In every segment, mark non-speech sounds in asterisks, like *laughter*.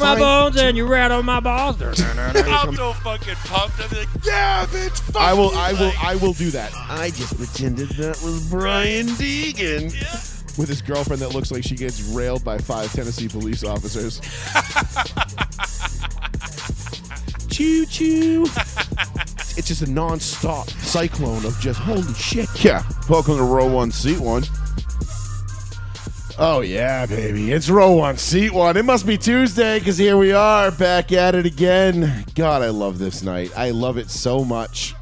wow, wow. You Don't shake my bones and you rattle my balls. *laughs* I'm so fucking pumped. I'm like, yeah, bitch. Fuck I will. you, I will. like- I will do that. I just pretended that was Brian Deegan with his girlfriend that looks like she gets railed by five Tennessee police officers. *laughs* choo choo. It's just a non-stop cyclone of just holy shit. Yeah. Welcome to row one, seat one. Oh yeah, baby. It's row one, seat one. It must be Tuesday because here we are back at it again. God, I love this night. I love it so much.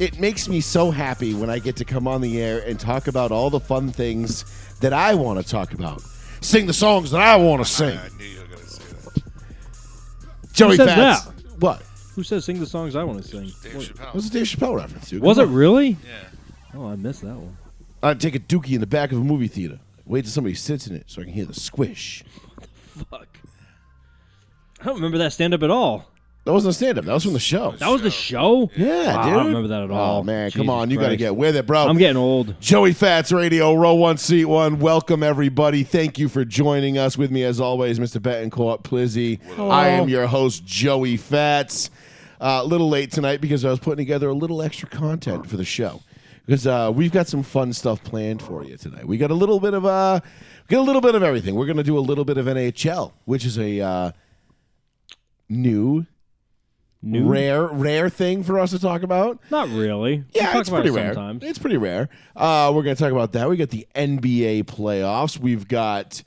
It makes me so happy when I get to come on the air and talk about all the fun things that I want to talk about. Sing the songs that I want to sing. I knew you were gonna say that. Joey says Fats. that? What? Who says sing the songs I want to sing? Dave That Chappelle. was a Dave Chappelle reference, dude. Was it Come on. really? Yeah. Oh, I missed that one. I'd take a dookie in the back of a movie theater. Wait till somebody sits in it so I can hear the squish. What the fuck. I don't remember that stand up at all. That wasn't a stand-up. That was from the show. That was the show? Yeah, Wow, dude. I don't remember that at all. Oh man, come on, you got to Christ. get with it, bro. I'm getting old. Joey Fats Radio, row one, seat one. Welcome everybody. Thank you for joining us. With me as always, Mr. Betancourt Plizzy. I am your host, Joey Fats. Uh, a little late tonight because I was putting together a little extra content for the show. Because uh, we've got some fun stuff planned for you tonight. We got a little bit of uh, we got a little bit of everything. We're gonna do a little bit of NHL, which is a uh, new, New? rare, rare thing for us to talk about. Not really. We Yeah, it's pretty it rare. Sometimes. It's pretty rare. Uh, we're going to talk about that. We got the NBA playoffs. We've got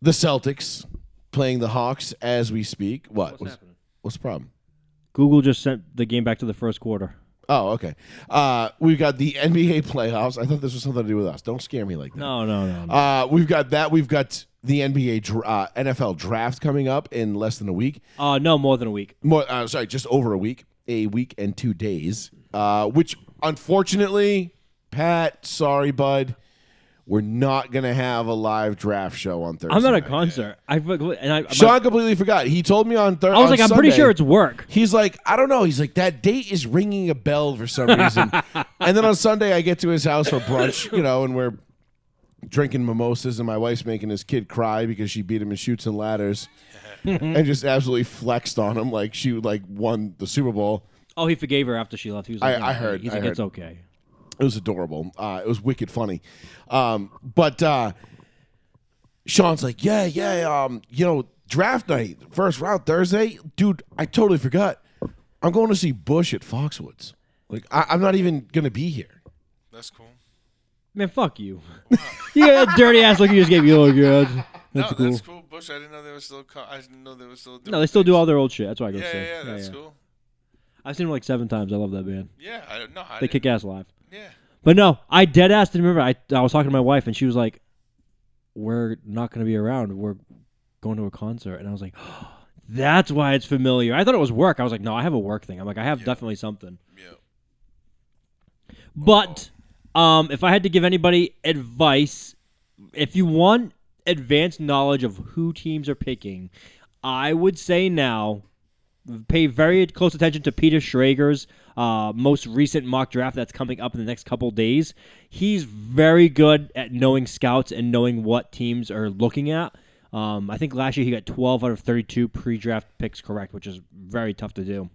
the Celtics playing the Hawks as we speak. What? What's, what's the problem? Google just sent the game back to the first quarter. Oh, okay. Uh, we've got the NBA playoffs. I thought this was something to do with us. Don't scare me like that. No, no, no. no. Uh, we've got that. We've got the NBA uh, NFL draft coming up in less than a week. Uh, no, more than a week. more uh, sorry just over a week a week and two days uh, which unfortunately pat sorry bud we're not gonna have a live draft show on thursday I'm at a night. concert. I and I, my- sean completely forgot he told me on thursday I was like, I'm pretty sure it's work. He's like, I don't know. He's like, that date is ringing a bell for some reason. *laughs* and then on Sunday, I get to his house for brunch, you know, and we're drinking mimosas, and my wife's making his kid cry because she beat him in shoots and ladders, *laughs* and just absolutely flexed on him like she like won the Super Bowl. Oh, he forgave her after she left. He was like, I "Yeah, heard, He's I like, it's okay. It was adorable. Uh, it was wicked funny. Um, but uh, Sean's like, yeah, yeah, um, you know, draft night, first round Thursday, dude. I totally forgot. I'm going to see Bush at Foxwoods. Like, I, I'm not even gonna be here. That's cool. Man, fuck you. *laughs* you got that dirty ass look you just gave you. Oh, yeah, that's, that's no, cool. that's cool. Bush, I didn't know they were still. Co- I didn't know they were still. Doing No, they still do all their old shit. That's why I go Yeah, see. yeah, yeah, that's cool. I've seen them like seven times. I love that band. Yeah, I don't know. I They didn't- kick ass live. Yeah. But no, I dead ass didn't remember. I I was talking to my wife and she was like, "We're not going to be around. We're going to a concert." And I was like, *gasps* "That's why it's familiar." I thought it was work. I was like, "No, I have a work thing." I'm like, "I have definitely something." Yeah. But um, if I had to give anybody advice, if you want advanced knowledge of who teams are picking, I would say now pay very close attention to Peter Schrager's uh, most recent mock draft that's coming up in the next couple days. He's very good at knowing scouts and knowing what teams are looking at. Um, I think last year he got 12 out of 32 pre-draft picks correct, which is very tough to do.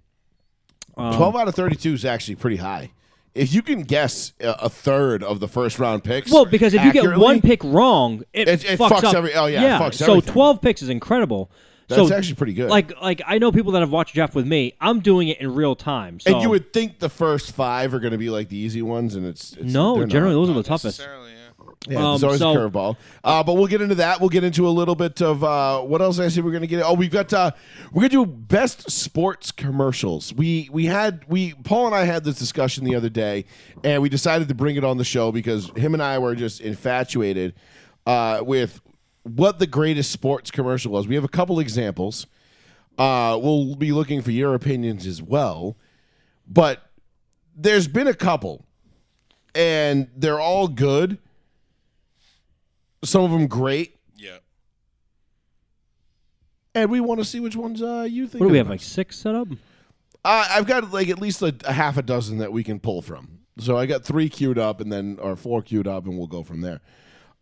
Um, Twelve out of thirty-two is actually pretty high. If you can guess a, third of the first round picks, Well, because if you get one pick wrong, it, It- it fucks, fucks up. every- oh, yeah, it fucks so everything. twelve picks is incredible. That's so, actually pretty good. like, like I know people that have watched Jeff with me. I'm doing it in real time. So and you would think the first five are going to be like the easy ones, and it's, it's no, generally not. those are the toughest. yeah. Yeah, Um, there's always so- a curveball. Uh, but we'll get into that. We'll get into a little bit of uh, what else I said we're going to get. Oh, we've got uh, we're going to do best sports commercials. We we had we Paul and I had this discussion the other day, and we decided to bring it on the show because him and I were just infatuated uh, with what the greatest sports commercial was. We have a couple examples. Uh, we'll be looking for your opinions as well, but there's been a couple, and they're all good some of them great, Yeah. and we want to see which ones uh, you think. What do we the have like six set up? Uh, I've got like at least a, a half a dozen that we can pull from. So I got three queued up, and then or four queued up, and we'll go from there.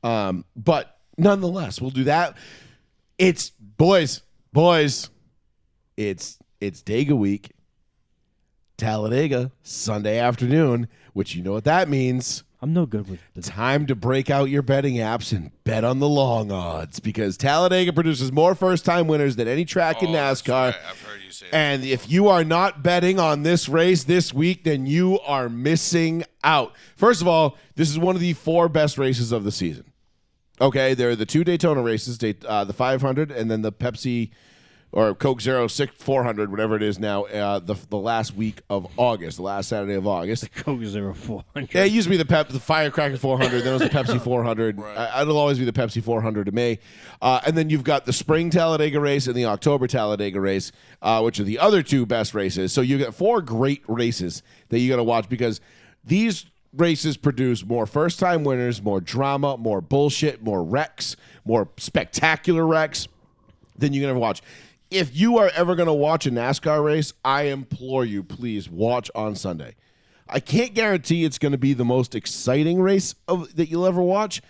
Um, but nonetheless, we'll do that. It's boys, boys. It's it's Dega week. Talladega Sunday afternoon, which you know what that means. I'm no good with the Time to break out your betting apps and bet on the long odds because Talladega produces more first time winners than any track in Oh, that's NASCAR. right. I've heard you say that. And if you are not betting on this race this week, then you are missing out. First of all, this is one of the four best races of the season. Okay, there are the two Daytona races, uh, the 500, and then the Pepsi or Coke Zero Six 400, whatever it is now, uh, the the last week of August, the last Saturday of August. The Coke Zero Four Hundred. Yeah, it used to be the Pep, the Firecracker 400. Then it was the Pepsi *laughs* 400. I, it'll always be the Pepsi 400 to me. Uh, and then you've got the Spring Talladega race and the October Talladega race, uh, which are the other two best races. So you got four great races that you got to watch because these races produce more first-time winners, more drama, more bullshit, more wrecks, more spectacular wrecks than you can ever watch. If you are ever going to watch a NASCAR race, I implore you, please watch on Sunday. I can't guarantee it's going to be the most exciting race of, that you'll ever watch,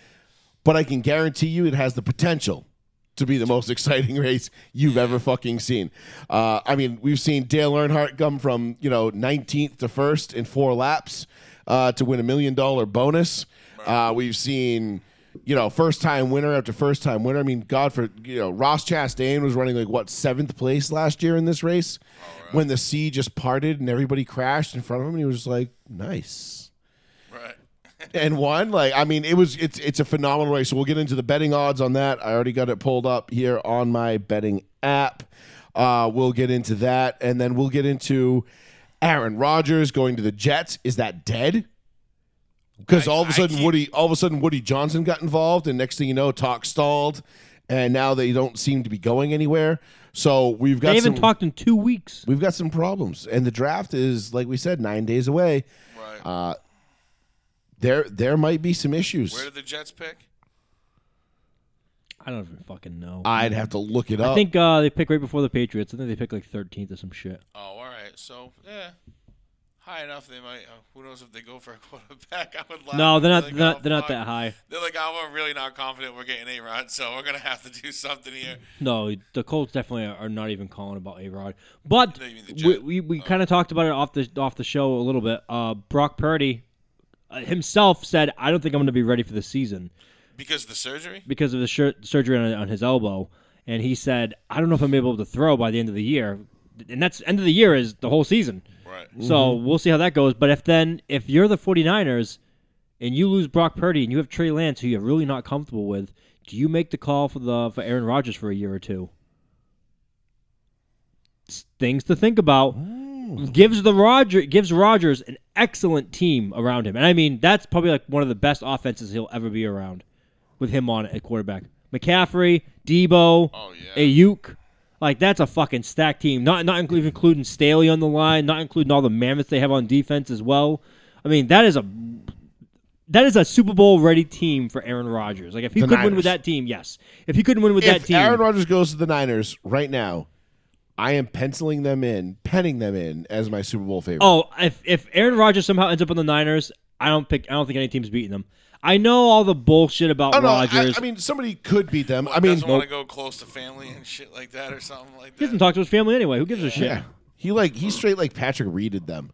but I can guarantee you it has the potential to be the most *laughs* exciting race you've ever fucking seen. Uh, I mean, we've seen Dale Earnhardt come from you know 19th to first in four laps uh, to win a million dollar bonus. Uh, we've seen you know first time winner after first time winner. I mean, God for you know Ross Chastain was running like what seventh place last year in this race when the sea just parted and everybody crashed in front of him. And he was just like, nice right. *laughs* and won. Like, I mean, it was it's it's a phenomenal race. So we'll get into the betting odds on that. I already got it pulled up here on my betting app. Uh, we'll get into that, and then we'll get into Aaron Rodgers going to the Jets. Is that dead? Because all of a sudden keep- Woody, all of a sudden Woody Johnson got involved, and next thing you know, talk stalled, and now they don't seem to be going anywhere. So we've got They haven't some, talked in two weeks. we've got some problems, and the draft is like we said, nine days away. Right. Uh, There, there might be some issues. Where did the Jets pick? I don't even fucking know. I'd have to look it up. I think uh, they pick right before the Patriots. I think they pick like 13th or some shit. Oh, all right. So, yeah. High enough, they might. Uh, who knows if they go for a *laughs* quarterback? I would laugh. No, they're not. They're not, oh, they're not that high. They're like, oh, we're really not confident we're getting A Rod, so we're gonna have to do *laughs* something here. No, the Colts definitely are, are not even calling about A Rod. But No, you we we, we kind of talked about it off the off the show a little bit. Uh, Brock Purdy uh, himself said, "I don't think I'm going to be ready for the season Because of the surgery? because of the sur- surgery on, on his elbow." And he said, "I don't know if I'm able to throw by the end of the year." And that's end of the year is the whole season. Right. So mm-hmm. we'll see how that goes. But if then if you're the 49ers and you lose Brock Purdy and you have Trey Lance who you're really not comfortable with, do you make the call for the for Aaron Rodgers for a year or two? It's things to think about. Oh. Gives the Roger gives Rodgers an excellent team around him. And I mean that's probably like one of the best offenses he'll ever be around with him on it at quarterback. McCaffrey, Deebo, Oh, yeah. Aiyuk. Like that's a fucking stacked team. Not not including including Staley on the line, not including all the mammoths they have on defense as well. I mean, that is a that is a Super Bowl ready team for Aaron Rodgers. Like if he The could win with that team, yes. If he couldn't win with that team, Aaron Rodgers goes to the Niners right now, I am penciling them in, penning them in as my Super Bowl favorite. oh, if if Aaron Rodgers somehow ends up on the Niners, I don't pick. I don't think any team's beating them. I know all the bullshit about Oh, no, I, Rodgers. I mean somebody could beat them. I I mean, doesn't want to go close to family and shit like that or something like that. he doesn't talk to his family anyway. Who gives a shit? yeah, he like he straight like Patrick Reeded them.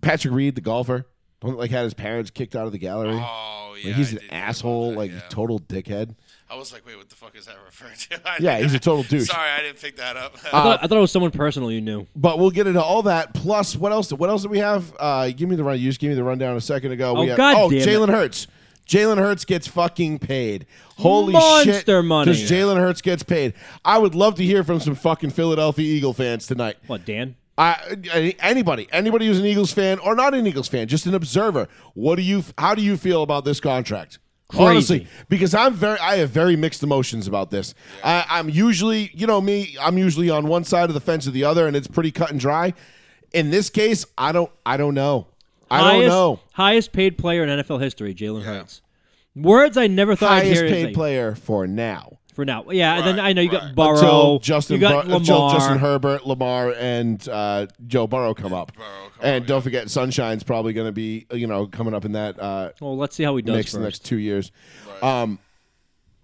Patrick Reed, the golfer, one that like had his parents kicked out of the gallery. Oh yeah. like he's I an did hear about asshole, that, like yeah. total dickhead. I was like, wait, what the fuck is that referring to? *laughs* I Yeah, he's a total douche. Sorry, I didn't pick that up. I, thought, I thought it was someone personal you knew. But we'll get into all that. Plus, what else? What else do we have? Uh, give me the run. You just gave me the rundown a second ago. Oh, we have, God oh, damn it. Jalen Hurts. Jalen Hurts gets fucking paid. Holy Monster shit! money. Because Jalen Hurts gets paid. I would love to hear from some fucking Philadelphia Eagle fans tonight. What, Dan? I, anybody, anybody who's an Eagles fan or not an Eagles fan, just an observer. What do you? How do you feel about this contract? Crazy. Honestly, because I'm very, I have very mixed emotions about this. I, I'm usually, you know me, I'm usually on one side of the fence or the other, and it's pretty cut and dry. In this case, I don't, I don't know. I don't know. Highest paid player in NFL history, Jalen Hurts. Words I never thought I'd Highest hear paid say player for now. For now. Yeah, and then Right, I know you right. got Burrow, Until Justin, you got Bur- until Justin Herbert, Lamar, and uh, Joe Burrow come up. Burrow come and up, don't forget, Sunshine's probably going to be, you know, coming up in that uh, well, let's see how he does mix first. the next two years. Um,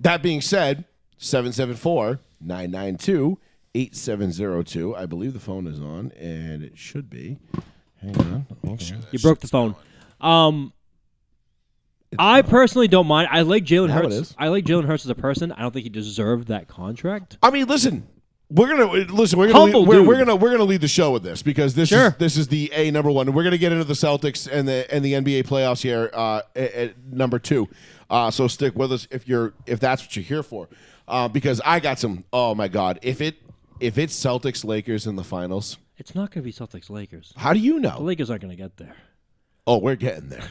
that being said, 774 992 8702. I believe the phone is on, and it should be. Hang on. Okay. You broke the phone. Um, I personally don't mind. I like Jalen Now it Hurts. is. I like Jalen Hurts as a person. I don't think he deserved that contract. I mean, listen. We're gonna listen. We're gonna Humble lead, we're, dude. we're gonna we're gonna lead the show with this because this Sure. is this is the a number one. We're gonna get into the Celtics and the and the NBA playoffs here uh, at, at number two. Uh, so stick with us if you're if that's what you're here for, uh, because I got some. Oh my God! If it if it's Celtics Lakers in the finals, It's not going to be Celtics Lakers. how do you The know? Lakers aren't going to get there. Oh, we're getting there.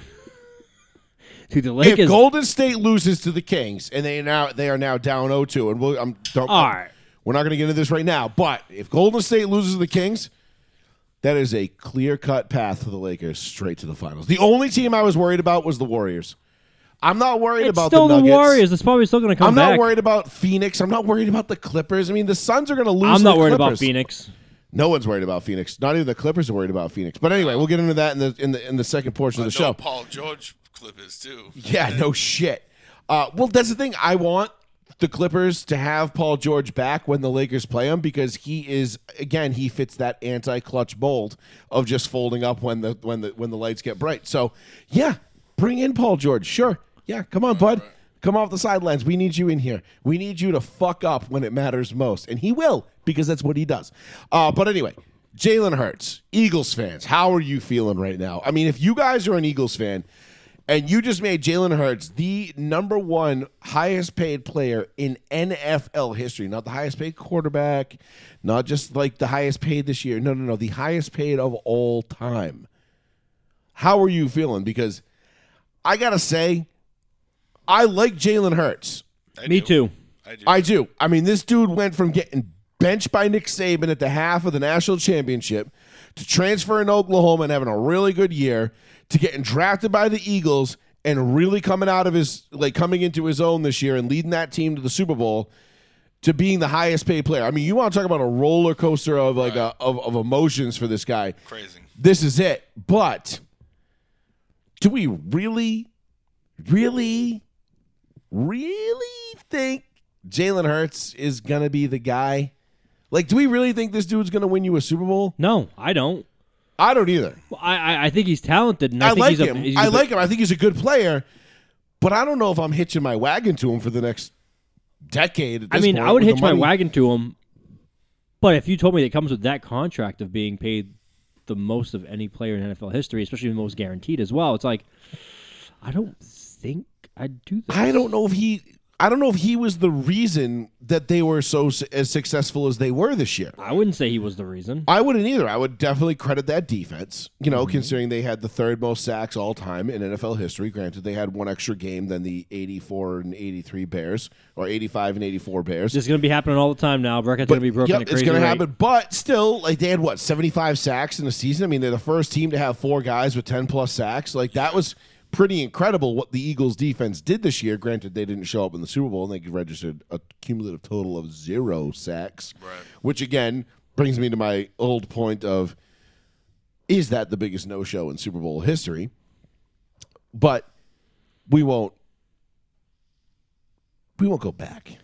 Dude, the if Golden State loses to the Kings and they now they are now down 0-2, and we'll, I'm don't. All right. We're not going to get into this right now, but if Golden State loses to the Kings, that is a clear cut path for the Lakers straight to the finals. The only team I was worried about was the Warriors. I'm not worried it's about still the the, Nuggets. Warriors. It's probably still going to come I'm back. not worried about Phoenix. I'm not worried about the Clippers. I mean, the Suns are going to lose. I'm not the worried about Phoenix. No one's worried about Phoenix. Not even the Clippers are worried about Phoenix. But anyway, we'll get into that in the in the in the second portion I of the know show. Paul George clip is too. Yeah, no shit. Uh, well, that's the thing. I want the Clippers to have Paul George back when the Lakers play him because he is again he fits that anti-clutch mold of just folding up when the when the when the lights get bright. So yeah, bring in Paul George. Sure. Yeah, come on, bud. Come off the sidelines. We need you in here. We need you to fuck up when it matters most, and he will because that's what he does. Uh, but anyway. Jalen Hurts, Eagles fans, how are you feeling right now? I mean, if you guys are an Eagles fan, and you just made Jalen Hurts the number one highest paid player in NFL history. Not the highest paid quarterback, not just like the highest paid this year. No, no, no. The highest paid of all time. How are you feeling? Because I got to say, I like Jalen Hurts. I Me do. too. I do. I do. I mean, this dude went from getting benched by Nick Saban at the half of the national championship to transferring to Oklahoma and having a really good year to getting drafted by the Eagles and really coming out of his like coming into his own this year and leading that team to the Super Bowl to being the highest paid player. I mean, you want to talk about a roller coaster of like a, of, of emotions for this guy. Crazy. This is it. But do we really, really, really think Jalen Hurts is going to be the guy? Like, do we really think this dude's going to win you a Super Bowl? No, I don't. I don't either. Well, I, I I think he's talented. And I, I, think like he's a, him. he's I a- like him. I think he's a good player. But I don't know if I'm hitching my wagon to him for the next decade. at I mean, point I would hitch my wagon to him. But if you told me it comes with that contract of being paid the most of any player in NFL history, especially the most guaranteed as well, it's like I don't think I'd do that. I don't know if he. I don't know if he was the reason that they were so su- as successful as they were this year. I wouldn't say he was the reason. I wouldn't either. I would definitely credit that defense. You Mm-hmm. know, considering they had the third most sacks all time in NFL history. Granted, they had one extra game than the 84 and 83 Bears, or 85 and 84 Bears. It's going to be happening all the time now. Burkett's going to be broken yep, it's going to happen. But still, like they had what 75 sacks in a season. I mean, they're the first team to have four guys with 10 plus sacks. Like that was pretty incredible what the Eagles defense did this year. Granted, they didn't show up in the Super Bowl and they registered a cumulative total of zero sacks. Right. Which again brings me to my old point of is that the biggest no show in Super Bowl history? But we won't we won't go back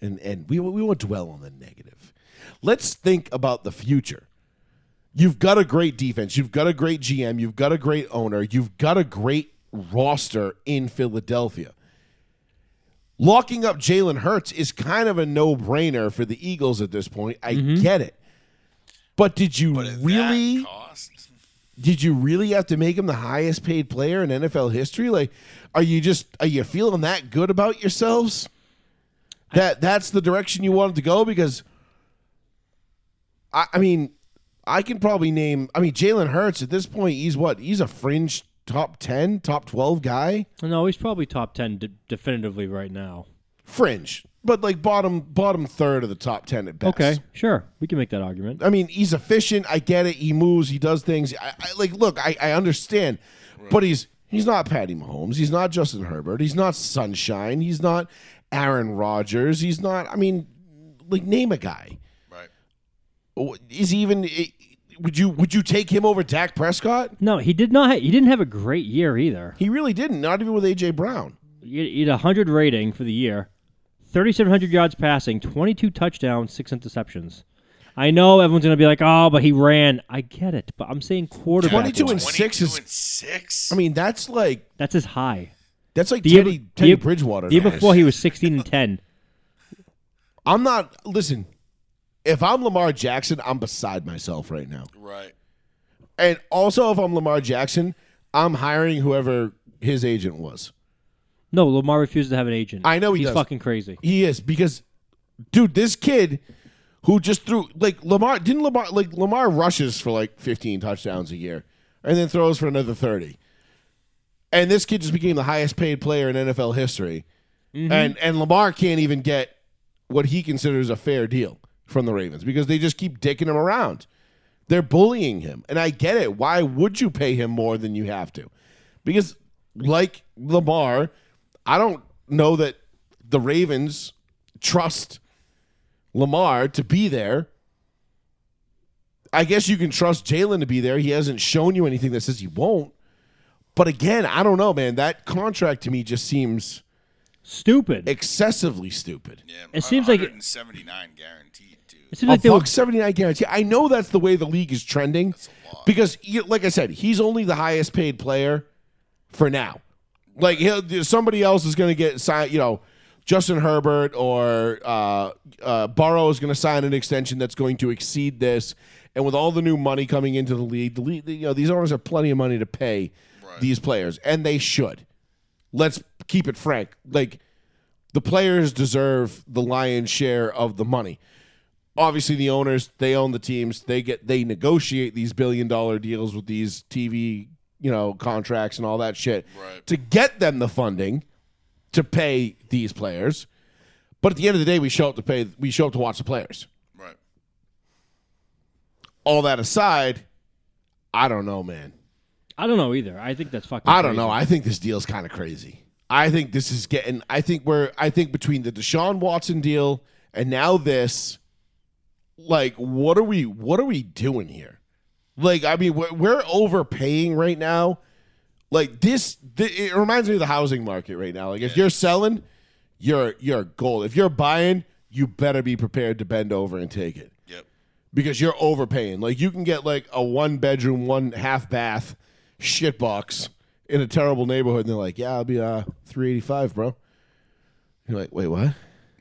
and and we we won't dwell on the negative. Let's think about the future. You've got a great defense. You've got a great GM. You've got a great owner. You've got a great roster in Philadelphia. Locking up Jalen Hurts is kind of a no brainer for the Eagles at this point. I mm-hmm. get it. But did you But really cost, did you really have to make him the highest paid player in NFL history? Like, are you just are you feeling that good about yourselves? That that's the direction you wanted to go because I, I mean, I can probably name. I mean, Jalen Hurts at this point, he's what? He's a fringe top ten, top twelve guy. No, he's probably top 10 de- definitively right now. Fringe, but like bottom bottom third of the top ten at best. Okay, sure. We can make that argument. I mean, he's efficient. I get it. He moves. He does things. I, I like. Look, I, I understand, but he's he's not Patty Mahomes. He's not Justin Herbert. He's not Sunshine. He's not Aaron Rodgers. He's not. I mean, like name a guy. right? Is he even? Would you would you take him over Dak Prescott? No, he did not. He didn't have a great year either. He really didn't. Not even with AJ Brown. He he had a hundred rating for the year. 3,700 yards passing, 22 touchdowns, six interceptions. I know everyone's gonna be like, "Oh, but he ran." I get it, but I'm saying quarterback. 22 and six is- and six. I mean, that's like That's his high. that's like The year- Teddy, the year- Bridgewater. The year now. before, he was 16 and 10. I'm not. Listen, if I'm Lamar Jackson, I'm beside myself right now. right. And also, if I'm Lamar Jackson, I'm hiring whoever his agent was. No, Lamar refuses to have an agent. I know he He's does. fucking crazy. He is because, dude, this kid who just threw like Lamar didn't Lamar like Lamar rushes for like 15 touchdowns a year and then throws for another 30. And this kid just became the highest paid player in NFL history. Mm-hmm. And and Lamar can't even get what he considers a fair deal from the Ravens because they just keep dicking him around. They're bullying him. And I get it. Why would you pay him more than you have to? Because like Lamar, I don't know that the Ravens trust Lamar to be there. I guess you can trust Jalen to be there. He hasn't shown you anything that says he won't. But again, I don't know, man. That contract to me just seems Stupid. excessively stupid. Yeah. It seems like- 179 guaranteed too. It seems A like they were buck seventy nine guarantee. I know that's the way the league is trending because, you- like I said, he's only the highest paid player for now. Like he'll, somebody else is going to get signed. You know, Justin Herbert or uh, uh, Burrow is going to sign an extension that's going to exceed this. And with all the new money coming into the league, the league, you know, these owners have plenty of money to pay these players, and they should. Let's keep it frank. Like the players deserve the lion's share of the money obviously the owners they own the teams they get they negotiate these billion dollar deals with these tv you know contracts and all that shit Right. to get them the funding to pay these players but at the end of the day we show up to pay we show up to watch the players Right. all that aside i don't know man I don't know either. I think that's fucking. i don't crazy. know i think this deal's kind of crazy i think this is getting i think we're i think between the deshaun watson deal and now this like what are we what are we doing here? Like i mean we're, we're overpaying right now. Like this th- it reminds me of the housing market right now. Like if you're selling you're you're gold. If you're buying you better be prepared to bend over and take it. Yep. because you're overpaying. Like you can get like a one bedroom one half bath shit box in a terrible neighborhood and they're like yeah i'll be uh 385 bro. You're like wait what?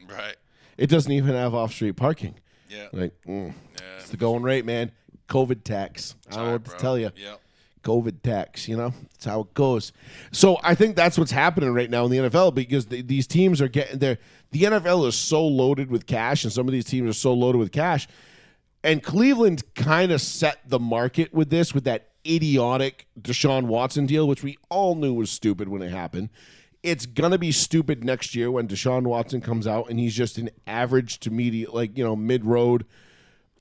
Right. it doesn't even have off-street parking Yeah. like mm. Yeah. it's the going rate, man. COVID tax. I don't know what to tell you. Yep. COVID tax. You know, it's how it goes. So I think that's what's happening right now in the NFL because the, these teams are getting there. The NFL is so loaded with cash, and some of these teams are so loaded with cash. And Cleveland kind of set the market with this, with that idiotic Deshaun Watson deal, which we all knew was stupid when it happened. It's gonna be stupid next year when Deshaun Watson comes out and he's just an average to medium, like you know, mid road.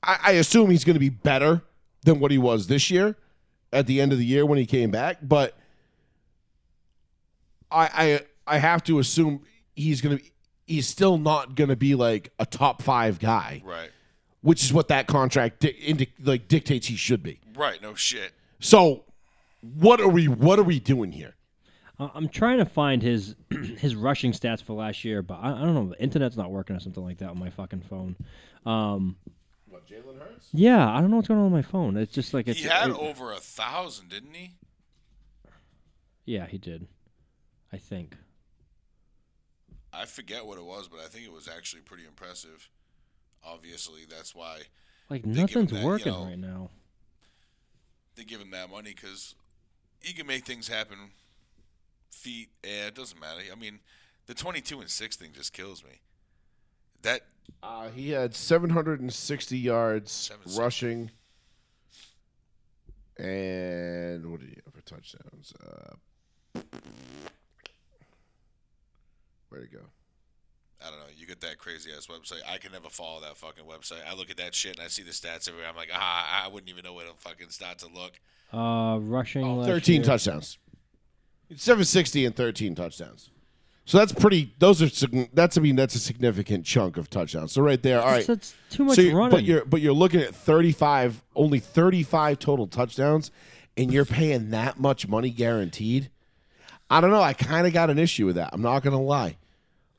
I, I assume he's gonna be better than what he was this year at the end of the year when he came back, but I I I have to assume he's gonna be he's still not gonna be like a top five guy, Right. which is what that contract di- indi- like dictates he should be. Right. No shit. So what are we what are we doing here? I- I'm trying to find his *clears throat* his rushing stats for last year, but I, I don't know. The internet's not working or something like that on my fucking phone. Um, What Jalen Hurts? yeah, I don't know what's going on with my phone. It's just like it's. He had it- over a thousand, didn't he? yeah, he did. I think. I forget what it was, but I think it was actually pretty impressive. Obviously, that's why Like nothing's that, you working know, right now. they give him that money because he can make things happen. Feet, air, it doesn't matter. I mean, the twenty-two and six thing just kills me. That Uh, he had 760 yards 760. rushing. And what did he have for touchdowns? Uh, where'd it go? I don't know. You get that crazy ass website. I can never follow that fucking website. I look at that shit and I see the stats everywhere. I'm like, ah, I wouldn't even know where to fucking start to look. Uh, rushing. last 13 year- touchdowns. 760 and 13 touchdowns. So that's pretty. Those are that's. I mean, that's a significant chunk of touchdowns. So right there. All right. That's, that's too much so you- running. but you're but you're looking at 35, only 35 total touchdowns, and you're paying that much money guaranteed. I don't know. I kind of got an issue with that. I'm not gonna lie.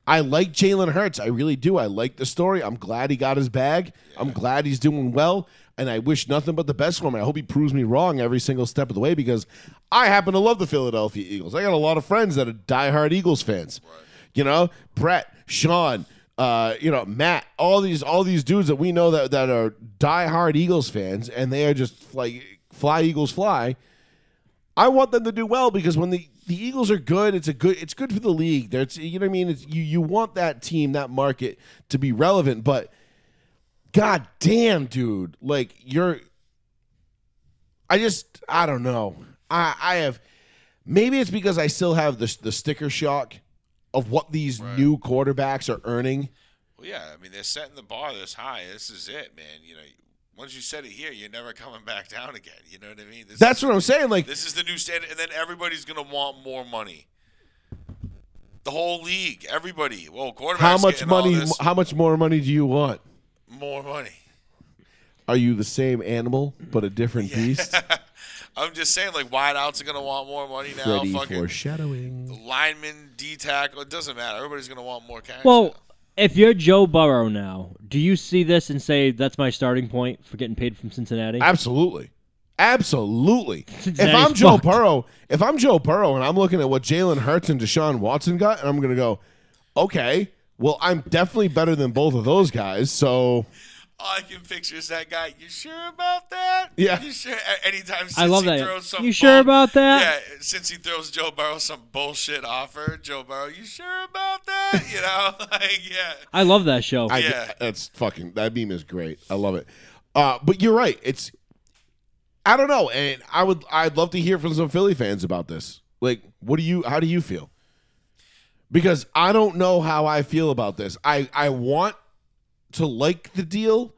I like Jalen Hurts. I really do. I like the story. I'm glad he got his bag. I'm glad he's doing well. And I wish nothing but the best for him. I hope he proves me wrong every single step of the way because I happen to love the Philadelphia Eagles. I got a lot of friends that are diehard Eagles fans. You know, Brett, Sean, uh, you know, Matt, all these all these dudes that we know that, that are diehard Eagles fans, and they are just like fly Eagles fly. I want them to do well because when the, the Eagles are good, it's a good it's good for the league. There's you know what I mean. It's, you you want that team, that market to be relevant, but god damn, dude, like you're. I just I don't know. I I have maybe it's because I still have the the sticker shock of what these new quarterbacks are earning. Well, yeah, I mean they're setting the bar this high. This is it, man. You know, once you set it here, you're never coming *laughs* back down again. You know what I mean? This That's is, what I'm saying. Like This is the new standard, and then everybody's gonna want more money. The whole league, everybody. Well, quarterbacks how much money? How much more money do you want? More money. Are you the same animal but a different beast? *laughs* I'm just saying, like wideouts are gonna want more money now. Freddy Fucking foreshadowing. lineman, D tackle, it doesn't matter. Everybody's gonna want more cash. Well, now. if you're Joe Burrow now, do you see this and say that's my starting point for getting paid from Cincinnati? Absolutely. Absolutely. if Cincinnati's I'm Joe fucked. Burrow, if I'm Joe Burrow and I'm looking at what Jalen Hurts and Deshaun Watson got, and I'm gonna go, okay, well, I'm definitely better than both of those guys. So all I can picture is that guy. You sure about that? Yeah. You sure? Anytime since I love he that. throws some You sure bull- about that? Yeah. Since he throws Joe Burrow some bullshit offer, Joe Burrow, you sure about that? You know, *laughs* like yeah. I love that show. I, Yeah. that's fucking that beam is great. I love it. Uh, but you're right. It's I don't know, and I would I'd love to hear from some Philly fans about this. Like, what do you? How do you feel? Because I don't know how I feel about this. I I want to like the deal,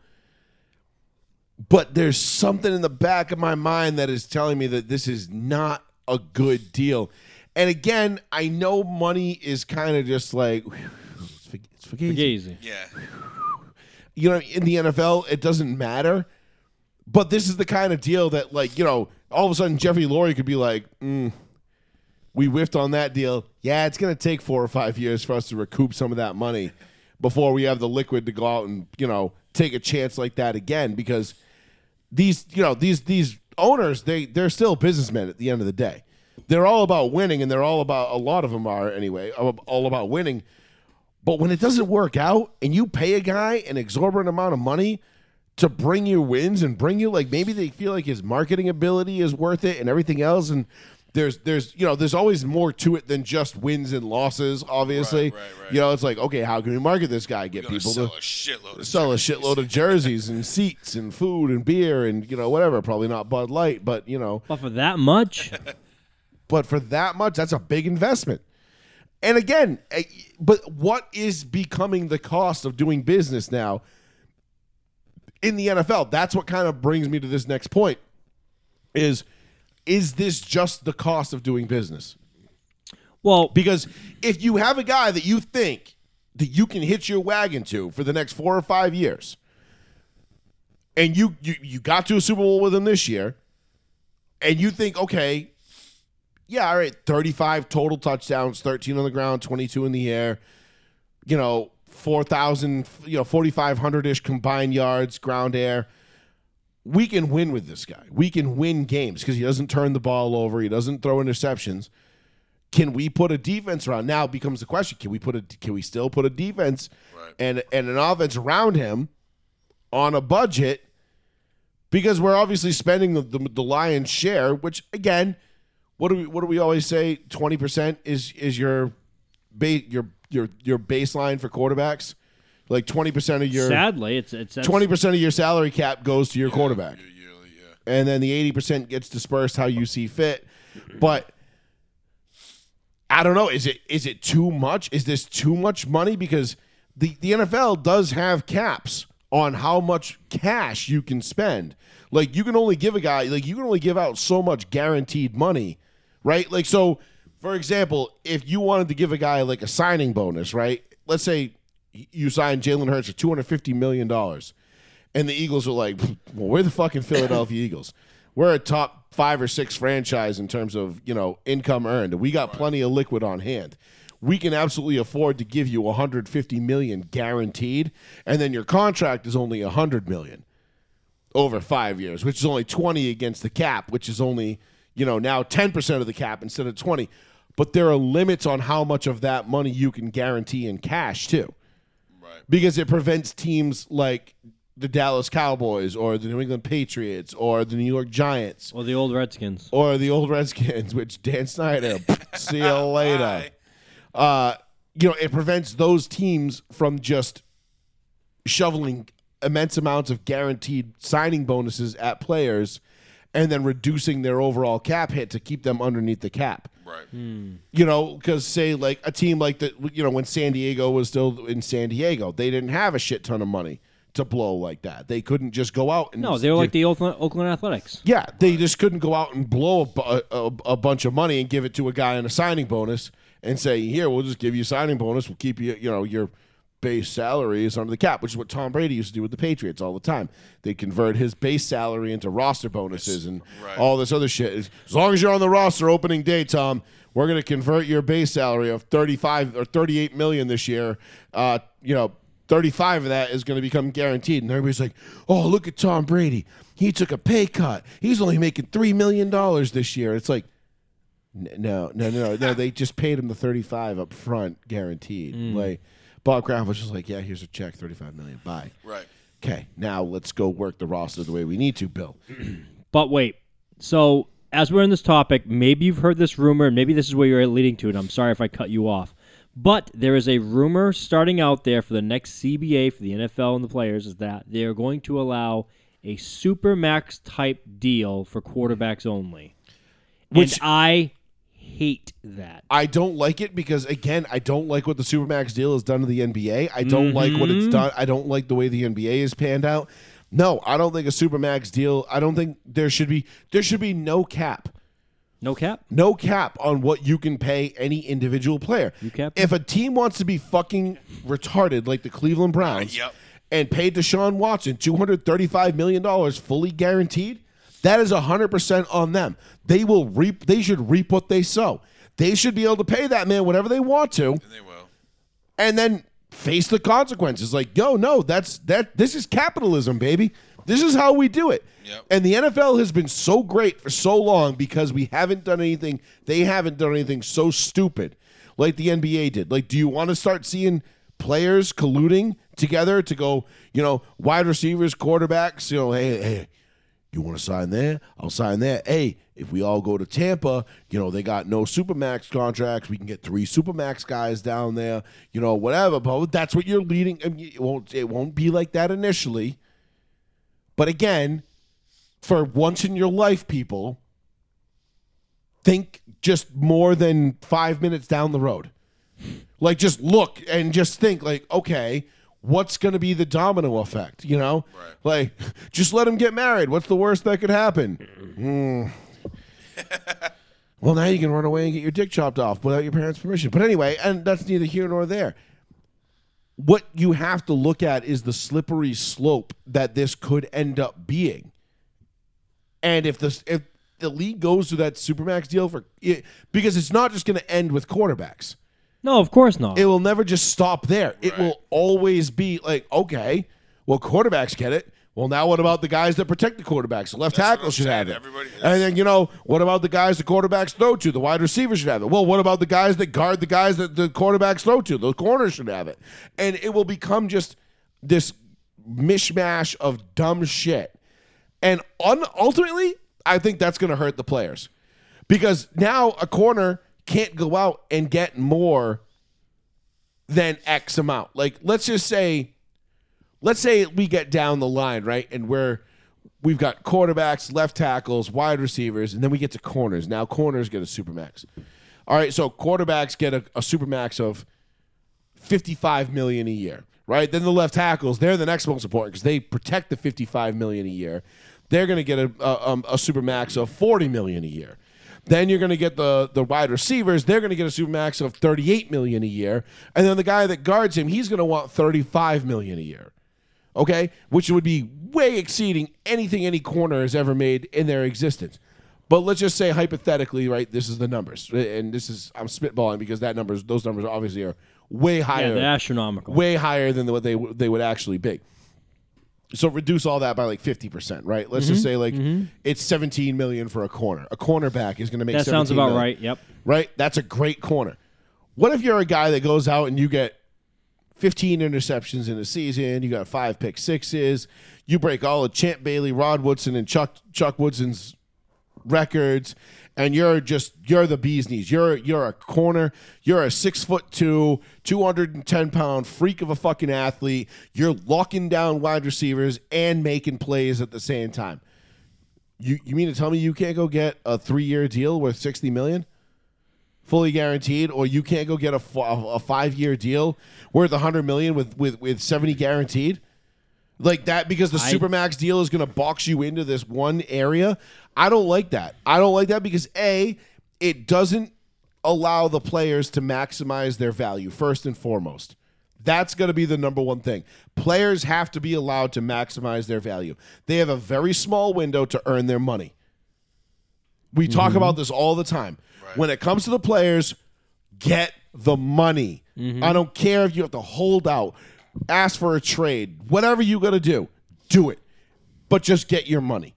but there's something in the back of my mind that is telling me that this is not a good deal. And again, I know money is kind of just like it's for, it's Fugazi. Yeah. you know, in the NFL, it doesn't matter. But this is the kind of deal that, like, you know, all of a sudden Jeffrey Lurie could be like, mm, we whiffed on that deal. Yeah, it's going to take four or five years for us to recoup some of that money before we have the liquid to go out and, you know, take a chance like that again because these, you know, these these owners, they they're still businessmen at the end of the day. They're all about winning and they're all about a lot of them are anyway, all about winning. But when it doesn't work out and you pay a guy an exorbitant amount of money to bring you wins and bring you like maybe they feel like his marketing ability is worth it and everything else and there's there's you know there's always more to it than just wins and losses obviously Right, right, right. you know it's like okay how can we market this guy get You're gonna people sell to a shitload. Of sell a shitload of jerseys and *laughs* seats and food and beer and you know whatever probably not Bud Light but you know But for that much, *laughs* but for that much, that's a big investment. And again, eh, but what is becoming the cost of doing business now in the NFL? That's what kind of brings me to this next point. Is is this just the cost of doing business? well, Because if you have a guy that you think that you can hitch your wagon to for the next four or five years, and you you, you got to a Super Bowl with him this year, and you think, okay, yeah, all right, 35 total touchdowns, 13 on the ground, 22 in the air, you know, 4,000, you know, 4,500 ish combined yards, ground air. We can win with this guy. We can win games because he doesn't turn the ball over. He doesn't throw interceptions can we put a defense around? Now becomes the question: Can we put a? Can we still put a defense Right. and and an offense around him on a budget? Because we're obviously spending the, the, the lion's share. Which again, what do we what do we always say? Twenty percent is is your ba- your your your baseline for quarterbacks. Like twenty percent of your sadly, it's it's that's- twenty percent of your salary cap goes to your quarterback Year- yearly, yeah. and then the 80% gets dispersed how you see fit. But I don't know, is it is it too much? Is this too much money because the the NFL does have caps on how much cash you can spend. Like you can only give a guy like you can only give out so much guaranteed money, right? Like so for example, if you wanted to give a guy like a signing bonus, right? Let's say you sign Jalen Hurts for two hundred fifty million dollars, and the Eagles are like, "Well, we're the fucking Philadelphia *laughs* Eagles. We're a top five or six franchise in terms of you know income earned. and We got plenty of liquid on hand. we can absolutely afford to give you 150 million guaranteed, and then your contract is only 100 million over five years, which is only 20 against the cap, which is only you know now 10% of the cap instead of 20. But there are limits on how much of that money you can guarantee in cash too Right. Because it prevents teams like the Dallas Cowboys or the New England Patriots or the New York Giants or the old Redskins. or the old Redskins, which Dan Snyder, *laughs* see you later. Uh, you know, it prevents those teams from just shoveling immense amounts of guaranteed signing bonuses at players and then reducing their overall cap hit to keep them underneath the cap Right. Hmm. you know, because say like a team like the, you know, when San Diego was still in San Diego, they didn't have a shit ton of money to blow like that. They couldn't just go out and No, they were like the Oakland, Oakland Athletics. yeah, they just couldn't go out and blow a, bu- a, a bunch of money and give it to a guy in a signing bonus and say, here, we'll just give you a signing bonus. We'll keep you, you know, your base salary is under the cap, which is what Tom Brady used to do with the Patriots all the time. They convert his base salary into roster bonuses and Right. all this other shit. As long as you're on the roster opening day, Tom, we're going to convert your base salary of 35 or 38 million this year. Uh, you know, 35 of that is going to become guaranteed. And everybody's like, oh, look at Tom Brady. He took a pay cut. He's only making $3 million this year. It's like, no, no, no, no. They just paid him the 35 up front, guaranteed. Like, Bob Kraft was just like, yeah, here's a check, 35 million. Bye. Right. Okay, now let's go work the roster the way we need to, Bill. *clears throat* But wait, so as we're in this topic, maybe you've heard this rumor, and maybe this is where you're leading to, and I'm sorry if I cut you off. But there is a rumor starting out there for the next CBA for the NFL and the players is that they are going to allow a super max type deal for quarterbacks only. Which- and I hate that. I don't like it because again, I don't like what the Supermax deal has done to the NBA. I don't like what it's mm-hmm. done. I don't like the way the NBA is panned out. No, I don't think a Supermax deal. I don't think there should be there should be no cap. No cap? No cap on what you can pay any individual player. You cap? If a team wants to be fucking retarded like the Cleveland Browns Yep. and pay Deshaun Watson $235 million fully guaranteed, that is 100% on them. They will reap they should reap what they sow. They should be able to pay that man whatever they want to And they will. and then face the consequences. Like, yo, no, that's that. This is capitalism, baby. This is how we do it. Yep. And the NFL has been so great for so long because we haven't done anything. They haven't done anything so stupid like the NBA did. Like, do you want to start seeing players colluding together to go, you know, wide receivers, quarterbacks? You know, hey, hey, you want to sign there? I'll sign there. Hey, if we all go to Tampa, you know, they got no Supermax contracts. We can get three Supermax guys down there, you know, whatever. But that's what you're leading. I mean, it won't it won't be like that initially. But again, for once in your life, people, think just more than five minutes down the road. Like just look and just think like, okay, what's going to be the domino effect? You know, Right. like *laughs* just let them get married. What's the worst that could happen? Hmm. *laughs* well, now you can run away and get your dick chopped off without your parents' permission. But anyway, and that's neither here nor there. What you have to look at is the slippery slope that this could end up being. And if the if the league goes to that supermax deal for it, because it's not just going to end with quarterbacks. No, of course not. It will never just stop there. It will always be like, okay, well, quarterbacks get it. Well, now what about the guys that protect the quarterbacks? The left That's what tackle I'm should saying. have it. Everybody- and then, you know, what about the guys the quarterbacks throw to? The wide receivers should have it. Well, what about the guys that guard the guys that the quarterbacks throw to? The corners should have it. And it will become just this mishmash of dumb shit. And un- ultimately, I think that's going to hurt the players because now a corner can't go out and get more than X amount. Like, let's just say, let's say we get down the line, right? And we're, we've got quarterbacks, left tackles, wide receivers, and then we get to corners. Now, corners get a supermax. All right, so quarterbacks get a, a supermax of 55 million a year, right? Then the left tackles, they're the next most important because they protect the 55 million a year. They're going to get a, a, um, a super max of 40 million a year. Then you're going to get the the wide receivers. They're going to get a super max of 38 million a year, and then the guy that guards him, he's going to want 35 million a year. Okay, which would be way exceeding anything any corner has ever made in their existence. But let's just say hypothetically, right? This is the numbers, and this is I'm spitballing because that numbers, those numbers obviously are way Yeah, higher, they're astronomical. way higher than what they they would actually be. So reduce all that by like fifty percent, right? Let's Mm-hmm. just say like it's seventeen million for a corner. A cornerback is going to make that sounds about million, right. Yep. right? That's a great corner. What if you're a guy that goes out and you get 15 interceptions in a season, you got five pick sixes, you break all of Champ Bailey, Rod Woodson, and Chuck Chuck Woodson's records, and you're just you're the bee's knees. You're you're a corner. You're a six foot two, 210 pound freak of a fucking athlete. You're locking down wide receivers and making plays at the same time. You you mean to tell me you can't go get a three year deal worth 60 million? fully guaranteed, or you can't go get a, a five year deal worth hundred million with, with, with seventy guaranteed, like that because the I- supermax deal is going to box you into this one area. I don't like that. I don't like that because a it doesn't allow the players to maximize their value first and foremost. That's going to be the number one thing. Players have to be allowed to maximize their value. They have a very small window to earn their money. We talk mm-hmm. about this all the time. When it comes to the players, get the money. Mm-hmm. I don't care if you have to hold out, ask for a trade, whatever you got to do, do it. But just get your money.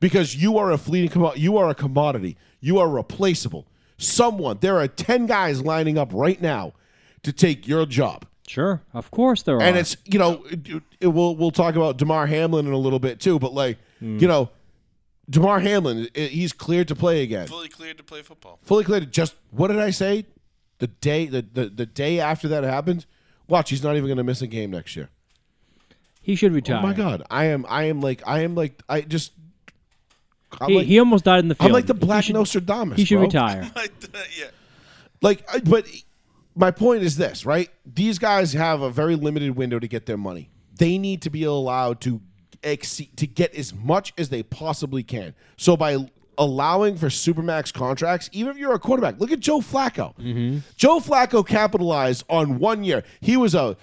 Because you are a fleeting commodity. You are a commodity. You are replaceable. Someone, there are 10 guys lining up right now to take your job. Sure. Of course there are. And it's you know it, it- we'll we'll talk about Damar Hamlin in a little bit too, but like you know, Damar Hamlin he's cleared to play again, Fully cleared to play football. fully cleared. Just what did I say? The day the the, the day after that happened, watch he's not even going to miss a game next year. he should retire. Oh my god, I am I am like I am like I just I'm He, like, he almost died in the field. I'm like the He Black should- Nostradamus. He should bro. retire. *laughs* Uh, yeah. Like, but my point is this, right? These guys have a very limited window to get their money. They need to be allowed to exceed, to get as much as they possibly can. So by allowing for supermax contracts, even if you're a quarterback, look at Joe Flacco. Mm-hmm. Joe Flacco capitalized on one year. He was a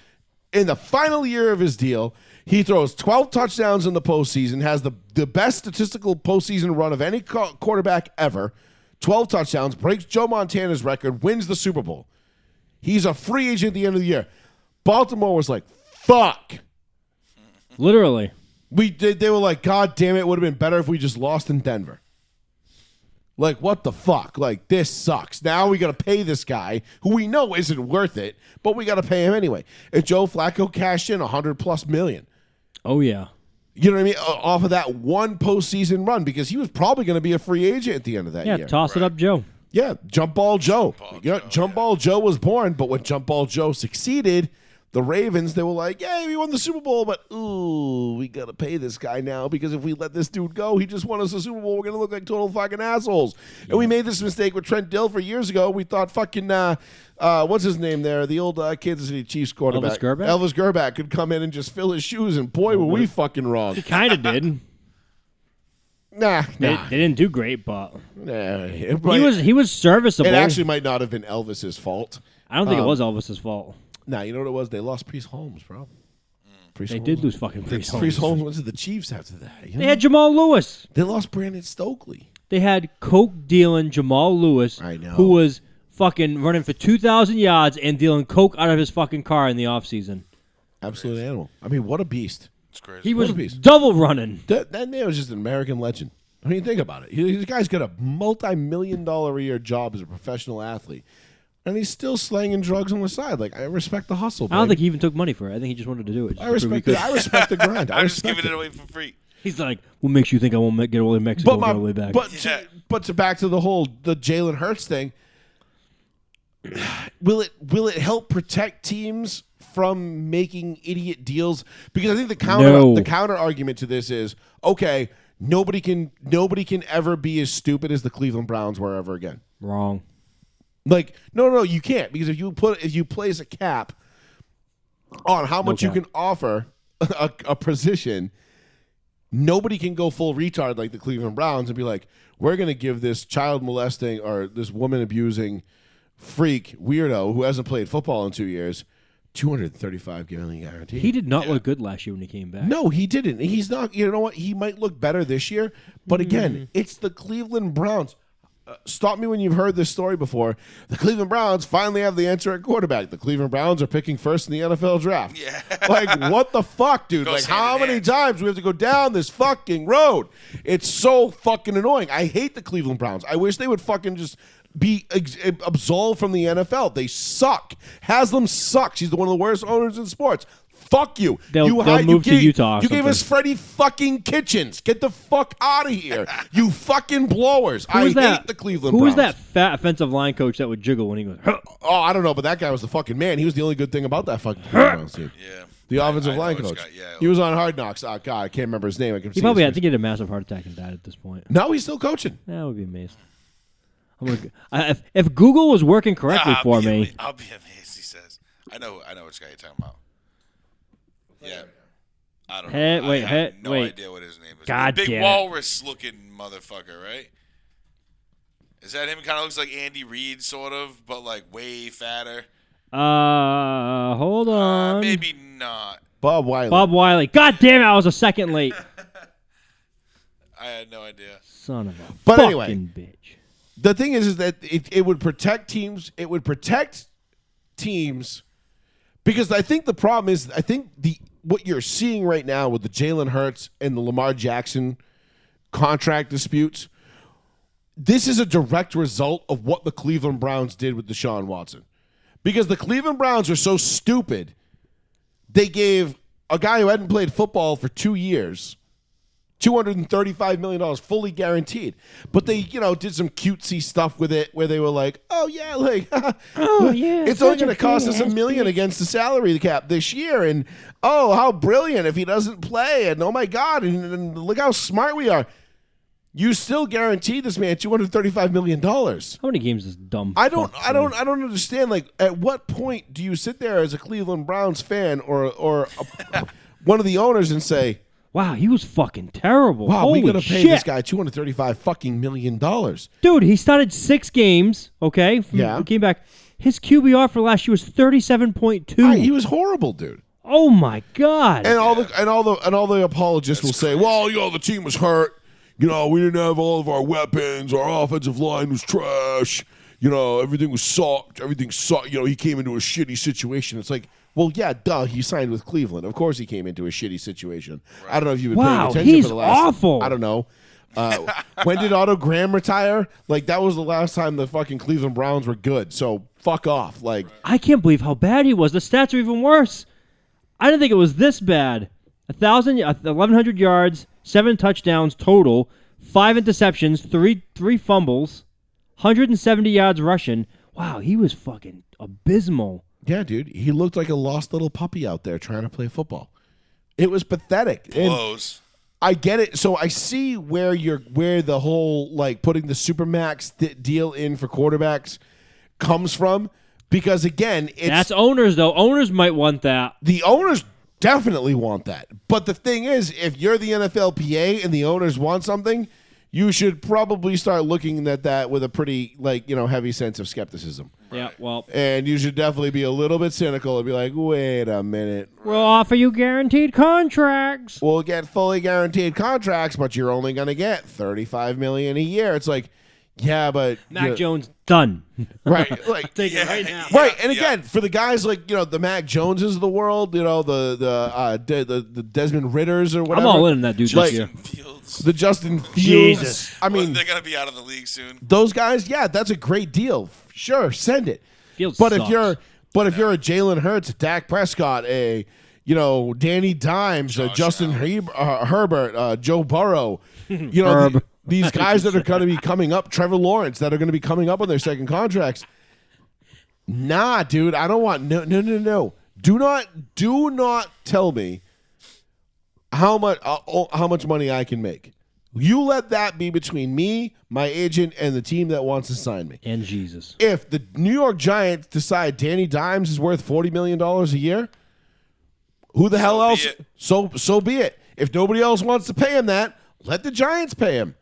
in the final year of his deal. He throws 12 touchdowns in the postseason, has the, the best statistical postseason run of any co- quarterback ever. 12 touchdowns, breaks Joe Montana's record, wins the Super Bowl. He's a free agent at the end of the year. Baltimore was like, fuck. Literally. We did. They were like, God damn it! Would have been better if we just lost in Denver. Like, what the fuck? Like, this sucks. Now we got to pay this guy who we know isn't worth it, but we got to pay him anyway. And Joe Flacco cashed in a hundred plus million. Oh yeah. You know what I mean? Off of that one postseason run because he was probably going to be a free agent at the end of that Yeah. year. Toss it up, Joe. Yeah, Jump Ball Joe. Ball yeah, Joe, Jump Ball Joe was born, but when Jump Ball Joe succeeded, the Ravens they were like, "Yay, we won the Super Bowl!" But ooh, we gotta pay this guy now because if we let this dude go, he just won us a Super Bowl. We're gonna look like total fucking assholes. And we made this mistake with Trent Dilfer years ago. We thought fucking uh, uh, what's his name there, the old uh, Kansas City Chiefs quarterback, Elvis Grbac? Elvis Grbac could come in and just fill his shoes, and boy, were we fucking wrong. He kind of did. *laughs* Nah, They, nah, they didn't do great, but nah. He was he was serviceable. it actually might not have been Elvis's fault. I don't think um, it was Elvis's fault. Nah, you know what it was? They lost Priest Holmes, bro. Mm. Priest They Holmes. did lose fucking Priest Holmes. Priest Holmes. Holmes went to the Chiefs after that. you They know? had Jamal Lewis. They lost Brandon Stokley. They had coke dealing Jamal Lewis, I know. who was fucking running for two thousand yards and dealing coke out of his fucking car in the offseason. Absolute animal. I mean, what a beast. It's crazy. He was a beast. double running. That, that man was just an American legend. I mean, think about it. He, this guy's got a multi-million dollar a year job as a professional athlete, and he's still slanging drugs on the side. Like, I respect the hustle. I don't baby. think he even took money for it. I think he just wanted to do it. I to prove he respect the. I respect the grind. *laughs* I I'm just respect giving it it. away for free. He's like, what makes you think I won't ma- get all the way to Mexico But all the my, way back? but Yeah. to, but to back to the whole the Jalen Hurts thing. Will it will it help protect teams from making idiot deals? Because I think the counter No. the counter argument to this is okay. Nobody can nobody can ever be as stupid as the Cleveland Browns were ever again. Wrong. Like no no you can't because if you put if you place a cap on how much you can offer *laughs* a, a position, nobody can go full retard like the Cleveland Browns and be like, we're gonna give this child molesting or this woman abusing freak weirdo who hasn't played football in two years 235 million guaranteed. He did not look good last year when he came back. No, he didn't. He's not. You know what? He might look better this year, but mm-hmm. again, it's the Cleveland Browns. Stop me when you've heard this story before. The Cleveland Browns finally have the answer at quarterback. The Cleveland Browns are picking first in the NFL draft. Yeah. *laughs* like what the fuck, dude? Like how many hand. times do we have to go down this fucking road? It's so fucking annoying. I hate the Cleveland Browns. I wish they would fucking just be ex- absolved from the NFL. They suck. Haslam sucks. He's the one of the worst owners in sports. Fuck you. They'll- you they'll you move to gave- Utah or You gave us something. Freddie fucking Kitchens. Get the fuck out of here. you *laughs* fucking blowers. Who I was that? hate the Cleveland Who was Browns. that fat offensive line coach that would jiggle when he goes? "Huh." Oh, I don't know, but that guy was the fucking man. He was the only good thing about that fucking Cleveland Browns team. Yeah. The I- offensive I line coach. guy- yeah. He was on Hard Knocks. Oh God, I can't remember his name. I can He see probably his had face. to get a massive heart attack and died at this point. No, he's still coaching. That would be amazing. I'm gonna, I, if, if Google was working correctly I'll for me, ama- I'll be amazed. He says, "I know, I know which guy you're talking about." Yeah, I don't know. Wait, I wait, have hey, no wait. idea what his name is. God the big damn it. walrus-looking motherfucker, right? Is that him? Kind of looks like Andy Reid, sort of, but like way fatter. uh, hold Uh, on. maybe not. Bob Wylie. Bob Wylie. God damn it! I was a second late. *laughs* I had no idea. Son of a But fucking anyway. bitch. the thing is, is that it, it would protect teams. It would protect teams because I think the problem is, I think the what you're seeing right now with the Jalen Hurts and the Lamar Jackson contract disputes. This is a direct result of what the Cleveland Browns did with Deshaun Watson. Because the Cleveland Browns are so stupid, they gave a guy who hadn't played football for two years $235 million fully guaranteed. But they, you know, did some cutesy stuff with it where they were like, oh, yeah, like, *laughs* Oh, yeah, it's only going to cost us a million against the salary cap this year. And oh, how brilliant if he doesn't play. And oh my God, and, and look how smart we are. You still guarantee this man $235 million. How many games is dumb? I don't I don't? I don't understand like at what point do you sit there as a Cleveland Browns fan or or a, *laughs* one of the owners and say, Wow, he was fucking terrible. "Wow, Holy we to pay shit. this guy 235 fucking million dollars." Dude, he started six games. Okay, from, Yeah. came back. His QBR for last year was thirty-seven point two. Ah, He was horrible, dude. oh my god! And all the and all the and all the apologists will say, "Well, you know, the team was hurt. You know, we didn't have all of our weapons. Our offensive line was trash. You know, everything was sucked. Everything sucked. You know, he came into a shitty situation. It's like, well, yeah, duh. He signed with Cleveland. Of course, he came into a shitty situation. I don't know if you've been Wow, paying attention he's for the last. awful. I don't know. Uh, when did Otto Graham retire? Like that was the last time the fucking Cleveland Browns were good. So fuck off. Like I can't believe how bad he was. The stats are even worse. I didn't think it was this bad. A thousand, eleven hundred yards, seven touchdowns total, five interceptions, three three fumbles, hundred and seventy yards rushing. Wow, he was fucking abysmal. Yeah, dude. He looked like a lost little puppy out there trying to play football. It was pathetic. And Close. I get it. So I see where you're where the whole like putting the supermax th- deal in for quarterbacks comes from because again, it's That's owners though. Owners might want that. the owners definitely want that. But the thing is, if you're the NFLPA and the owners want something, you should probably start looking at that with a pretty like, you know, heavy sense of skepticism. Yeah, well, And you should definitely be a little bit cynical and be like, wait a minute. we'll offer you guaranteed contracts. We'll get fully guaranteed contracts, but you're only going to get 35 million a year. It's like, yeah, but Mac you- Jones done. *laughs* right, like *laughs* Take it right now. *laughs* right. And yeah. again, for the guys like you know the Mac Joneses of the world, you know the the uh, De- the, the Desmond Ridders or whatever. I'm all in that dude Like- this year. Fields. The Justin Fields. Jesus. I Well, mean, they're gonna be out of the league soon. those guys. Yeah, that's a great deal. Sure, send it. Fields But if you're but if you're a Jalen Hurts, a Dak Prescott, a you know Danny Dimes, a Josh Justin Allen. Heb- uh, Herbert, uh, Joe Burrow, you know Herb. the- these *laughs* guys that are going to be coming up, Trevor Lawrence, that are going to be coming up on their second contracts. Nah, dude, I don't want no no no no. Do not do not tell me how much uh, oh, how much money I can make. You let that be between me, my agent, and the team that wants to sign me and Jesus. if the New York Giants decide Danny Dimes is worth forty million dollars a year, who the hell be else? So so be it. If nobody else wants to pay him that, let the Giants pay him.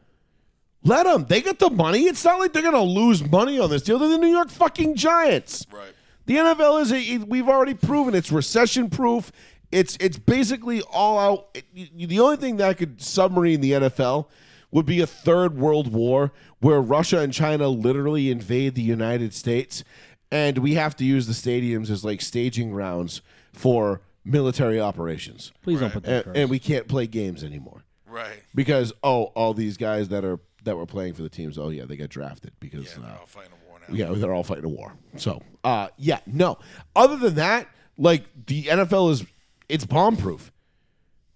Let them. They get the money. It's not like they're gonna lose money on this deal. They're the New York fucking Giants. Right. The NFL is a, we've already proven it's recession proof. It's it's basically all out. it- the only thing that could submarine the NFL would be a third world war where Russia and China literally invade the United States, and we have to use the stadiums as like staging grounds for military operations, Please don't put that. and, and we can't play games anymore Right. because oh, all these guys that are that were playing for the teams, oh yeah, they got drafted because Yeah, uh, they're all fighting a war now. yeah, they're all fighting a war. So, uh, yeah, no. Other than that, like the NFL is, it's bomb proof.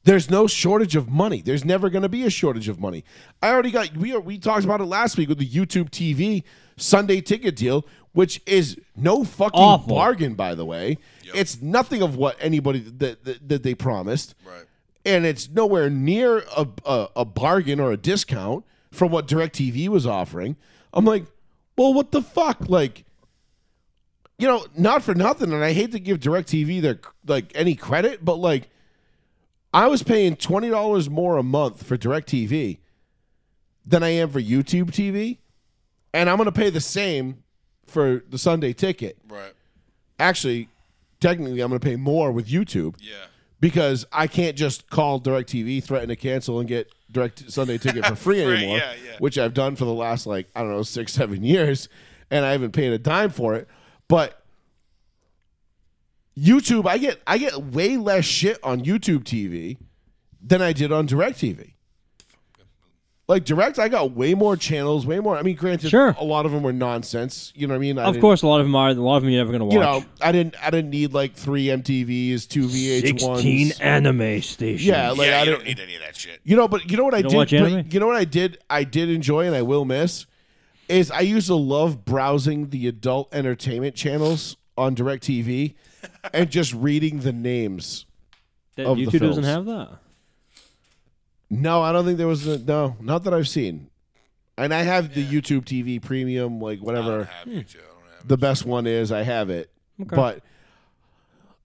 There's no shortage of money. There's never going to be a shortage of money. I already got we are, we talked about it last week with the YouTube TV Sunday ticket deal, which is no fucking Awful. bargain, by the way. It's nothing of what anybody that, that that they promised Right. and it's nowhere near a, a, a bargain or a discount from what DirecTV was offering. I'm like, well, what the fuck? Like, you know, not for nothing, and I hate to give DirecTV their like any credit, but like, I was paying twenty dollars more a month for DirecTV than I am for YouTube TV, and I'm gonna pay the same for the Sunday ticket. Right. Actually, technically, I'm gonna pay more with YouTube Yeah. because I can't just call DirecTV, threaten to cancel, and get direct Sunday ticket for *laughs* free anymore, yeah, yeah. which I've done for the last like I don't know six seven years, and I haven't paid a dime for it. But YouTube, I get I get way less shit on YouTube TV than I did on DirecTV. Like direct, I got way more channels, way more. I mean, granted, Sure. a lot of them were nonsense. You know what I mean? I of didn't- course, a lot of them are. A lot of them you're never gonna watch. You know, I didn't. I didn't need like three MTVs, two VH1s. sixteen anime stations. Yeah, like yeah, I you didn't. don't need any of that shit. You know, but you know what I don't did. watch anime? you know what I did. I did enjoy, and I will miss. Is I used to love browsing the adult entertainment channels on Directv, and just reading the names. That of the YouTube doesn't films. have that. No, I don't think there was. A, no, not that I've seen. And I have the YouTube TV Premium, like I whatever. don't have you too. I don't have the best one is. I have it, Okay. but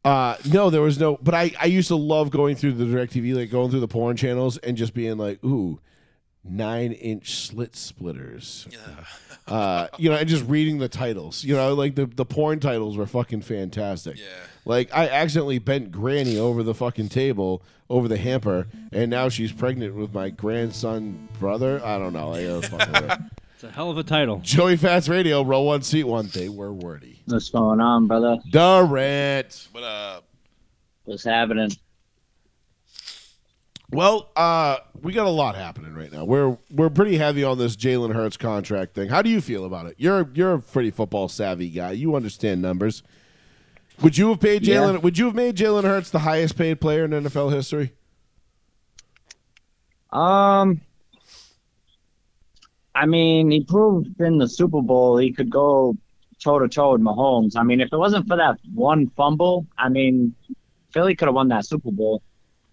uh, no, there was no. But I I used to love going through the Directv, like going through the porn channels and just being like, ooh, nine inch slit splitters. Yeah. *laughs* uh, you know, and just reading the titles. You know, like the the porn titles were fucking fantastic. Yeah. Like I accidentally bent Granny over the fucking table, over the hamper, and now she's pregnant with my grandson brother. I don't know. Like, it was fucking weird. It's a hell of a title. Joey Fats Radio, row one, seat one. They were wordy. What's going on, brother? Durant. But uh, What's happening? Well, uh, we got a lot happening right now. We're we're pretty heavy on this Jalen Hurts contract thing. How do you feel about it? You're you're a pretty football savvy guy. You understand numbers. Would you have paid Yeah. Jalen? Would you have made Jalen Hurts the highest paid player in NFL history? Um, I mean, he proved in the Super Bowl he could go toe to toe with Mahomes. I mean, if it wasn't for that one fumble, I mean, Philly could have won that Super Bowl.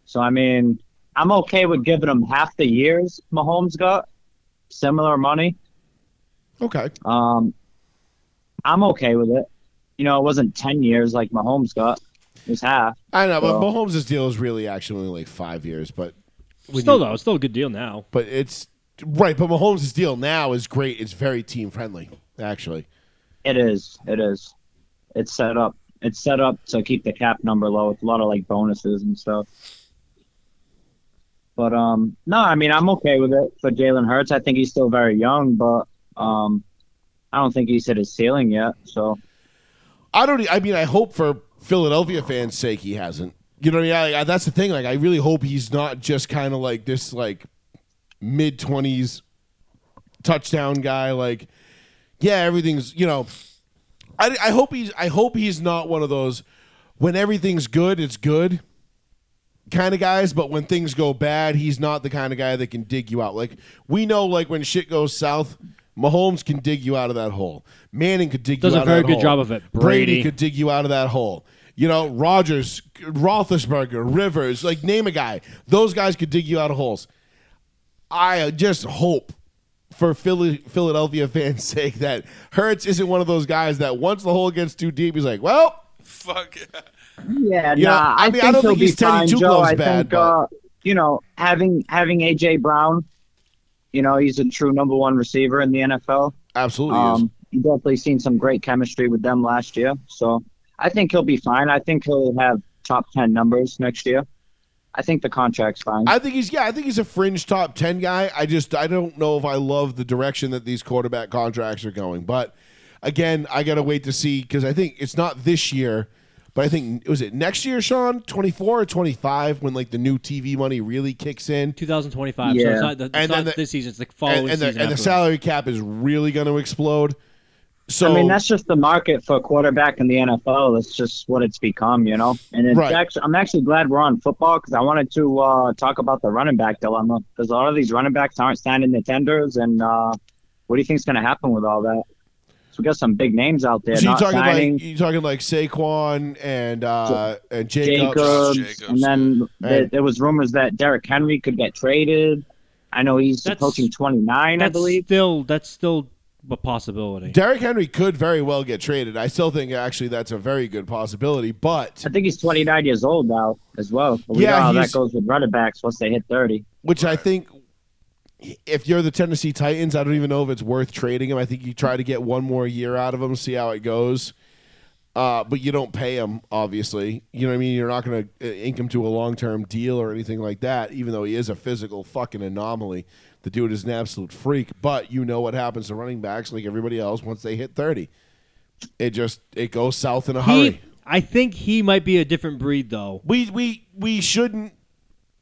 So I mean, I'm okay with giving him half the years Mahomes got, similar money. Okay. Um, I'm okay with it. You know, it wasn't ten years like Mahomes got. It was half. I know, but Well- Mahomes' deal is really actually only like five years, but when Still you- though, it's still a good deal now. but it's right. But Mahomes' deal now is great. It's very team friendly, actually. It is. It is. It's set up. It's set up to keep the cap number low with a lot of like bonuses and stuff. But um, no, I mean I'm okay with it for Jalen Hurts. I think he's still very young, but um, I don't think he's hit his ceiling yet. So I don't. I mean, I hope for Philadelphia fans' sake he hasn't. You know, yeah, like, that's the thing. Like, I really hope he's not just kind of like this, like mid twenties touchdown guy. Like, yeah, everything's. You know, I, I hope he's. I hope he's not one of those when everything's good, it's good kind of guys. But when things go bad, he's not the kind of guy that can dig you out. Like we know, like when shit goes south. Mahomes can dig you out of that hole. Manning could dig Does you out very of that good hole. job of it. Brady Brady. could dig you out of that hole. You know, Rodgers, Roethlisberger, Rivers, like name a guy. Those guys could dig you out of holes. I just hope for Philly, Philadelphia *laughs* fans' sake that Hurts isn't one of those guys that once the hole gets too deep, he's like, well, fuck. Yeah, You know, nah, I I, mean, I think don't he'll think be he's Teddy fine, Two. Gloves I bad, think but- uh, you know having having AJ Brown, you know, he's a true number one receiver in the NFL. absolutely. Um, you definitely seen some great chemistry with them last year. So I think he'll be fine. I think he'll have top ten numbers next year. I think the contract's fine. I think he's yeah, I think he's a fringe top ten guy. I just I don't know if I love the direction that these quarterback contracts are going. But again, I gotta wait to see because I think it's not this year, but I think was it next year, Sean, twenty four or twenty five, when like the new TV money really kicks in. 2025. So Yeah. it's not, the, it's And not then the- this season. It's the following And, and the and the salary cap is really going to explode. So I mean, that's just the market for a quarterback in the NFL. That's just what it's become, you know. And it's Right. actually, I'm actually glad we're on football because I wanted to uh, talk about the running back dilemma because a lot of these running backs aren't signing the tenders. And uh, what do you think is going to happen with all that? So we got some big names out there so you're talking signing. like you're talking like Saquon and uh, and Jacobs. Jacobs, Jacobs, and then there, And- there was rumors that Derrick Henry could get traded. I know he's That's- approaching 29, I That's believe. still that's still a possibility. Derrick Henry could very well get traded. I still think actually that's a very good possibility, but I think he's 29 years old now as well. But we Yeah, know how that goes with running backs once they hit 30. which I think if you're the Tennessee Titans, I don't even know if it's worth trading him. I think you try to get one more year out of him, see how it goes. Uh, but you don't pay him, obviously. You know what I mean? You're not going to ink him to a long term deal or anything like that, even though he is a physical fucking anomaly. The dude is an absolute freak. But you know what happens to running backs, like everybody else, once they hit 30. It just it goes south in a hurry. He, I think he might be a different breed, though. we we we shouldn't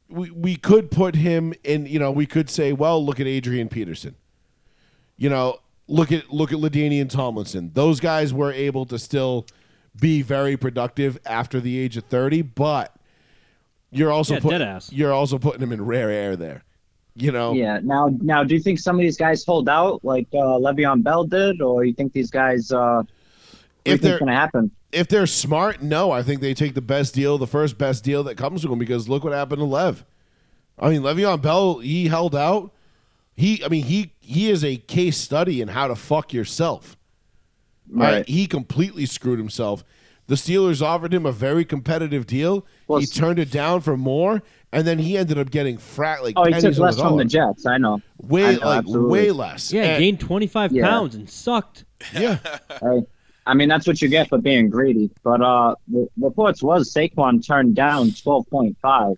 we we could put him in you know we could say well look at Adrian Peterson you know look at look at LaDainian Tomlinson those guys were able to still be very productive after the age of 30 but you're also Yeah, put- deadass. you're also putting them in rare air there you know Yeah. Now, now, do you think some of these guys hold out like uh, Le'Veon Bell did, or you think these guys? Uh, what do you If they're- going to happen? if they're smart, no, I think they take the best deal, the first best deal that comes to them because look what happened to Lev. I mean, Le'Veon Bell, he held out. He, I mean, he he is a case study in how to fuck yourself. Right? Right. He completely screwed himself. The Steelers offered him a very competitive deal. Well, he turned it down for more, and then he ended up getting frat like Oh, he took less from the. Jets. I know. way I know, like absolutely. way less. Yeah, And- gained 25 Yeah. pounds and sucked. yeah. Right? I mean, that's what you get for being greedy. But uh, the reports was Saquon turned down 12.5.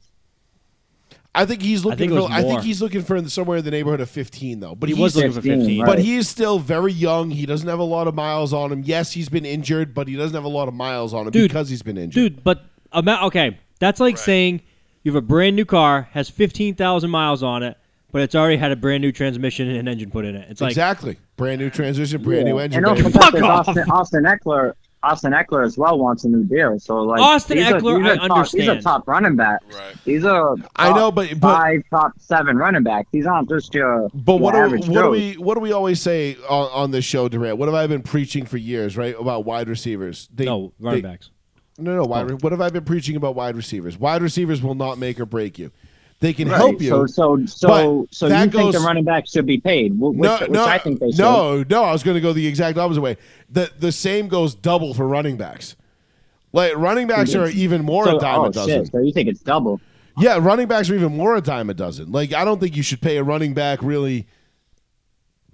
I think he's looking think for. I think he's looking for somewhere in the neighborhood of fifteen, though. But He he's was looking for 15, 15. right. But he is still very young. He doesn't have a lot of miles on him. Yes, he's been injured, but he doesn't have a lot of miles on him Dude, because he's been injured. Dude, but okay, that's like Right. saying you have a brand new car, has 15,000 miles on it, but it's already had a brand new transmission and an engine put in it. It's like, exactly. Brand new transmission, brand new engine. And don't forget Fuck off. Austin, Austin Ekeler. Austin Ekeler as well wants a new deal. So like Austin these are- Eckler, these are I top, These understand. are top running back. Right. These are I top know, but- but- five, top seven running backs. He's aren't just your. But what your do, average what do we what do we always say on, on this show, Durant? What have I been preaching for years, right? About wide receivers. They, no, running they- backs. No, no. Wide, What have I been preaching about wide receivers? Wide receivers will not make or break you. They can Right. help you. So so but so so you that think the running backs should be paid? Which, no, which no, I think they should. no, no. I was going to go the exact opposite way. The the same goes double for running backs. Like running backs are even more So, a dime oh a dozen. shit! So you think it's double? Yeah, running backs are even more a dime a dozen. Like I don't think you should pay a running back really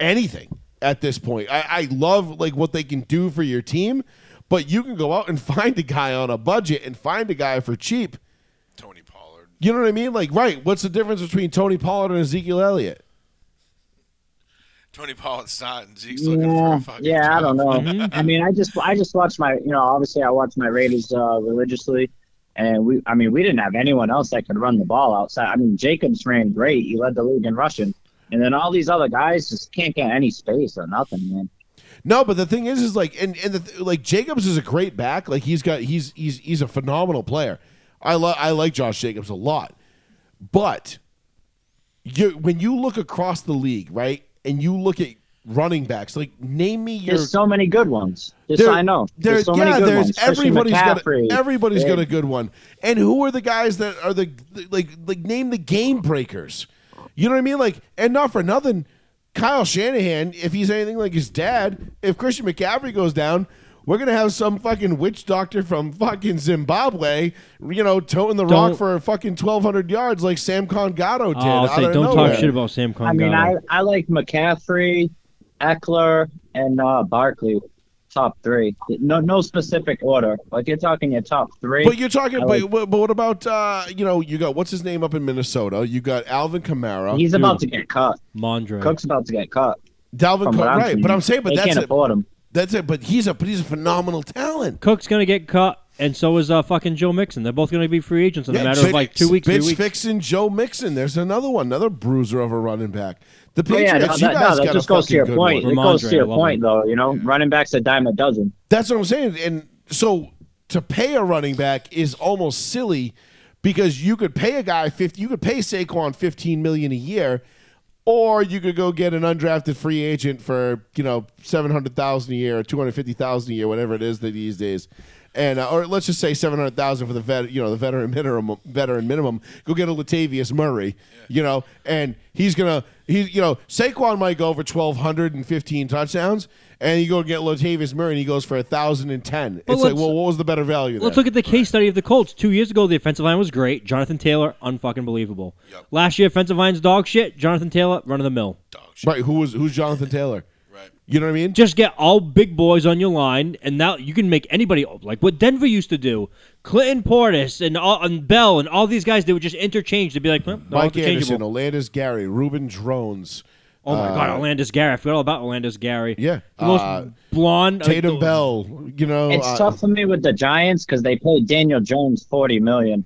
anything at this point. I, I love like what they can do for your team, but you can go out and *laughs* find a guy on a budget and find a guy for cheap. Tony Pollard. You know what I mean? Like, right? What's the difference between Tony Pollard and Ezekiel Elliott? Tony Pollard's not, and Zeke's looking for Yeah, a fucking yeah, I don't know. I mean, I just I just watch my you know obviously I watch my Raiders uh, religiously, and we I mean we didn't have anyone else that could run the ball outside. I mean Jacobs ran great; he led the league in rushing, and then all these other guys just can't get any space or nothing, man. No, but the thing is, is like, and and the, like Jacobs is a great back. Like he's got, he's he's he's a phenomenal player. I love, I like Josh Jacobs a lot, but you when you look across the league, right, and you look at running backs, like name me your. There's so many good ones. There- I know. there- There's so yeah, many good there's ones. Everybody's got a, everybody's got a good one. And who are the guys that are the like like name the game breakers? You know what I mean? Like, and not for nothing, Kyle Shanahan, if he's anything like his dad, if Christian McCaffrey goes down, we're gonna have some fucking witch doctor from fucking Zimbabwe, you know, toting the rock Don't- for fucking twelve hundred yards like Sam Congato did. Oh, I'll out say, of don't nowhere. talk shit about Sam Congato. I mean, I, I like McCaffrey. Ekeler and uh, Barkley, top three. No, no specific order. Like you're talking your top three. But you're talking, I but, like- but what about uh, you know you got what's his name up in Minnesota? You got Alvin Kamara, He's about to get cut. Mondre. Cook's about to get cut. Dalvin From Cook, what I'm right? seeing. But I'm saying, but they that's can't it. afford him. That's it. But he's a but he's a phenomenal talent. Cook's gonna get cut, and so is uh, fucking Joe Mixon. They're both gonna be free agents in a matter bitch- of like two weeks, three Bitch weeks. fixing Joe Mixon. There's another one, another bruiser of a running back. The Oh, yeah, Patriots, no, you that, guys no, that got just a goes to your point. one. It goes to your point, him. though. You know, running backs a dime a dozen. That's what I'm saying. And so to pay a running back is almost silly because you could pay a guy 50 you could pay Saquon 15 million a year or you could go get an undrafted free agent for, you know, 700,000 a year or 250,000 a year whatever it is that these days. And uh, or let's just say 700,000 for the vet, you know, the veteran *laughs* minimum veteran minimum. Go get a Latavius Murray, you know, and he's to he you know, Saquon might go for 1215 touchdowns and you go get Latavius Murray and he goes for a 1010. It's like, well, what was the better value there? Let's look at the case study of the Colts. Two years ago, the offensive line was great. Jonathan Taylor, unfucking believable. Yep. Last year, offensive line's dog shit. Jonathan Taylor, run of the mill. Dog shit. Right, who was who's Jonathan Taylor? *laughs* Right. You know what I mean? Just get all big boys on your line, and now you can make anybody like what Denver used to do. Clinton Portis and all, and Bell and all these guys, they would just interchange. They'd be like, well, Mike Anderson, interchangeable. Olandis Gary, Reuben Droughns, Oh my God, uh, Orlandis Gary! I forgot all about Orlandis Gary. Yeah, the most uh, blonde. Tatum the- Bell. You know, It's uh, tough for me with the Giants because they paid Daniel Jones forty million.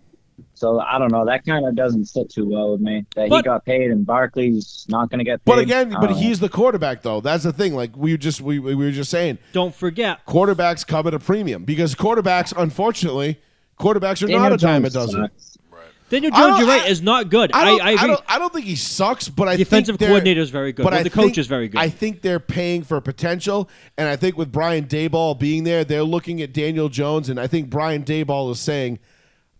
So I don't know. That kind of doesn't sit too well with me. That he got paid and Barkley's not going to get paid. But again, but know. he's the quarterback though. That's the thing. Like we just we, we were just saying, Don't forget, quarterbacks come at a premium because quarterbacks, unfortunately, quarterbacks are Daniel not a dime a dozen. sucks. Daniel I don't- Jones, you're right, I- is not good. I I, don't, I, I, agree. don't, I don't think he sucks, but I The think offensive they're- coordinator is very good, but I the coach think- is very good. I think they're paying for potential, and I think with Brian Daboll being there, they're looking at Daniel Jones, and I think Brian Daboll is saying,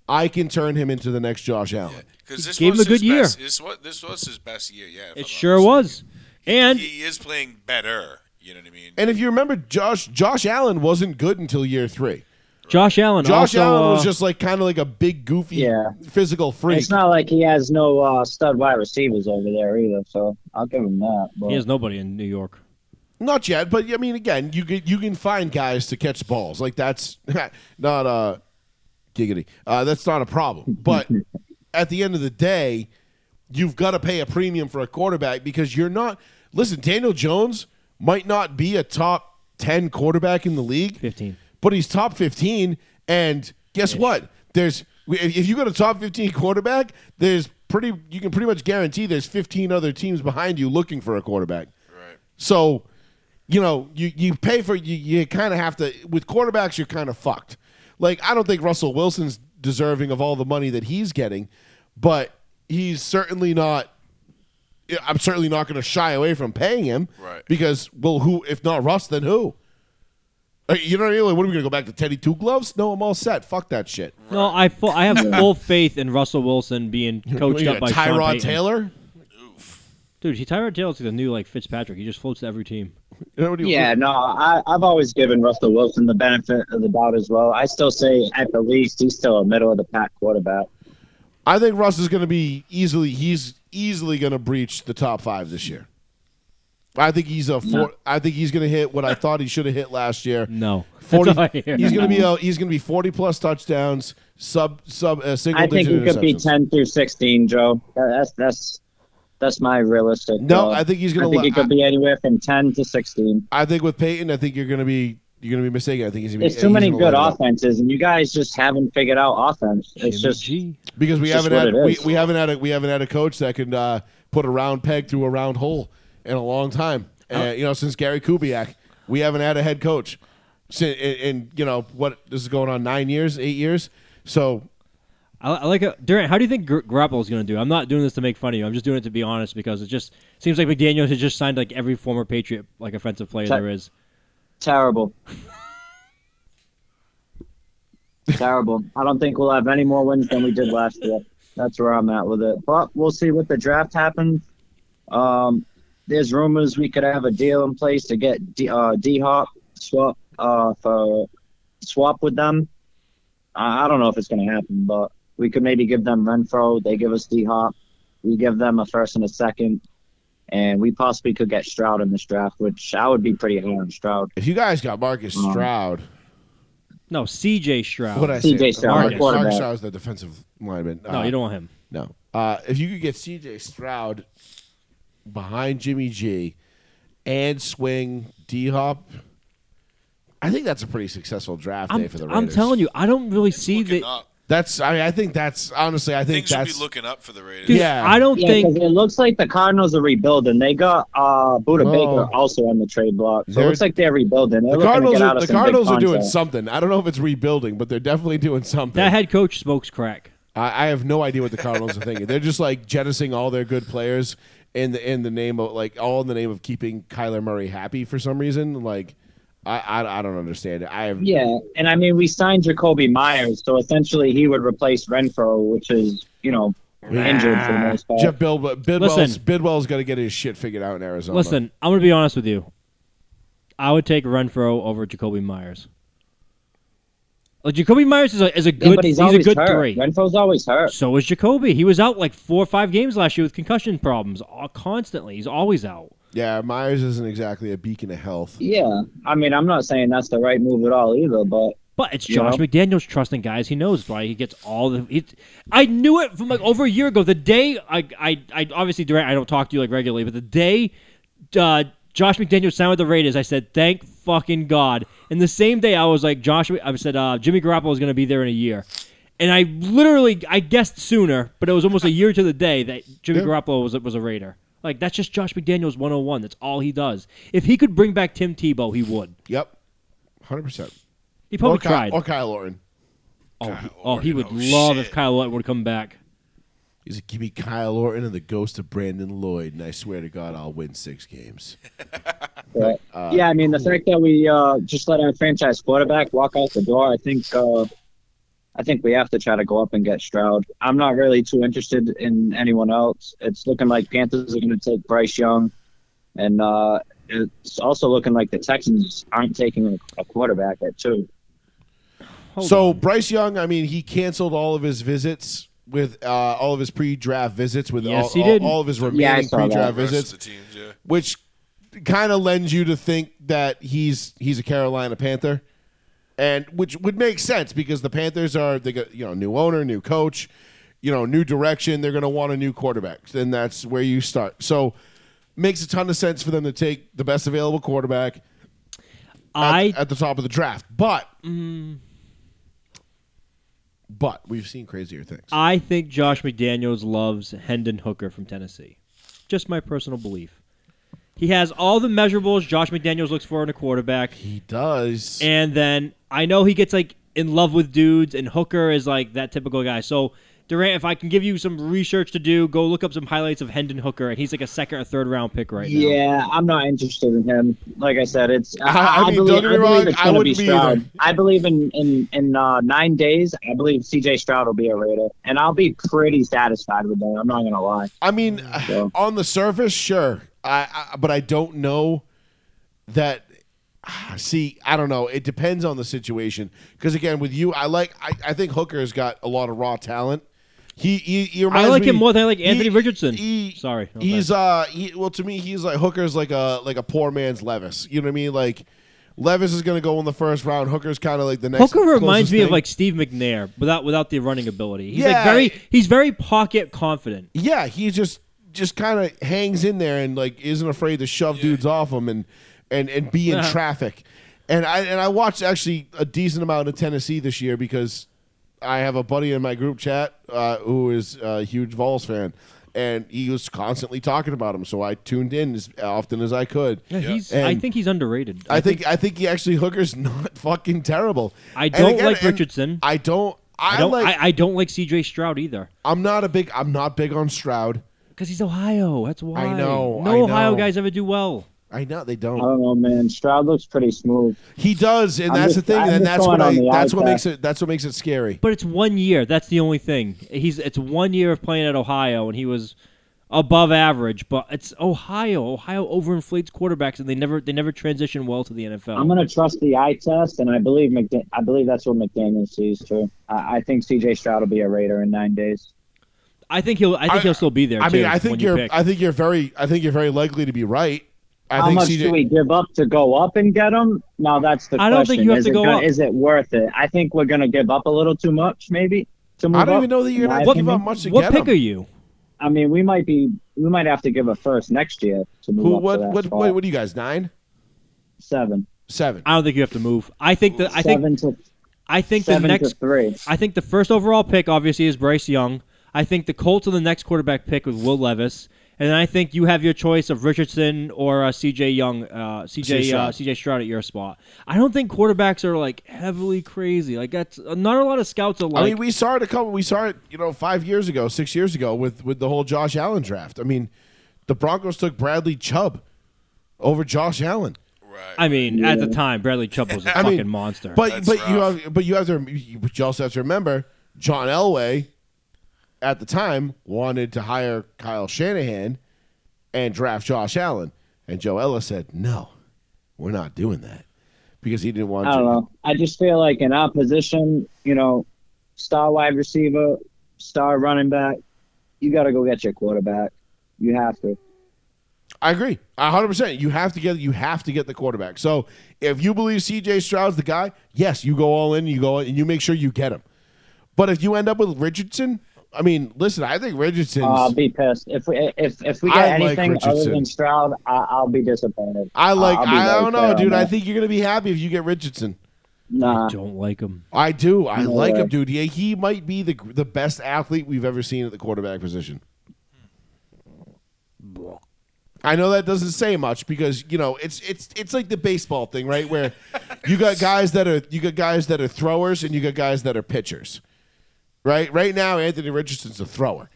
"I can turn him into the next Josh Allen." Because this Gave him was a good his year. Best, this, was, this was his best year. Yeah. if I'm it sure mistaken. was. And He is playing better. You know what I mean? And if you remember, Josh Josh Allen wasn't good until year three. Josh Allen. Josh also, Allen was uh, just like kind of like a big, goofy, Yeah. physical freak. It's not like he has no uh, stud wide receivers over there either. So I'll give him that. But He has nobody in New York. Not yet, but I mean, again, you can you can find guys to catch balls. Like that's *laughs* not a giggity. Uh, that's not a problem. But *laughs* at the end of the day, you've got to pay a premium for a quarterback because you're not. Listen, Daniel Jones might not be a top ten quarterback in the league, 15. But he's top fifteen. And guess what? There's if you got a top fifteen quarterback, there's pretty. You can pretty much guarantee there's fifteen other teams behind you looking for a quarterback. right. So, you know, you, you pay for you you kind of have to with quarterbacks you're kind of fucked. Like I don't think Russell Wilson's deserving of all the money that he's getting, but he's certainly not I'm certainly not going to shy away from paying him Right. because well who if not Russ then who? Uh, You know what I mean? Like, what are we going to go back to Teddy Two Gloves? No, I'm all set. Fuck that shit. No, I full, I have full faith in Russell Wilson being coached You up got by Sean Tyrod Payton. Taylor. Dude, he Tyrod Taylor's like the new like Fitzpatrick. He just floats to every team. You know what do you- yeah, no, I, I've always given Russell Wilson the benefit of the doubt as well. I still say at the least he's still a middle of the pack quarterback. I think Russ is going to be easily. He's easily going to breach the top five this year. I think he's a. Four, I think he's going to hit what I thought he should have hit last year. *laughs* No, *laughs* Forty. That's all I hear. He's going to be. A, he's going to be forty plus touchdowns, sub sub uh, single I think digit he could be ten through sixteen, Joe. That's that's that's my realistic. No, uh, I think he's going to. I to. think he could be anywhere from ten to sixteen. I think with Payton, I think you're going to be. You're going to be mistaken. I think he's going to be. There's too many good light up. offenses, and you guys just haven't figured out offense. It's just because we haven't had we, we haven't had a we haven't had a coach that can uh, put a round peg through a round hole in a long time. Uh, you know, since Gary Kubiak, we haven't had a head coach. Sin- in, in you know what this is going on nine years, eight years. So I, I like it. Durant, how do you think Gar- Garoppolo's going to do? I'm not doing this to make fun of you. I'm just doing it to be honest because it just seems like McDaniel has just signed like every former Patriot like offensive player Check. there is. terrible. terrible. I don't think we'll have any more wins than we did last year. That's where I'm at with it. But we'll see what the draft happens. Um, there's rumors we could have a deal in place to get D, uh, D-Hop swap uh, for swap with them. I, I don't know if it's going to happen, but we could maybe give them Renfrow. They give us D-Hop. We give them a first and a second. and we possibly could get Stroud in this draft, which I would be pretty high on Stroud. If you guys got Marcus Um, Stroud, No, C.J. Stroud. what I C.J. say? Stroud, Marcus. Marcus Stroud is the defensive lineman. no, Uh, you don't want him. No. Uh, if you could get C.J. Stroud behind Jimmy G and swing D Hop, I think that's a pretty successful draft day I'm, for the Raiders. I'm telling you, I don't really see that. up. That's. I mean, I think that's honestly. I think Things should that's. be looking up for the Raiders. Dude, Yeah. I don't Yeah, think. it looks like the Cardinals are rebuilding. They got uh, Budda Oh. Baker also on the trade block, so They're- it looks like they're rebuilding. They're the Cardinals to get out are, the Cardinals are doing something. I don't know if it's rebuilding, but they're definitely doing something. That head coach smokes crack. I, I have no idea what the Cardinals are thinking. They're just like jettisoning all their good players in the in the name of like all in the name of keeping Kyler Murray happy for some reason. Like I I, I don't understand it. I have Yeah, and I mean we signed Jakobi Meyers, so essentially he would replace Renfrow, which is you know injured for the most part. Jeff Bill, Bidwill's Listen. Bidwill's got to get his shit figured out in Arizona. Listen, I'm gonna be honest with you. I would take Renfrow over Jakobi Meyers. Like Jakobi Meyers is a is a Yeah, good but he's, he's, a good hurt. three. Renfrow's always hurt. So is Jacoby. He was out like four or five games last year with concussion problems, uh, constantly. He's always out. yeah, Myers isn't exactly a beacon of health. Yeah, I mean I'm not saying that's the right move at all either, but But it's You Josh know? McDaniels trusting guys. He knows why he gets all the. He, I knew it from like over a year ago. The day I, I, I obviously Durant, I don't talk to you like regularly, but the day uh, Josh McDaniels signed with the Raiders, I said thank fucking God. And the same day I was like Josh, I said uh, Jimmy Garoppolo is going to be there in a year. And I literally, I guessed sooner, but it was almost a year to the day that Jimmy Yeah. Garoppolo was was a Raider. Like that's just Josh McDaniels 101. That's all he does. If he could bring back Tim Tebow, he would. Yep, hundred percent. He probably or Ky- tried. or Kyle Orton. Oh, Kyle he, oh, he would oh, love shit. if Kyle Orton would come back. He's like, give me Kyle Orton and the ghost of Brandon Lloyd, and I swear to God, I'll win six games. *laughs* But, Uh, yeah, I mean the fact that we uh, just let our franchise quarterback walk out the door, I think uh, I think we have to try to go up and get Stroud. I'm not really too interested in anyone else. It's looking like Panthers are going to take Bryce Young, and uh, it's also looking like the Texans aren't taking a, a quarterback at two. Hold so on. Bryce Young, I mean, he canceled all of his visits with uh, all of his pre-draft visits with Yes, all, all- all of his remaining saw that. pre-draft The visits, the teams, yeah. which kind of lends you to think that he's he's a Carolina Panther, and which would make sense because the Panthers are they got you know new owner, new coach, you know new direction. They're going to want a new quarterback, and that's where you start. So makes a ton of sense for them to take the best available quarterback at, I at the top of the draft. But but we've seen crazier things. I think Josh McDaniels loves Hendon Hooker from Tennessee. Just my personal belief. He has all the measurables Josh McDaniels looks for in a quarterback, he does. and then I know he gets like in love with dudes, and Hooker is like that typical guy. So Durant, if I can give you some research to do, go look up some highlights of Hendon Hooker, and he's like a second or third round pick right now. Yeah, I'm not interested in him. Like I said, it's. I, I I, mean, believe, don't get me I believe wrong, it's I gonna wouldn't be be Stroud. either. I believe in in in uh, nine days. I believe C.J. Stroud will be a Raider, and I'll be pretty satisfied with that. I'm not gonna lie. I mean, Yeah. *sighs* on the surface, sure. I, I but I don't know that. *sighs* See, I don't know. It depends on the situation. Because again, with you, I like. I, I think Hooker's got a lot of raw talent. He he, he reminds I like me- him more than I like Anthony he- Richardson. he- Sorry, no he's uh he, well to me he's like Hooker's like a like a poor man's Levis. You know what I mean? Like Levis is going to go in the first round. Hooker's kind of like the next. Hooker reminds closest me of like Steve McNair without without the running ability. He's Yeah. like very he's very pocket confident. Yeah, he just just kind of hangs in there and like isn't afraid to shove dudes off him and and and be in *laughs* traffic. And I and I watched actually a decent amount of Tennessee this year because I have a buddy in my group chat uh, who is a huge Vols fan. And he was constantly talking about him, so I tuned in as often as I could. Yeah, Yeah. he's. I think he's underrated. I think I think he actually Hooker's *laughs* not fucking terrible. I don't again, like Richardson. I don't. I, I don't. like. I, I don't like C.J. Stroud either I'm not a big. I'm not big on Stroud. because he's Ohio. That's why. I know, No I Ohio guys ever do well. I know they don't. I don't know, man. Stroud looks pretty smooth. He does, and I'm that's just- the thing, I'm and that's what I. on the That's what makes it. That's what makes it scary. But it's one year. That's the only thing. He's. It's one year of playing at Ohio, and he was above average. But it's Ohio. Ohio overinflates quarterbacks, and they never they never transition well to the NFL. I'm gonna trust the eye test, and I believe McDa- I believe that's what McDaniel sees too. I, I think C.J. Stroud will be a Raider in nine days. I think he'll. I think I- he'll still be there. I too, mean, I think you you're. pick. I think you're very. I think you're very likely to be right. I How think much CJ. do we give up to go up and get him? Now that's the I question. don't think you have is to it go gonna- up. Is it worth it? I think we're gonna give up a little too much, maybe. To move I don't up, even know that you're in gonna my have to give up much to what get pick him. are you? I mean, we might be. We might have to give a first next year to move Who? up What? to that What? spot. What? What are you guys? Nine? Seven. Seven? I don't think you have to move. I think that I think. seven to I think the next. three. I think the first overall pick obviously is Bryce Young. I think the Colts are the next quarterback pick with Will Levis, and I think you have your choice of Richardson or uh, C.J. Young, uh, C.J. C.J. Uh, Stroud. C.J. Stroud at your spot. I don't think quarterbacks are like heavily crazy. Like that's not a lot of scouts are like. I mean, we saw it a couple. We saw it, you know, five years ago, six years ago, with with the whole Josh Allen draft. I mean, the Broncos took Bradley Chubb over Josh Allen. Right. I mean, at the time, Bradley Chubb was a *laughs* I fucking mean, monster. But That's but you have but you have to but you also have to remember John Elway at the time wanted to hire Kyle Shanahan and draft Josh Allen, and Joe Ellis said no, we're not doing that because he didn't want I don't know. I just feel like in our position, you know, star wide receiver, star running back, you got to go get your quarterback. You have to. I agree, hundred percent. You have to get you have to get the quarterback. So if you believe C.J. Stroud's the guy, yes, you go all in. You go and you make sure you get him. But if you end up with Richardson, I mean, listen, I think Richardson. Uh, I'll be pissed if we if if we get I like anything other than Stroud. I, I'll be disappointed. I like. I'll I don't know, dude. I think you're gonna be happy if you get Richardson. Nah, I don't like him. I do. I No like way. him, dude. Yeah, he might be the the best athlete we've ever seen at the quarterback position. I know that doesn't say much because you know it's it's it's like the baseball thing, right? Where you got *laughs* guys that are you got guys that are throwers and you got guys that are pitchers, right? Right now, Anthony Richardson's a thrower.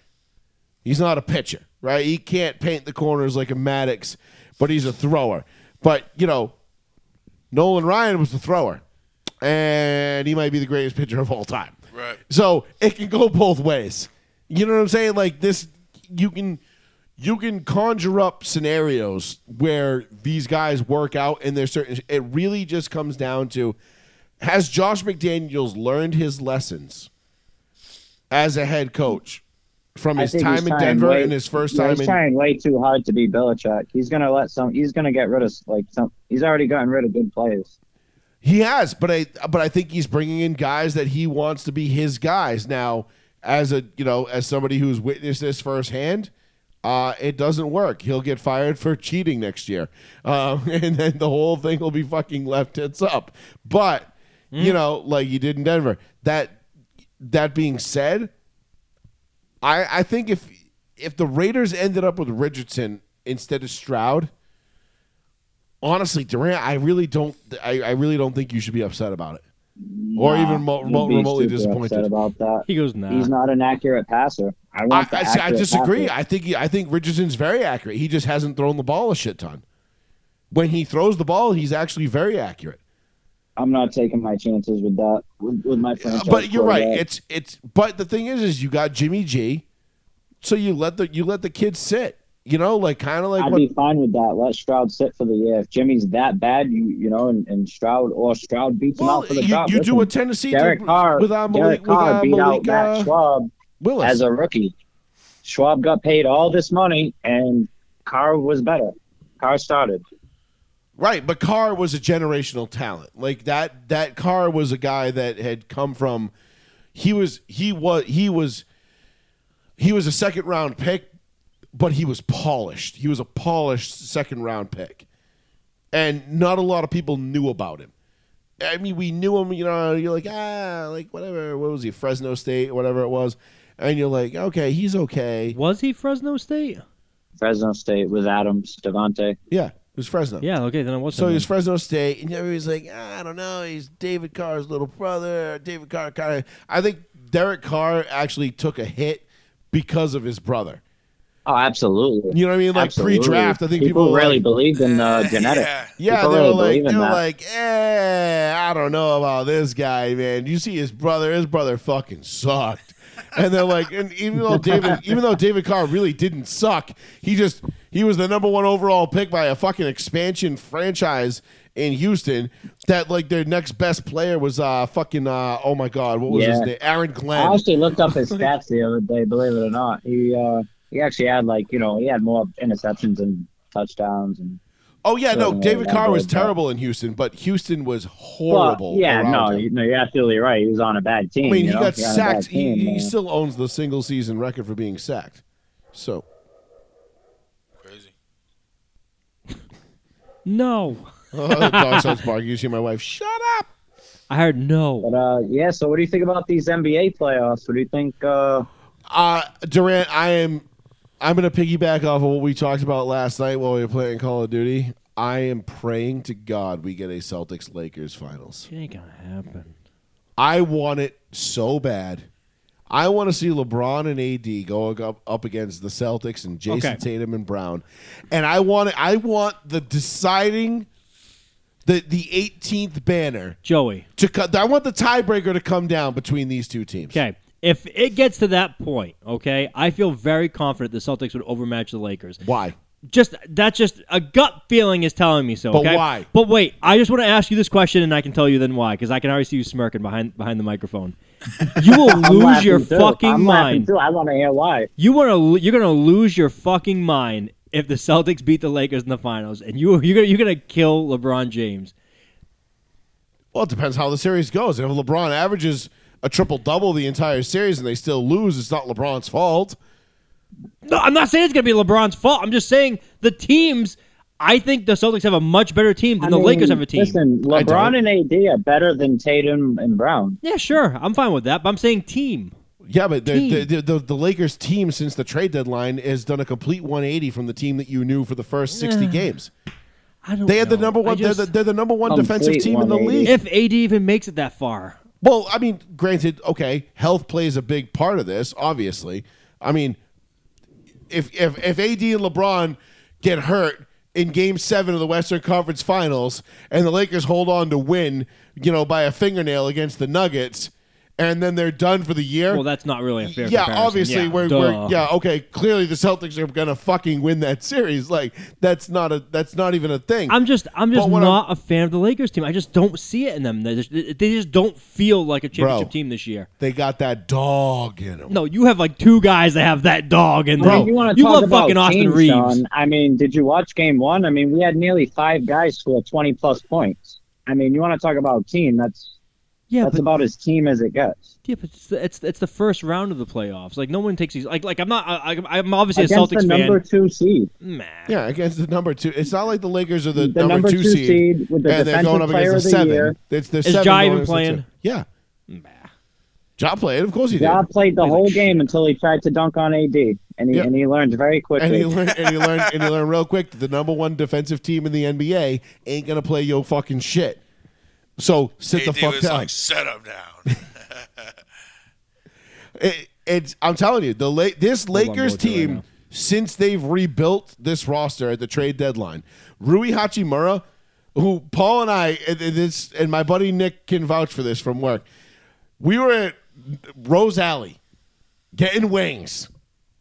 He's not a pitcher, right? He can't paint the corners like a Maddux, but he's a thrower. But you know, Nolan Ryan was the thrower, and he might be the greatest pitcher of all time. Right. So it can go both ways. You know what I'm saying? Like this, you can you can conjure up scenarios where these guys work out, and there's certain. It really just comes down to has Josh McDaniels learned his lessons as a head coach from his time in Denver way- and his first time He's in trying way too hard to be Belichick. He's gonna let some. He's gonna get rid of like some. He's already gotten rid of good players. He has, but I but I think he's bringing in guys that he wants to be his guys. Now, as a you know, as somebody who's witnessed this firsthand, uh, it doesn't work. He'll get fired for cheating next year, *laughs* um, and then the whole thing will be fucking left tits up. But you know, like you did in Denver. That that being said, I I think if if the Raiders ended up with Richardson instead of Stroud honestly, Durant, I really don't. I, I really don't think you should be upset about it, or even mo- mo- remotely disappointed. about that. He goes, nah. He's not an accurate passer. I I, want the I, see, I disagree. passer. I think he, I think Richardson's very accurate. He just hasn't thrown the ball a shit ton. When he throws the ball, he's actually very accurate. I'm not taking my chances with that with, with my franchise. but you're right. It's it's. But the thing is, is you got Jimmy G, so you let the you let the kids sit. You know, like kind of like I'd what be fine with that. Let Stroud sit for the year. If Jimmy's that bad, you you know, and, and Stroud or Stroud beats him out for the you, job. you do Listen, what Tennessee Derek Carr, with uh, Derek Malik, with, Carr uh, beat Malik out uh, Matt Schaub Willis. as a rookie. Schaub got paid all this money, and Carr was better. Carr started. Right, but Carr was a generational talent. Like that that Carr was a guy that had come from he was he was he was he was a second round pick, but he was polished. He was a polished second round pick. And not a lot of people knew about him. I mean, we knew him, you know, you're like, ah, like whatever, what was he, Fresno State, whatever it was. And you're like, okay, he's okay. Was he Fresno State? Fresno State with Adams, Devontae. Yeah, it was Fresno. Yeah, okay, then it was. So him he's then. Fresno State, and everybody's like, "Ah, I don't know, he's David Carr's little brother. David Carr kind of. I think Derek Carr actually took a hit because of his brother. Oh, absolutely. You know what I mean? Like Absolutely. pre-draft, I think people, people, really like, believed in uh, genetics. Yeah. yeah, people they were really like, believe they in were that. like, eh, I don't know about this guy, man. You see his brother, his brother fucking sucked. And they're like, and even though David, even though David Carr really didn't suck, he just he was the number one overall pick by a fucking expansion franchise, in Houston that like their next best player was uh fucking uh oh my god what was his Yeah. name Aaron Glenn. I actually looked up his *laughs* stats the other day. Believe it or not, he uh, he actually had like you know he had more interceptions and touchdowns and Oh yeah, no, David Carr was good, terrible in Houston, but Houston was horrible. Well, yeah, no, him. you, no, you're absolutely right. He was on a bad team. I mean, he know? got He on a bad sacked. He, team, he man. still owns the single season record for being sacked. So Crazy. No. *laughs* the dog starts *laughs* barking. You see my wife. Shut up. I heard no. But uh, yeah. So, what do you think about these NBA playoffs? What do you think? Uh, Uh, Durant, I am. I'm going to piggyback off of what we talked about last night while we were playing Call of Duty. I am praying to God we get a Celtics Lakers finals. It ain't gonna happen. I want it so bad. I want to see LeBron and AD going up, up against the Celtics and Jason Okay. Tatum and Brown, and I want it, I want the deciding the the 18th banner Joey. to cut. I want the tiebreaker to come down between these two teams. Okay. If it gets to that point, okay, I feel very confident the Celtics would overmatch the Lakers. Why? Just that's just a gut feeling is telling me so. But Okay? why? But wait, I just want to ask you this question, and I can tell you then why, because I can already see you smirking behind behind the microphone. *laughs* You will lose your too. fucking I'm mind. too. I want to hear why. You want to you're gonna lose your fucking mind if the Celtics beat the Lakers in the finals, and you you're gonna you're gonna kill LeBron James. Well, it depends how the series goes. If LeBron averages a triple double the entire series and they still lose, it's not LeBron's fault. No, I'm not saying it's gonna be LeBron's fault. I'm just saying the teams. I think the Celtics have a much better team than I the mean, Lakers have a team. Listen, LeBron and AD are better than Tatum and Brown. Yeah, sure, I'm fine with that. But I'm saying team. Yeah, but the, Team. the, the, the, the Lakers team since the trade deadline has done a complete 180 from the team that you knew for the first 60 games. I don't. They had the number one. just- they're, the, they're the number one defensive team in the league. if AD even makes it that far. Well, I mean, granted, okay, health plays a big part of this. Obviously, I mean, if if if AD and LeBron get hurt in Game Seven of the Western Conference Finals, and the Lakers hold on to win, you know, by a fingernail against the Nuggets, and then they're done for the year. Well, that's not really a fair. yeah, comparison. obviously, yeah, we're, we're yeah okay. Clearly, the Celtics are gonna fucking win that *laughs* series. Like that's not a that's not even a thing. I'm just, I'm just But what not a fan of the Lakers team. I just don't see it in them. They just, they just don't feel like a championship Bro. team this year. they got that dog in them. No, you have like two guys that have that dog in I them. mean, you want to you talk love about fucking Austin teams, Reaves. Sean. I mean, did you watch Game One? I mean, we had nearly five guys score twenty plus points. I mean, you want to talk about team? That's Yeah, that's but, about as team as it gets. yeah, but it's, the, it's it's the first round of the playoffs. Like no one takes these. Like like I'm not. I, I- I'm obviously a Against Celtics the number fan. two seed, Nah. Yeah, against the number two. It's not like the Lakers are the, the, number, two, seed, with the and they're going up against the the seven. year. It's the Is seven Ja even playing? Yeah, Nah. Ja played. Of course he did. Ja played the He's whole like, game until he tried to dunk on AD, and he Yeah. and he learned very quickly. And he learned, and he learned, and he *laughs* learned real quick that the number one defensive team in the NBA ain't gonna play yo fucking shit. So sit the fuck was down. like, "Set him down." It- it's I'm telling you, the La- this Lakers Mojo, right team since they've rebuilt this roster at the trade deadline, Rui Hachimura, who Paul and I and and this and my buddy Nick can vouch for this from work. We were at Rose Alley getting wings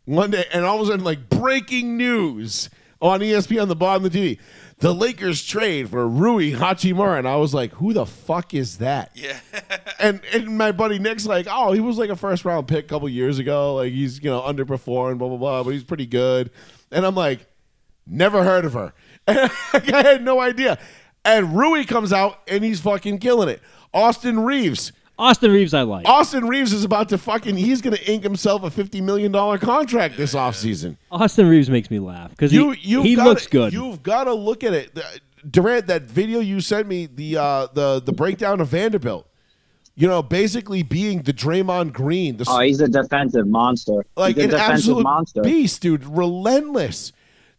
one day, and all of a sudden, like breaking news on ESPN on the bottom of the TV. The Lakers trade for Rui Hachimura, and I was like, "Who the fuck is that?" yeah. *laughs* and and my buddy Nick's like, oh, he was like a first round pick a couple years ago. Like he's you know underperformed, blah blah blah, but he's pretty good. And I'm like, never heard of her. And *laughs* I had no idea. And Rui comes out and he's fucking killing it. Austin Reaves. Austin Reaves, I like. Austin Reaves is about to fucking. He's gonna ink himself a fifty million dollar contract this offseason. Austin Reaves makes me laugh because You he, you he looks good. You've got to look at it. Durant, that video you sent me, the uh, the the breakdown of Vanderbilt. You know, basically being the Draymond Green, the oh, he's a defensive monster. like he's a an defensive absolute monster. beast, dude. Relentless.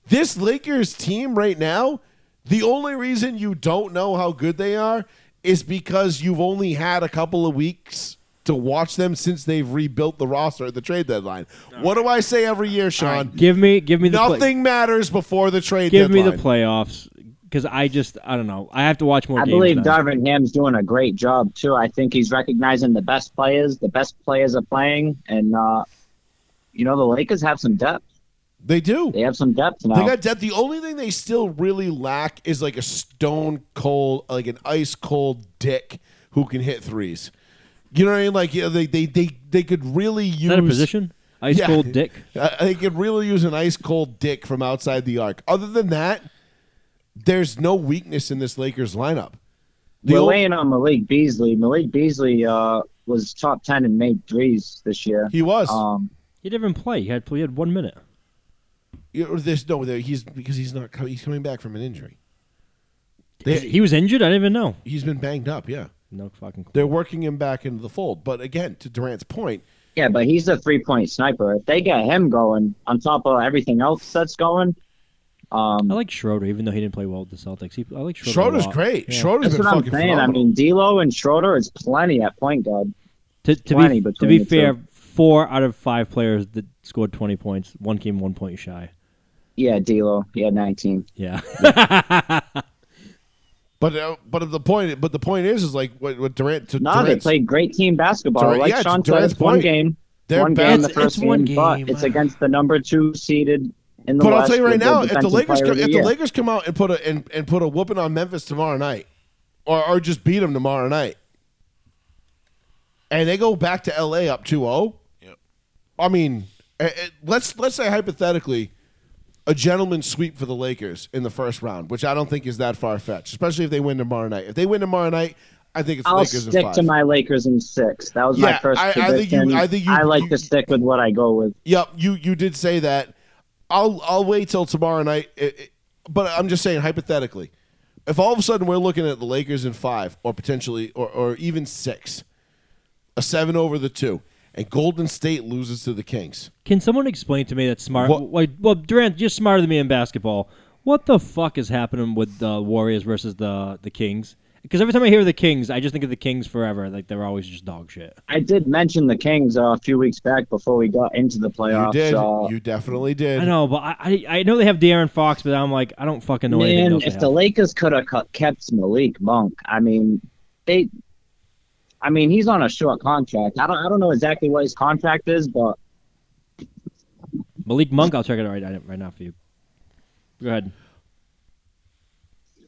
This Lakers team right now, the only reason you don't know how good they are is because you've only had a couple of weeks to watch them since they've rebuilt the roster at the trade deadline. What do I say every year, Sean? give me give me the play- Nothing matters before the trade give me the playoffs because I just I don't know. I have to watch more I games. believe now. Darvin Ham's doing a great job too. I think he's recognizing the best players. The best players are playing, and uh, you know the Lakers have some depth. They do. They have some depth now. They got depth. The only thing they still really lack is like a stone cold, like an ice cold dick who can hit threes. You know what I mean? Like yeah, they they they, they could really use Is that a position? Ice Yeah. cold dick. Uh, they could really use an ice cold dick from outside the arc. Other than that, there's no weakness in this Lakers lineup. The We're ol- laying on Malik Beasley. Malik Beasley uh, was top ten in made threes this year. he was. Um, He didn't even play. He had he had one minute. You know, there's no there, he's because he's not he's coming back from an injury. They, He was injured. I didn't even know. he's been banged up. Yeah, No fucking. Clue. they're working him back into the fold. But again, to Durant's point, yeah, but he's a three point sniper. If they get him going on top of everything else that's going, um, I like Schroeder, even though he didn't play well with the Celtics. He, I like Schroeder. a Schroeder's lot. great. Yeah. Schroeder's that's been what I'm fucking saying. I mean, D'Lo and Schroeder is plenty at point guard. To, to be to be fair, two. four out of five players that scored twenty points, one came one point shy. Yeah, D'Lo. He had 19. Yeah. *laughs* But uh, but the point but the point is is like what, what Durant to No, they played great team basketball. Durant- like yeah, Sean to said, Durant's it's one game, they're one bad- game, the It's- first it's one game, but it's against the number two seeded in the But I'll West tell you right now, if the Lakers come, the if the. Lakers come out and put a and, and put a whooping on Memphis tomorrow night, or or just beat them tomorrow night, and they go back to L.A. up 2-0, Yep. I mean, eh, eh, let's let's say hypothetically, a gentleman's sweep for the Lakers in the first round, which I don't think is that far fetched, especially if they win tomorrow night. If they win tomorrow night, I think it's I'll Lakers in stick to my Lakers in six. That was my first I- I think you- I think you- I like you- to stick with what I go with. Yep, you you did say that. I'll I'll wait till tomorrow night. It- it- but I'm just saying hypothetically, if all of a sudden we're looking at the Lakers in five or potentially or or even six, a seven over the two, and Golden State loses to the Kings. Can someone explain to me that smart? What- Like, well, Durant, you're smarter than me in basketball. What the fuck is happening with the Warriors versus the the Kings? Because every time I hear the Kings, I just think of the Kings forever. Like they're always just dog shit. I did mention the Kings uh, a few weeks back before we got into the playoffs. you did. Uh, you definitely did. I know, but I, I I know they have De'Aaron Fox, but I'm like I don't fucking know anything man, else. if they the have. Lakers could have kept Malik Monk, I mean, they. I mean, he's on a short contract. I don't. I don't know exactly what his contract is, but Malik Monk, I'll check it out right, right now for you. Go ahead.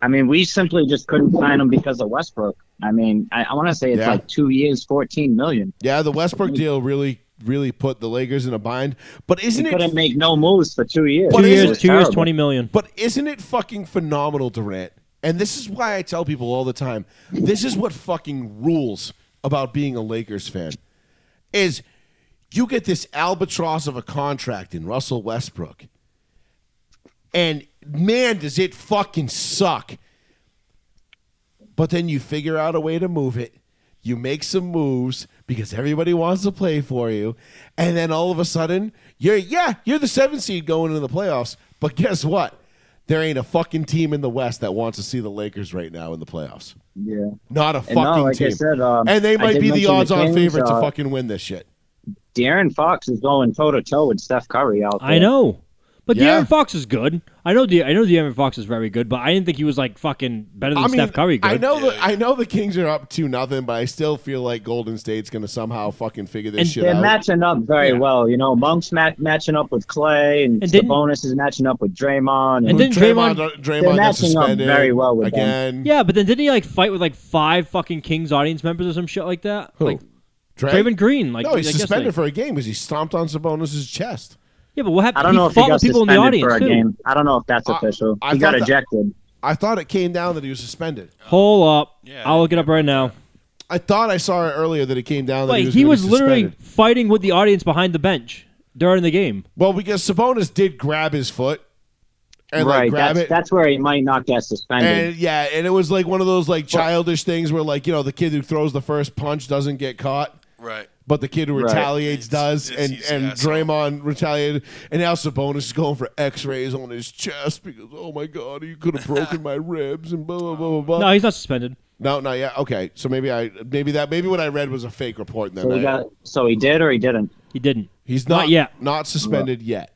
I mean, we simply just couldn't sign him because of Westbrook. I mean, I, I want to say it's Yeah. like two years, fourteen million. Yeah, the Westbrook deal really really put the Lakers in a bind. But He isn't it couldn't make no moves for two years. But Two years, it two years, twenty million. But isn't it fucking phenomenal, Durant? And this is why I tell people all the time. This is what fucking rules about being a Lakers fan. Is you get this albatross of a contract in Russell Westbrook. And man, does it fucking suck. But then you figure out a way to move it. You make some moves because everybody wants to play for you. And then all of a sudden, you're yeah, you're the seventh seed going into the playoffs. But guess what? There ain't a fucking team in the West that wants to see the Lakers right now in the playoffs. Yeah. Not a And fucking no, like team. I said, um, and they might did be the mention the odds-on Kings, favorite to uh, fucking win this shit. De'Aaron Fox is going toe to toe with Steph Curry out there. I know, but Yeah. De'Aaron Fox is good. I know. De- I know De'Aaron Fox is very good, but I didn't think he was like fucking better than I mean, Steph Curry. Good. I know Yeah, the. I know the Kings are up to nothing, but I still feel like Golden State's gonna somehow fucking figure this And shit They're out. matching up very Yeah. well. You know, Monk's mat- matching up with Clay, and, And Sabonis is matching up with Draymond. And, And didn't Draymond, Draymond- Draymond They're got matching up suspended very well with them. again. Yeah, but then didn't he like fight with like five fucking Kings audience members or some shit like that? Who? Like Dray? Draymond Green. Like no, he's like suspended yesterday. for a game because he stomped on Sabonis' chest. Yeah, but what happened? I don't he know if he got with people in the suspended audience for a too. game. I don't know if that's I- official. I he got thought that- ejected. I thought it came down that he was suspended. Hold up. Yeah, I'll look it up right now. I thought I saw it earlier that it came down that Like he was, he gonna be literally suspended. fighting with the audience behind the bench during the game. well because Sabonis did grab his foot and like right. grab That's, it. that's where he might not get suspended. and yeah, and it was like one of those like childish things where like you know the kid who throws the first punch doesn't get caught. Right. But the kid who Right. retaliates It's- does, it's- and and an asshole. Draymond retaliated, and now Sabonis is going for X-rays on his chest because oh my god, you could have *laughs* broken my ribs and blah blah blah blah blah. No, he's not suspended. No, not yet. Okay, so maybe I maybe that maybe what I read was a fake report. Then so, he got, so he did or he didn't. He didn't. he's not not, yet. not suspended yet.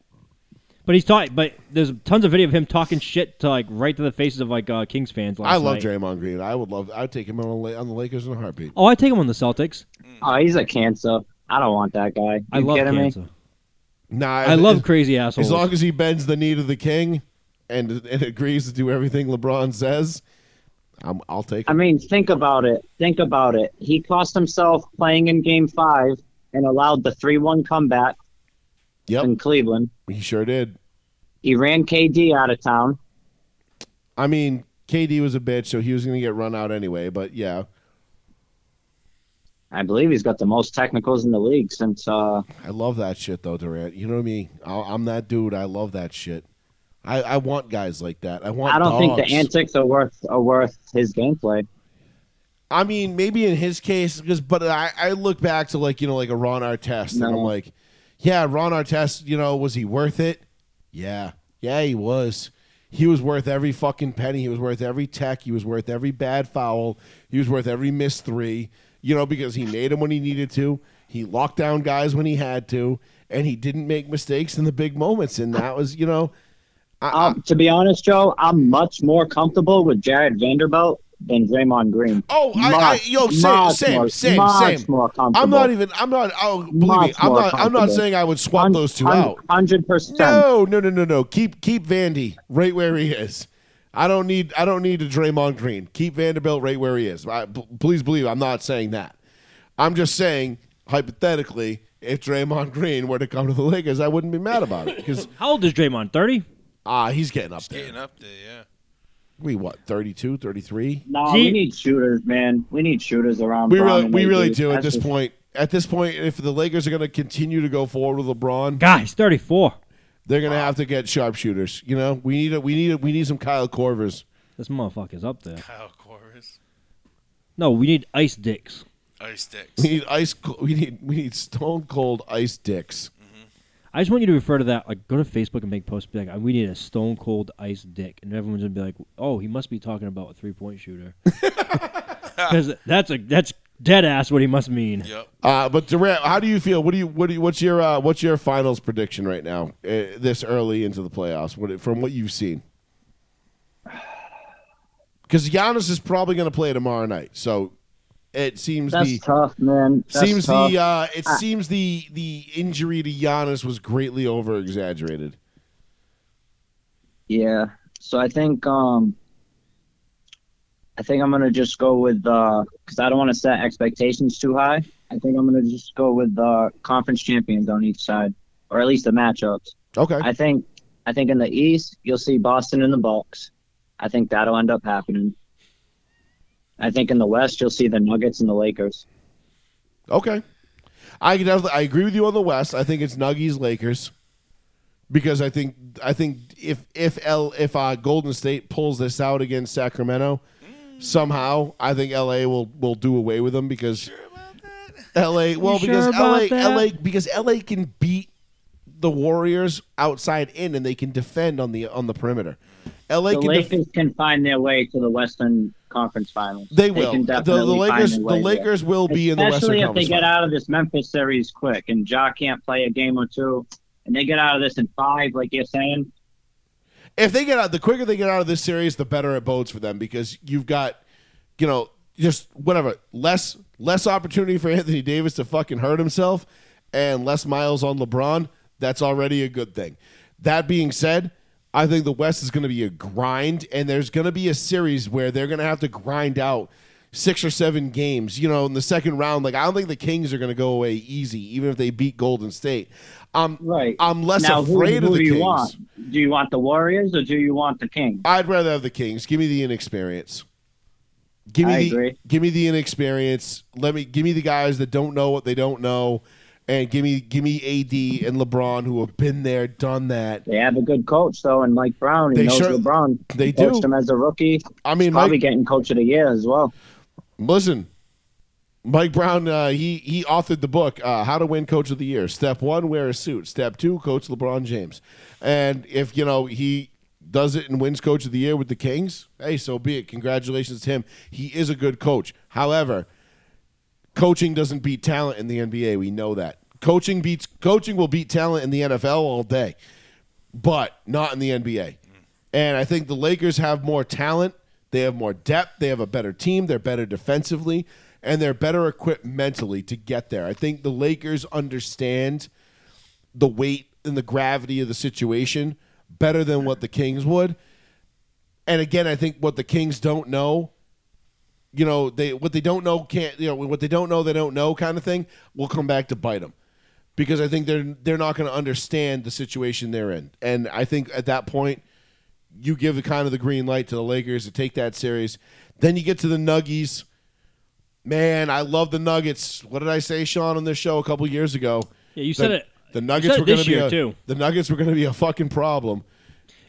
But he's talking. But there's tons of video of him talking shit to like right to the faces of like uh, Kings fans. Last I love night. Draymond Green. I would love. I'd take him on, the La- on the Lakers in a heartbeat. Oh, I take him on the Celtics. Oh, he's a cancer. I don't want that guy. You I love kidding cancer. me? Nah, I as- love as, crazy assholes. as long as he bends the knee to the king and and agrees to do everything LeBron says. I'm, I'll take it. I mean, think about it. Think about it. He cost himself playing in Game Five and allowed the three-one comeback Yep, in Cleveland. he sure did. He ran KD out of town. I mean, KD was a bitch, so he was going to get run out anyway. But yeah, I believe he's got the most technicals in the league since uh, I love that shit though, Durant. You know what I mean? I, I'm that dude. I love that shit. I, I want guys like that. I want. I don't think the antics are worth are worth his gameplay. I mean, maybe in his case, because but I, I look back to like you know like a Ron Artest, and I'm like, yeah, Ron Artest, you know, was he worth it? Yeah, yeah, he was. He was worth every fucking penny. He was worth every tech. He was worth every bad foul. He was worth every missed three. You know, because he made them when he needed to. He locked down guys when he had to, and he didn't make mistakes in the big moments. And that was, you know, I, I- Um, to be honest, Joe, I'm much more comfortable with Jarred Vanderbilt than Draymond Green. Oh, I, I yo, same, same, more- same, much same. more comfortable. I'm not even. I'm not. Oh, believe me, I'm not. I'm not saying I would swap those two out. Hundred percent. No, no, no, no, no. Keep keep Vandy right where he is. I don't need. I don't need a Draymond Green. Keep Vanderbilt right where he is. I, p- please believe I'm not saying that. I'm just saying hypothetically, if Draymond Green were to come to the Lakers, I wouldn't be mad about it because *laughs* How old is Draymond? Thirty. ah, he's getting up there. Getting up there, yeah. We what? 32, 33? No, He- we need shooters, man. We need shooters around. We Brown really, we really do at this just- point. At this point, if the Lakers are going to continue to go forward with LeBron, Guys, thirty-four. they're going to have to get sharpshooters. You know, we need a, we need a, we need some Kyle Korvers. This motherfucker's up there. Kyle Korvers. No, we need ice dicks. Ice dicks We need ice. We need we need stone cold ice dicks. I just want you to refer to that. Like, go to Facebook and make posts. Be like, we need a stone cold ice dick, and everyone's gonna be like, oh, he must be talking about a three point shooter. *laughs* *laughs* Because that's a that's dead ass what he must mean. Yep. Uh, but Durant, how do you feel? What do you what do you, what's your uh, what's your finals prediction right now? Uh, this early into the playoffs, what, from what you've seen. *sighs* Because Giannis is probably going to play tomorrow night, so it seems That's the tough, man. That's seems tough. the uh, it Ah. seems the the injury to Giannis was greatly over exaggerated. Yeah. So I think um I think I'm gonna just go with uh because I don't want to set expectations too high. I think I'm gonna just go with uh conference champions on each side, or at least the matchups. Okay, I think I think in the East you'll see Boston and the Bucks. I think that'll end up happening. I think in the West you'll see the Nuggets and the Lakers. Okay. I can definitely I agree with you on the West. I think it's Nuggies Lakers. Because I think I think if if L if uh, Golden State pulls this out against Sacramento, somehow I think LA will will do away with them because LA well sure because about LA that? LA because LA can beat the Warriors outside in they Lakers Conference Finals. they will. can the, the Lakers the way there. Lakers will be in the Western Especially if they get out of this Memphis series quick and Ja can't play a game or two, and they get out of this in five, like you're saying. if they get out, the quicker they get out of this series, the better it bodes for them because you've got, you know, just whatever less less opportunity for Anthony Davis to fucking hurt himself, and less miles on LeBron. That's already a good thing. That being said, I think the West is going to be a grind, and there's going to be a series where they're going to have to grind out six or seven games. You know, in the second round, like I don't think the Kings are going to go away easy, even if they beat Golden State. Um, Right. I'm less now, who, afraid who of the do you Kings. want? Do you want the Warriors or do you want the Kings? I'd rather have the Kings. Give me the inexperience. Give me I the agree. give me the inexperience. Let me give me the guys that don't know what they don't know, and give me give me AD and LeBron who have been there, done that. They have a good coach though, and Mike Brown. He They knows sure- LeBron. they He coached do. him as a rookie. I mean, Probably Mike, getting coach of the year as well. listen, Mike Brown. Uh, he he authored the book uh, "How to Win Coach of the Year." Step one, wear a suit. Step two, coach LeBron James. And if you know he does it and wins Coach of the Year with the Kings, hey, so be it. Congratulations to him. He is a good coach. However, coaching doesn't beat talent in the NBA. We know that. Coaching beats coaching will beat talent in the NFL all day, but not in the NBA. And I think the Lakers have more talent. They have more depth. They have a better team. They're better defensively, and they're better equipped mentally to get there. I think the Lakers understand the weight and the gravity of the situation better than what the Kings would. And again, I think what the Kings don't know, you know, they what they don't know can't, you know, what they don't know they don't know kind of thing will come back to bite them. Because I think they're they're not going to understand the situation they're in. And I think at that point you give the kind of the green light to the Lakers to take that series. Then you get to the Nuggies. Man, I love the Nuggets. What did I say, Sean, on this show a couple years ago? Yeah, you said it. The Nuggets were going to be a, too. the Nuggets were going to be a fucking problem.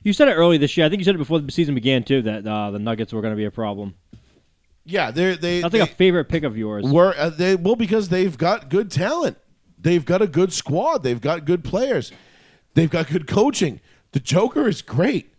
You said it early this year. I think you said it before the season began too. That uh, the Nuggets were going to be a problem. Yeah, they're they. That's they a favorite pick of yours. were uh, they well because they've got good talent. They've got a good squad. They've got good players. They've got good coaching. The Joker is great.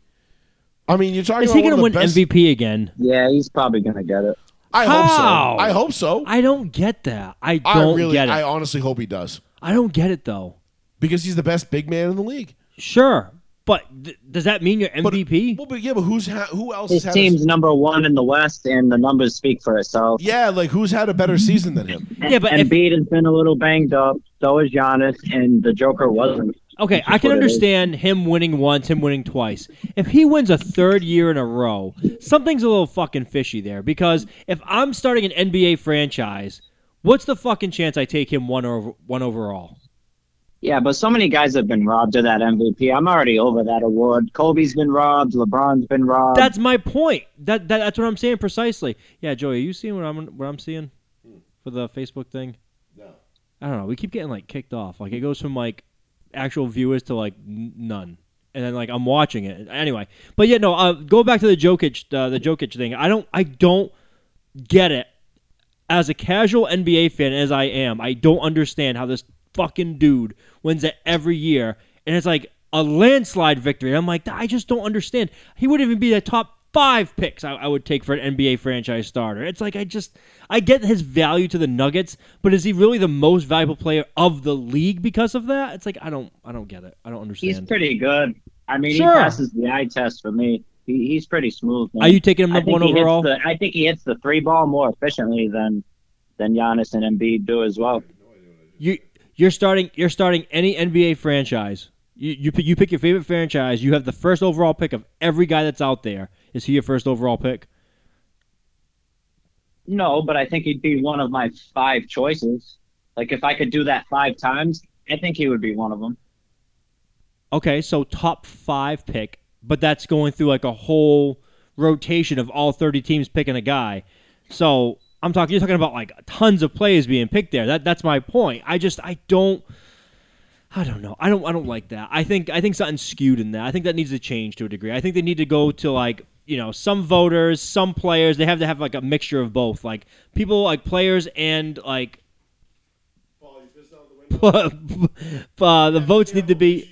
I mean, you're talking Is about he going to win best. MVP again? Yeah, he's probably gonna get it. I How? hope so. I hope so. I don't get that. I I don't really, get it. I I, honestly hope he does I don't get it though. because he's the best big man in the league. Sure, but th- does that mean you're But- MVP? Well, but yeah, but who's ha- who else His has had? team's A, number one in the West, and the numbers speak for itself. yeah, like who's had a better season than him? Yeah, but if- Embiid has been a little banged up. So is Giannis, and the Joker wasn't. Okay, I can what it is. understand him winning once, him winning twice. If he wins a third year in a row, something's a little fucking fishy there. Because if I'm starting an NBA franchise, what's the fucking chance I take him one over one overall? Yeah, but so many guys have been robbed of that MVP. I'm already over that award. Kobe's been robbed. LeBron's been robbed. That's my point. That, that that's what I'm saying precisely. Yeah, Joey, are you seeing what I'm what I'm seeing for the Facebook thing? No. I don't know. We keep getting like kicked off. Like it goes from like actual viewers to like n- none, and then like I'm watching it anyway. But yeah, no. Uh, go back to the Jokic, uh, the Jokic thing. I don't, I don't get it. As a casual NBA fan as I am, I don't understand how this fucking dude wins it every year, and it's like a landslide victory. I'm like, I just don't understand. He wouldn't even be the top five picks I, I would take for an NBA franchise starter. It's like I just I get his value to the Nuggets, but is he really the most valuable player of the league because of that? It's like I don't I don't get it. I don't understand. he's pretty good. I mean, Sure. he passes the eye test for me. He, he's pretty smooth. man. Are you taking him number one overall? the- I think he hits the three ball more efficiently than than Giannis and Embiid do as well. You you're starting you're starting any NBA franchise. You you pick, you pick your favorite franchise. You have the first overall pick of every guy that's out there. Is he your first overall pick? No, but I think he'd be one of my five choices. Like if I could do that five times, I think he would be one of them. Okay, so top five pick, but that's going through like a whole rotation of all 30 teams picking a guy. So I'm talking, you're talking about like tons of plays being picked there. That that's my point. I just I don't, I don't know. I don't I don't like that. I think I think something's skewed in that. I think that needs to change to a degree. I think they need to go to like you know some voters, some players. They have to have like a mixture of both, like people like players and like. *laughs* uh, the votes need to be.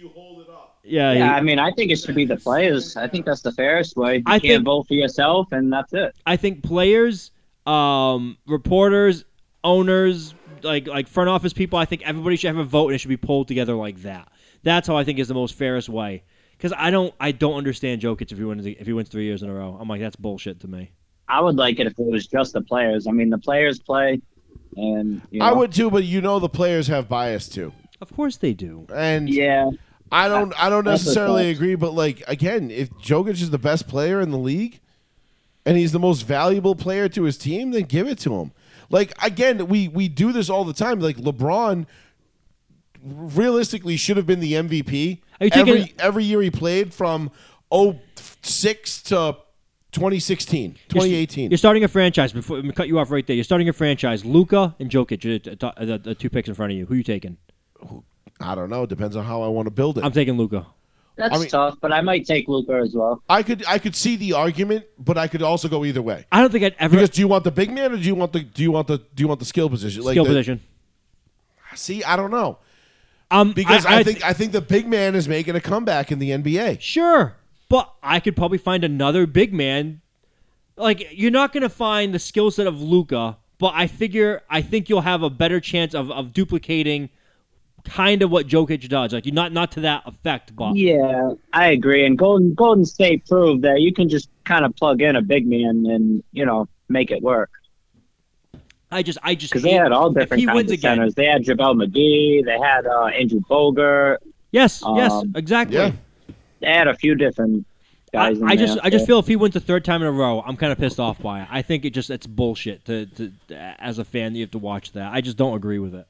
Yeah, Yeah, he- I mean, I think it should be the players. I think that's the fairest way. You I can't think- vote for yourself, and that's it. I think players, um, reporters, owners, like like front office people, I think everybody should have a vote and it should be pulled together like that. That's how I think is the most fairest way. Because I don't I don't understand Jokic if he wins if he wins three years in a row. I'm like that's bullshit to me. I would like it if it was just the players. I mean, the players play, and you know, I would too, but you know the players have bias too, Of course they do. and Yeah, I don't I don't necessarily agree, but like again, if Jokic is the best player in the league and he's the most valuable player to his team, then give it to him. Like again, we we do this all the time. Like LeBron realistically should have been the MVP Are you taking- every every year he played from 06 to 2016, You're- 2018. You're starting a franchise. Before let me cut you off right there. You're starting a franchise. Luka and Jokic the, the, the two picks in front of you. Who you taking? I don't know, depends on how I want to build it. I'm taking Luka. That's I mean- tough. But I might take Luka as well. I could I could see the argument, but I could also go either way. I don't think I'd ever Because do you want the big man or do you want the do you want the do you want the skill position? Like skill the- position. See, I don't know Um, because I, think I think the big man is making a comeback in the NBA. Sure, but I could probably find another big man. Like you're not gonna find the skill set of Luka, but I figure I think you'll have a better chance of, of duplicating kind of what Jokic does. Like you not not to that effect, but Yeah, I agree. And Golden Golden State proved that you can just kind of plug in a big man and you know make it work. I just I just Because they had all different kinds wins of again. centers. They had JaVale McGee. They had uh, Andrew Bogut. Yes, yes, Um, exactly. Yeah. They had a few different I, guys. in I just I just feel if he wins the third time in a row, I'm kind of pissed off by it. I think it just it's bullshit to, to as a fan you have to watch that. I just don't agree with it.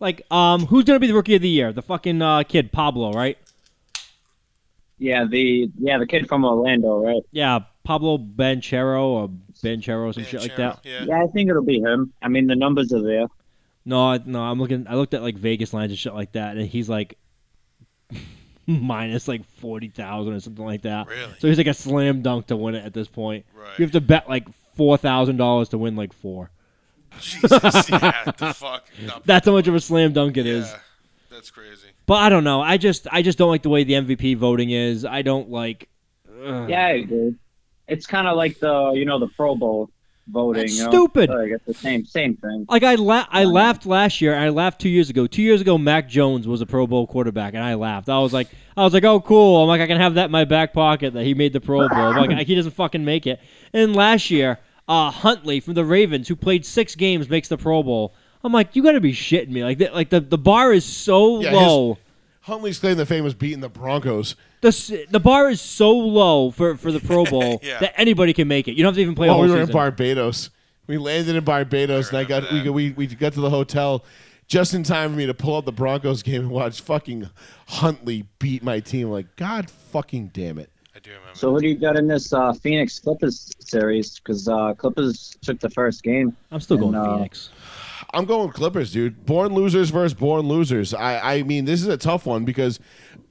Like, um, who's gonna be the rookie of the year? The fucking uh, kid Pablo, right? Yeah, the yeah the kid from Orlando, right? Yeah, Pablo Banchero or Banchero, some shit like that. Yeah. Yeah, I think it'll be him. I mean, the numbers are there. No, no, I'm looking. I looked at like Vegas lines and shit like that, and he's like *laughs* minus like forty thousand or something like that. Really? So he's like a slam dunk to win it at this point. Right. You have to bet like four thousand dollars to win like four. *laughs* Jesus, yeah, the fuck. *laughs* No, That's how much of a slam dunk it is. yeah, that's crazy. But I don't know. I just I just don't like the way the MVP voting is. I don't like. ugh. Yeah, I agree. It's kind of like the you know the Pro Bowl voting. That's you know? stupid. Like, it's the same same thing. Like I la- I laughed last year and I laughed two years ago. Two years ago, Mac Jones was a Pro Bowl quarterback, and I laughed. I was like, I was like, oh cool. I'm like, I can have that in my back pocket that he made the Pro Bowl. I'm like *laughs* he doesn't fucking make it. And last year, uh, Huntley from the Ravens, who played six games, makes the Pro Bowl. I'm like, you got to be shitting me. Like, the, like the, the bar is so Yeah, low. Huntley's claim to fame was beating the Broncos. The the bar is so low for, for the Pro *laughs* Bowl Yeah. that anybody can make it. You don't have to even play a Well, we were season. in Barbados. We landed in Barbados, and I got we, we we got to the hotel just in time for me to pull up the Broncos game and watch fucking Huntley beat my team. Like, God fucking damn it! I do remember. So who do you got in this uh, Phoenix Clippers series? Because uh, Clippers took the first game. I'm still going And, uh, Phoenix. I'm going Clippers, dude. Born losers versus born losers. I, I mean, this is a tough one because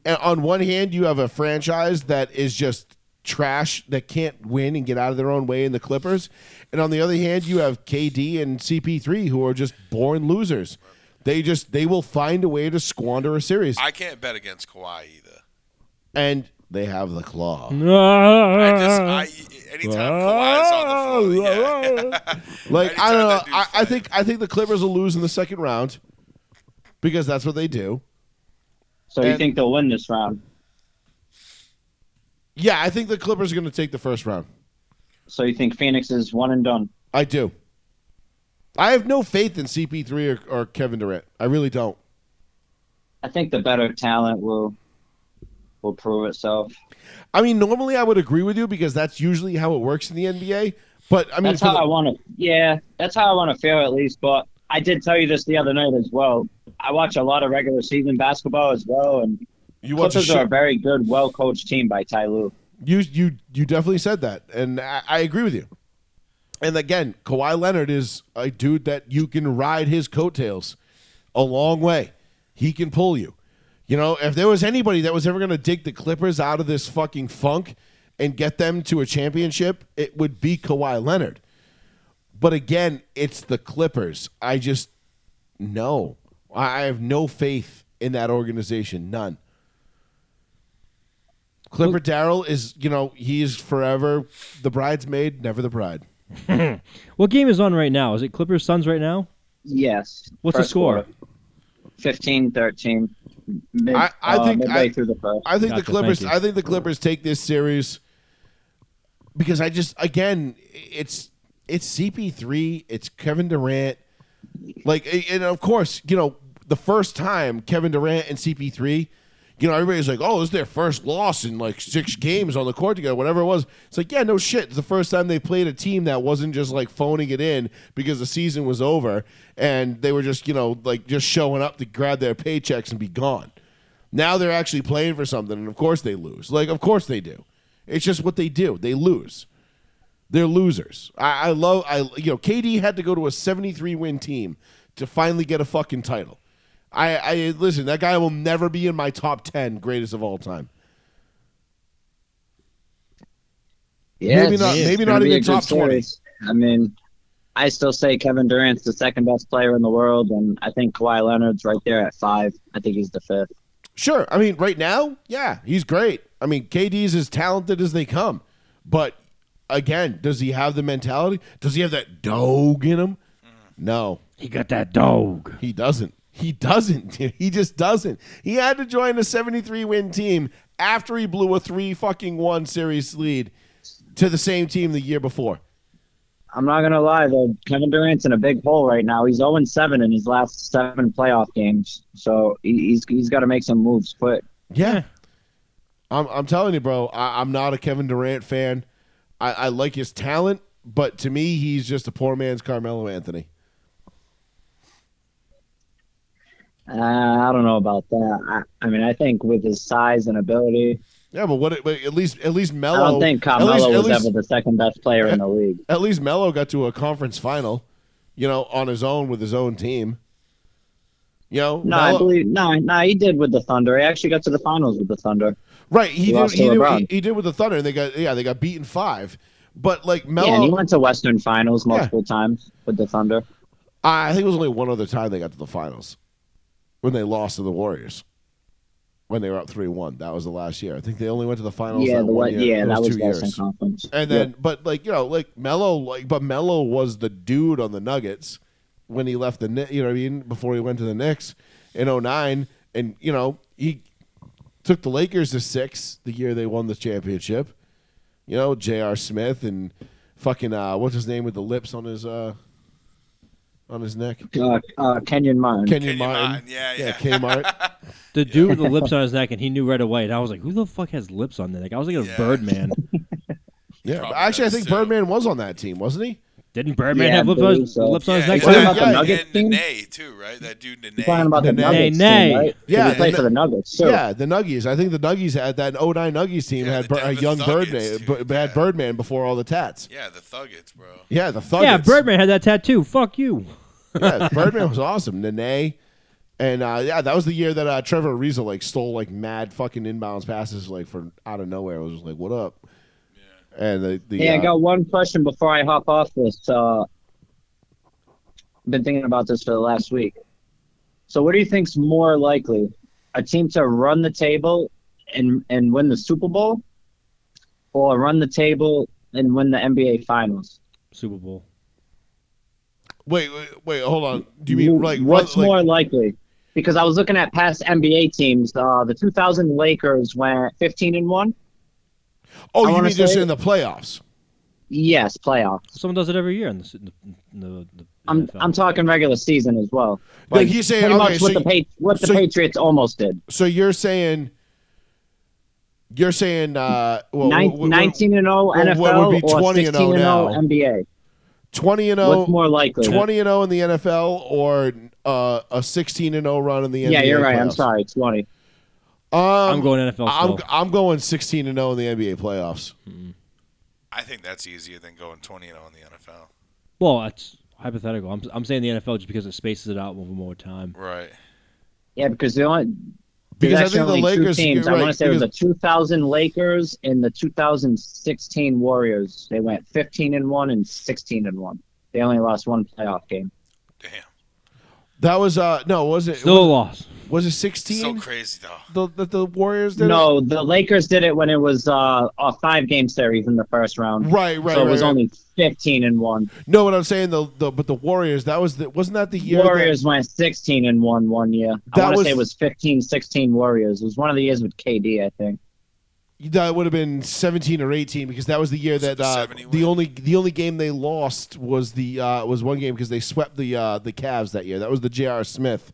uh, on one hand, you have a franchise that is just trash that can't win and get out of their own way in the Clippers, and on the other hand, you have KD and CP3 who are just born losers. They just they will find a way to squander a series, I can't bet against Kawhi either. and they have the claw. *laughs* I just, I, anytime Kawhi's on the floor, *laughs* yeah. *laughs* Like I don't know. that dude's I, I playing. think I think the Clippers will lose in the second round because that's what they do. So you And- think they'll win this round? Yeah, I think the Clippers are going to take the first round. So you think Phoenix is one and done? I do. I have no faith in CP3 or, or Kevin Durant. I really don't. I think the better talent will will prove itself. I mean, normally I would agree with you because that's usually how it works in the NBA. But I mean, that's how the- I want to. Yeah, that's how I want to feel at least. But I did tell you this the other night as well. I watch a lot of regular season basketball as well, and you Clippers are a very good, well coached team by Ty Lue. you you you definitely said that, and I, I agree with you. And again, Kawhi Leonard is a dude that you can ride his coattails a long way. He can pull you. You know, if there was anybody that was ever going to dig the Clippers out of this fucking funk and get them to a championship, it would be Kawhi Leonard. But again, it's the Clippers. I just no. I I have no faith in that organization. None. Clipper Darrell is, you know, he is forever the bridesmaid, never the bride. *laughs* What game is on right now? Is it Clippers Suns right now? Yes. What's the score? quarter. 15 13. Mid, I- I uh, think midway I- through the first. I think Gotcha, the Clippers. I think the Clippers take this series because I just again it's it's CP3, it's Kevin Durant, like and of course you know the first time Kevin Durant and CP3. You know, everybody's like, "Oh, it's their first loss in like six games on the court together, whatever it was." It's like, yeah, no shit. It's the first time they played a team that wasn't just like phoning it in because the season was over and they were just, you know, like just showing up to grab their paychecks and be gone. Now they're actually playing for something, and of course they lose. Like, of course they do. It's just what they do. They lose. They're losers. I, I love. I you know, KD had to go to a seventy-three win team to finally get a fucking title. I, I listen. That guy will never be in my top ten greatest of all time. Yeah, Maybe not- maybe not even a good top 20. I mean, I still say Kevin Durant's the second best player in the world, and I think Kawhi Leonard's right there at five. I think he's the fifth. Sure. I mean, right now, yeah, he's great. I mean, KD's as talented as they come. But again, does he have the mentality? Does he have that dog in him? Mm. No. He got that dog. He doesn't. He doesn't. He just doesn't. He had to join a 73 win team after he blew a 3 fucking 1 series lead to the same team the year before. I'm not gonna lie though. Kevin Durant's in a big hole right now. He's 0 7 in his last seven playoff games, so he- he's he's got to make some moves quick. Yeah. I'm, I'm telling you, bro, I, I'm not a Kevin Durant fan. I, I like his talent, but to me, he's just a poor man's Carmelo Anthony. Uh, I don't know about that. I, I mean, I think with his size and ability, Yeah, but what? But at least, at least Melo. I don't think at Carmelo was least, ever the second best player in the league. At least Melo got to a conference final, you know, on his own with his own team. You know, No, I believe no, no, he did with the Thunder. He actually got to the finals with the Thunder. right? He, he did. He did, he, he did with the Thunder, and they got yeah, they got beaten five. But like Melo, Yeah, and he went to Western Finals multiple times with the Thunder. I think it was only one other time they got to the finals when they lost to the Warriors when they were up three one. That was the last year. I think they only went to the finals. Yeah, that the one year, Yeah, that was two years. Conference. And then, but like you know, like Melo, like but Melo was the dude on the Nuggets when he left the you know what I mean before he went to the Knicks in 09. and you know he took the Lakers to six the year they won the championship. You know, J.R. Smith and fucking uh, what's his name with the lips on his uh on his neck, Uh, uh, Kenyon Martin. Kenyon Kenyon Martin. Martin, yeah, yeah, yeah. K. Martin. *laughs* The dude with the lips on his neck, and he knew right away. And I was like, "Who the fuck has lips on their neck?" I was thinking of Yeah. Birdman. *laughs* Yeah, actually, I think too. Birdman was on that team, wasn't he? Didn't Birdman Yeah, have I lips on his, so. lips on his Yeah, neck? What yeah, about the Nuggets and team? Nene too, right? That dude Nene. You're talking about the Nene. Nuggets Nene. team, right? 'Cause Yeah, he for the Nuggets too. Yeah, the Nuggies. I think the Nuggies had that 09 Nuggies team Yeah, had a young Birdman, too, b- had yeah. Birdman before all the tats. Yeah, the Thuggets, bro. Yeah, the Thuggets. Yeah, Birdman had that tattoo. Fuck you. yeah, *laughs* Birdman was awesome. Nene. And uh, yeah, that was the year that uh, Trevor Ariza like stole like mad fucking inbounds passes like from out of nowhere. It was just like, what up? And the, the Hey, I uh, got one question before I hop off this. Uh, I've been thinking about this for the last week. So, what do you think's more likely, a team to run the table and and win the Super Bowl, or run the table and win the NBA Finals? Super Bowl. wait, wait, wait, hold on. Do you mean like what's run, like, more likely? Because I was looking at past NBA teams. Uh, the 2000 Lakers went 15 and one. Oh, I you mean just in the playoffs? Yes, playoffs. Someone does it every year in the, in the, in the, the I'm NFL. I'm talking regular season as well. Like, he's saying, pretty okay, much so what the you, what the so, Patriots almost did. So you're saying you're saying uh well, Nin- what- what- 19 and 0 what NFL would be or 20 and 16 and 0 now? NBA. 20 and 0 What's more likely? 20 and 0 in the NFL or uh, a 16 and 0 run in the NBA Yeah, you're right. I'm sorry. 20. Um, I'm going NFL I'm, still. I'm going 16 and 0 in the NBA playoffs. I think that's easier than going 20 and 0 in the NFL. well, that's hypothetical. I'm, I'm saying the NFL just because it spaces it out over more time. Right. Yeah, because the only Because I think the only two Lakers- teams. you're I want to say it was the 2000 Lakers and the 2016 Warriors. They went 15 and one and 16 and one. They only lost one playoff game. Damn. That was uh no, was it Still a was, loss. was it 16? So 16 crazy though. the, the the Warriors did it? No, the Lakers did it when it was uh, a five game series in the first round. Right, right, so it right, was right. only 15 and one. No, what I'm saying the, the but the Warriors that was the wasn't that the year that- Warriors went 16 and 1 one year. That I want to was- say it was 15 16 Warriors. It was one of the years with KD, I think. That would have been 17 or 18 because that was the year Was that the uh, the only the only game they lost was the uh, was one game because they swept the uh, the Cavs that year. That was the J.R. Smith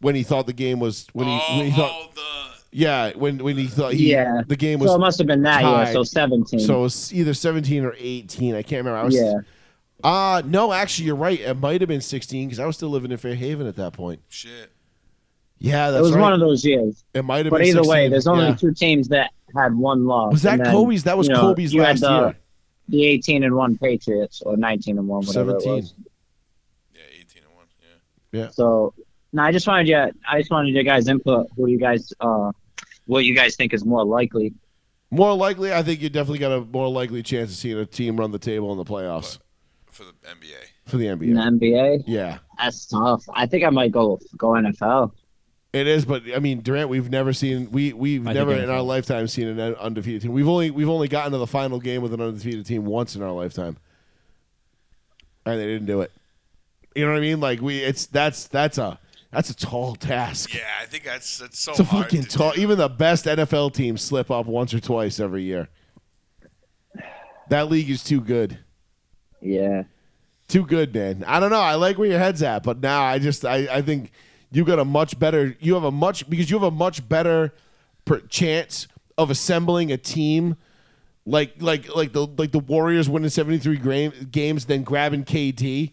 when he thought the game was when he, oh, when he thought oh, the yeah when when he thought he, Yeah. the game was So it must have been that tied. year, so 17. so it was either 17 or 18. I can't remember. I was yeah. uh no, actually you're right. It might have been 16 because I was still living in Fairhaven at that point. shit. Yeah, that's It was right. one of those years. it might have But been either 16. way, there's only Yeah. two teams that had one loss. Was that then, Kobe's? That was you know, Kobe's you last had the, year. The 18 and 1 Patriots, or 19 and 1, whatever 17. it was. Yeah, 18 and 1. Yeah. Yeah. So, no, I just wanted you. I just wanted your guys' input. Who you guys, uh, what you guys think is more likely? More likely, I think you definitely got a more likely chance of seeing a team run the table in the playoffs For the NBA. for the In the NBA. NBA, Yeah, that's tough. I think I might go go NFL. It is. But I mean, Durant, we've never seen we we've I never in our lifetime seen an undefeated team. We've only we've only gotten to the final game with an undefeated team once in our lifetime, and they didn't do it. You know what I mean? Like we, it's that's that's a that's a tall task. Yeah, I think that's that's so It's a hard fucking tall. do. Even the best NFL teams slip up once or twice every year. That league is too good. Yeah. Too good, man. I don't know. I like where your head's at, but now I just I, I think you got a much better. You have a much because you have a much better per chance of assembling a team like like like the like the Warriors winning seventy three games than grabbing KD.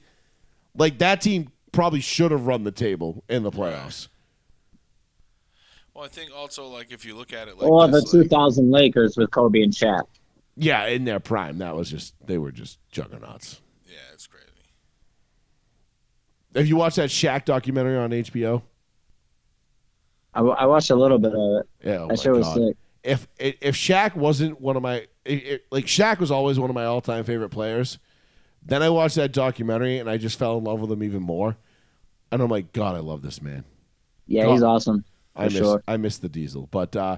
Like that team probably should have run the table in the playoffs. Well, I think also like if you look at it like Or the this, like- 2000 Lakers with Kobe and Shaq. Yeah, in their prime, that was just they were just juggernauts. Yeah, it's crazy. Have you watched that Shaq documentary on HBO? I, w- I watched a little bit of it. Yeah, oh that shit was sick. If if Shaq wasn't one of my it, it- like Shaq was always one of my all time favorite players. Then I watched that documentary and I just fell in love with him even more. And I'm like, God, I love this man. Yeah, God. he's awesome. I miss sure. I miss the diesel. But uh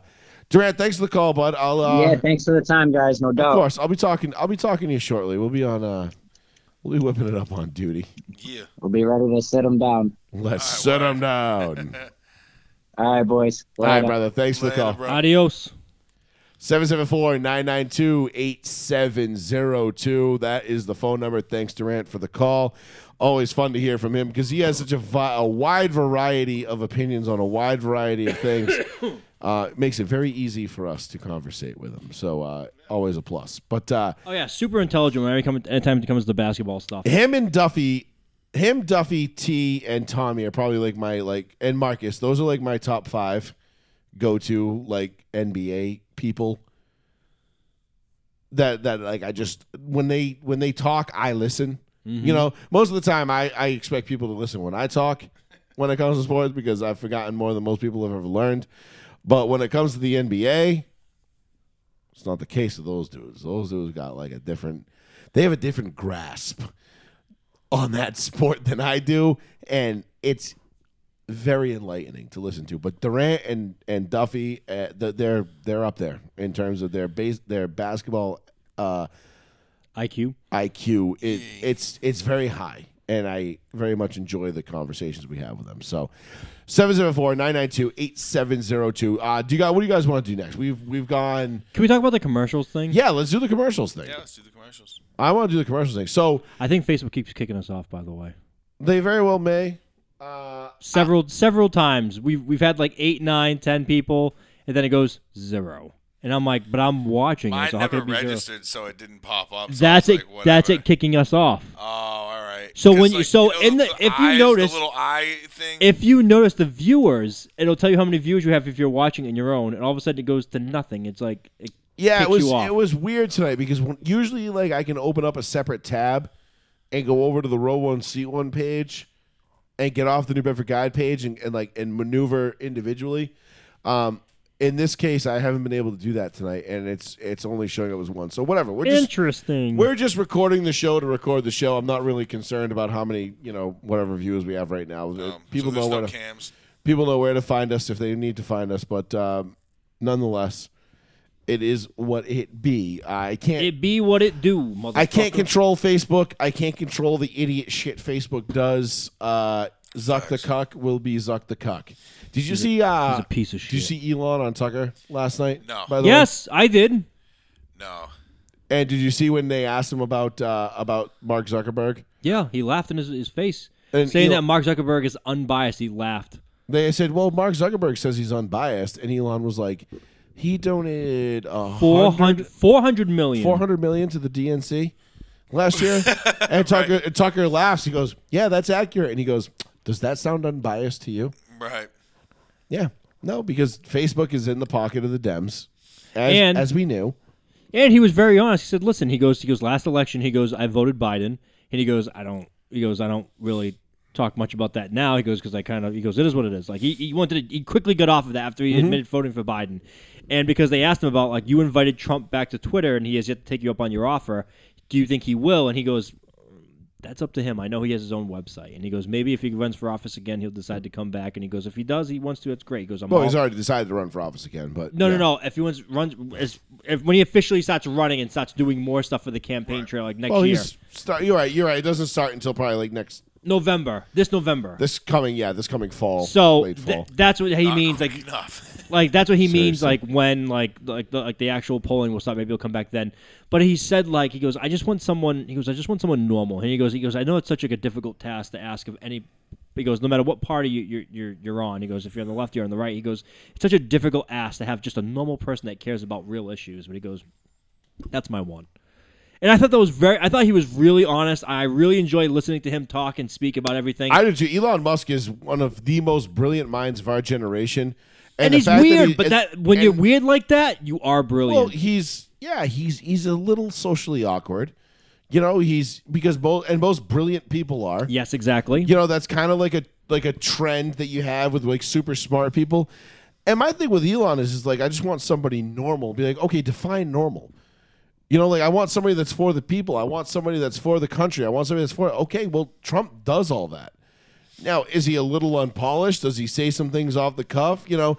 Durant, thanks for the call, bud. I'll uh, yeah, thanks for the time, guys. No doubt. of course I'll be talking I'll be talking to you shortly. We'll be on uh we'll be whipping it up on duty. Yeah. We'll be ready to set them down. Let's All sit right, him down. *laughs* All right, boys. All right, brother. Thanks for the call. bro. Adios. 774-992-8702. That is the phone number. Thanks, Durant, for the call. Always fun to hear from him because he has such a, vi- a wide variety of opinions on a wide variety of things. *coughs* uh, makes it very easy for us to conversate with him. So uh, always a plus. But uh, Oh yeah, super intelligent. When come, anytime it comes to basketball stuff. him and Duffy, him, Duffy, T, and Tommy are probably like my like, and Marcus. Those are like my top five go to like NBA people. That that like I just when they when they talk I listen. You know, most of the time I I expect people to listen when I talk when it comes to sports because I've forgotten more than most people have ever learned. But when it comes to the NBA, it's not the case of those dudes. Those dudes got like a different. They have a different grasp on that *laughs* sport than I do, and it's very enlightening to listen to. But Durant and and Duffy, uh, th- they're they're up there in terms of their base their basketball uh, IQ. IQ. It, it's it's very high, and I very much enjoy the conversations we have with them. So. 774-992-8702. Uh, do you guys what do you guys want to do next? We've we've gone Can we talk about the commercials thing? Yeah, let's do the commercials thing. Yeah, let's do the commercials. I want to do the commercials thing. So I think Facebook keeps kicking us off. By the way, they very well may. Uh, several several times we've we've had like eight, nine, ten people, and then it goes zero. And I'm like, but I'm watching. it, Mine so how can never it be zero? registered, so it didn't pop up. so That's it. like, that's it kicking us off. Oh, all right. So when you- like, so know, in the- if you eyes, notice- the little eye thing. If you notice the viewers, it'll tell you how many views you have if you're watching in your own, and all of a sudden it goes to nothing. It's like it yeah, it was you off. it was weird tonight because when, usually like I can open up a separate tab and go over to the row one seat one page and get off the New Bedford Guide page and, and like and maneuver individually. Um, in this case, I haven't been able to do that tonight, and it's it's only showing up as one. So whatever, we're just interesting. We're just recording the show to record the show. I'm not really concerned about how many, you know, whatever views we have right now. um, people so know there's where no to cams. people know where to find us if they need to find us. But um, nonetheless, it is what it be. I can't. it be what it do, motherfucker. I can't control Facebook. I can't control the idiot shit Facebook does. Uh, Zuck the cuck will be Zuck the cuck. Did you see? Uh, He's a piece of shit. Did you see Elon on Tucker last night? No. By the way? Yes, I did. No. And did you see when they asked him about uh, about Mark Zuckerberg? Yeah, he laughed in his, his face, And saying Elon- that Mark Zuckerberg is unbiased. He laughed. They said, "Well, Mark Zuckerberg says he's unbiased," and Elon was like, "He donated a 400, hundred, 400 million. 400 million to the DNC last year." *laughs* and Tucker and Tucker laughs. He goes, "Yeah, that's accurate." And he goes, "Does that sound unbiased to you?" Right. Yeah, no, because Facebook is in the pocket of the Dems, as, And- as we knew. And he was very honest. He said, "Listen," he goes, "He goes last election. He goes, I voted Biden." And he goes, "I don't." He goes, "I don't really talk much about that now." He goes, "Because I kind of." He goes, "It is what it is." Like he, he wanted to. He quickly got off of that after he mm-hmm. admitted voting for Biden, and because they asked him about like you invited Trump back to Twitter and he has yet to take you up on your offer. Do you think he will? And he goes, that's up to him. I know he has his own website, and he goes maybe if he runs for office again, he'll decide to come back. And he goes if he does, he wants to. It's great. He goes I'm Well, all- he's already decided to run for office again, but no, yeah. no, no. If he wants runs, as, if, when he officially starts running and starts doing more stuff for the campaign trail, like next Well, year. he's start. You're right. You're right. It doesn't start until probably like next November. This November. This coming, yeah, this coming fall. so late th- that's what he Not means. Like enough. *laughs* like that's what he means like when like like the like the actual polling will stop maybe he'll come back then but he said like he goes i just want someone he goes i just want someone normal and he goes he goes i know it's such like a difficult task to ask of any he goes no matter what party you, you're you're you're on he goes if you're on the left you're on the right he goes it's such a difficult ask to have just a normal person that cares about real issues but he goes that's my one and i thought that was very i thought he was really honest i really enjoyed listening to him talk and speak about everything I do too. Elon Musk is one of the most brilliant minds of our generation, and, the he's weird he- but that when and- you're weird like that you are brilliant Well, he's yeah, he's he's a little socially awkward. You know, he's because both and most brilliant people are. yes exactly You know, that's kind of like a like a trend that you have with like super smart people. And my thing with Elon is is like I just want somebody normal. Be like, okay, define normal. You know, like I want somebody that's for the people. I want somebody that's for the country. I want somebody that's for okay, well, Trump does all that. Now, is he a little unpolished? Does he say some things off the cuff? You know,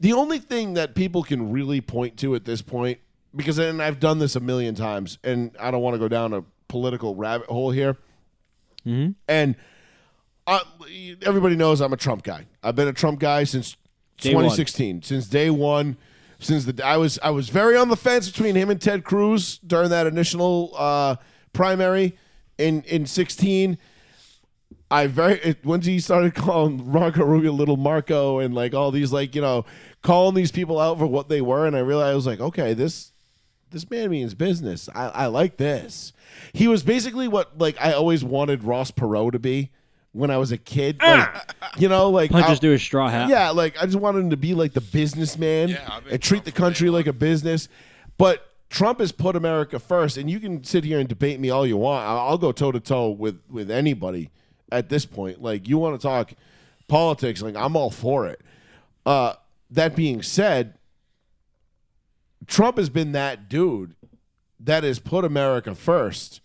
the only thing that people can really point to at this point, because and I've done this a million times, and I don't want to go down a political rabbit hole here. And uh, everybody knows I'm a Trump guy. I've been a Trump guy since Day one. 2016, since day one. Since the I was I was very on the fence between him and Ted Cruz during that initial uh, primary in in 16. I very once he started calling Marco Rubio little Marco and like all these like you know calling these people out for what they were, and I realized I was like, okay, this this man means business. I, I like this. He was basically what like I always wanted Ross Perot to be when I was a kid. Like, you know, like punches I- through his straw hat yeah, like I just wanted him to be like the businessman Yeah, I've and treat Trump the from country like a business. But Trump has put America first, and you can sit here and debate me all you want. I- I'll go toe to toe with with anybody at this point. Like you want to talk politics, like I'm all for it. Uh, that being said, Trump has been that dude that has put America first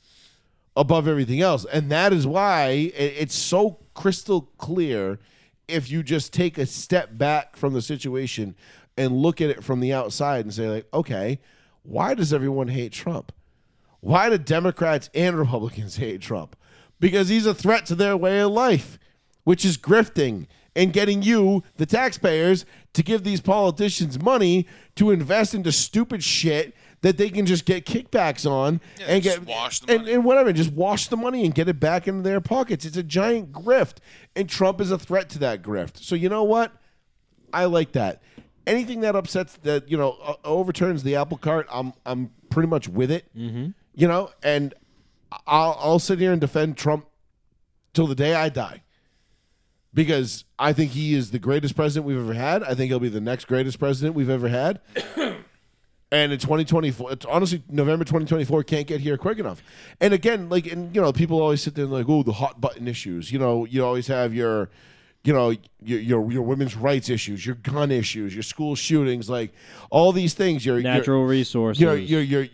above everything else. And that is why it's so crystal clear if you just take a step back from the situation and look at it from the outside and say, like, okay, why does everyone hate Trump? Why do Democrats and Republicans hate Trump? Because he's a threat to their way of life, which is grifting and getting you, the taxpayers, to give these politicians money to invest into stupid shit that they can just get kickbacks on Yeah, and just get wash the and, money. and whatever, just wash the money and get it back into their pockets. It's a giant grift, and Trump is a threat to that grift. So you know what? I like that. Anything that upsets that you know uh, overturns the apple cart, I'm I'm pretty much with it. Mm-hmm. You know, and I'll I'll sit here and defend Trump till the day I die because I think he is the greatest president we've ever had. I think he'll be the next greatest president we've ever had. *coughs* And in 2024, it's honestly, November 2024 can't get here quick enough. And again, like, and you know, people always sit there and like, oh, the hot button issues. You know, you always have your, you know, your your, your women's rights issues, your gun issues, your school shootings, like all these things. Your your- natural resources your your your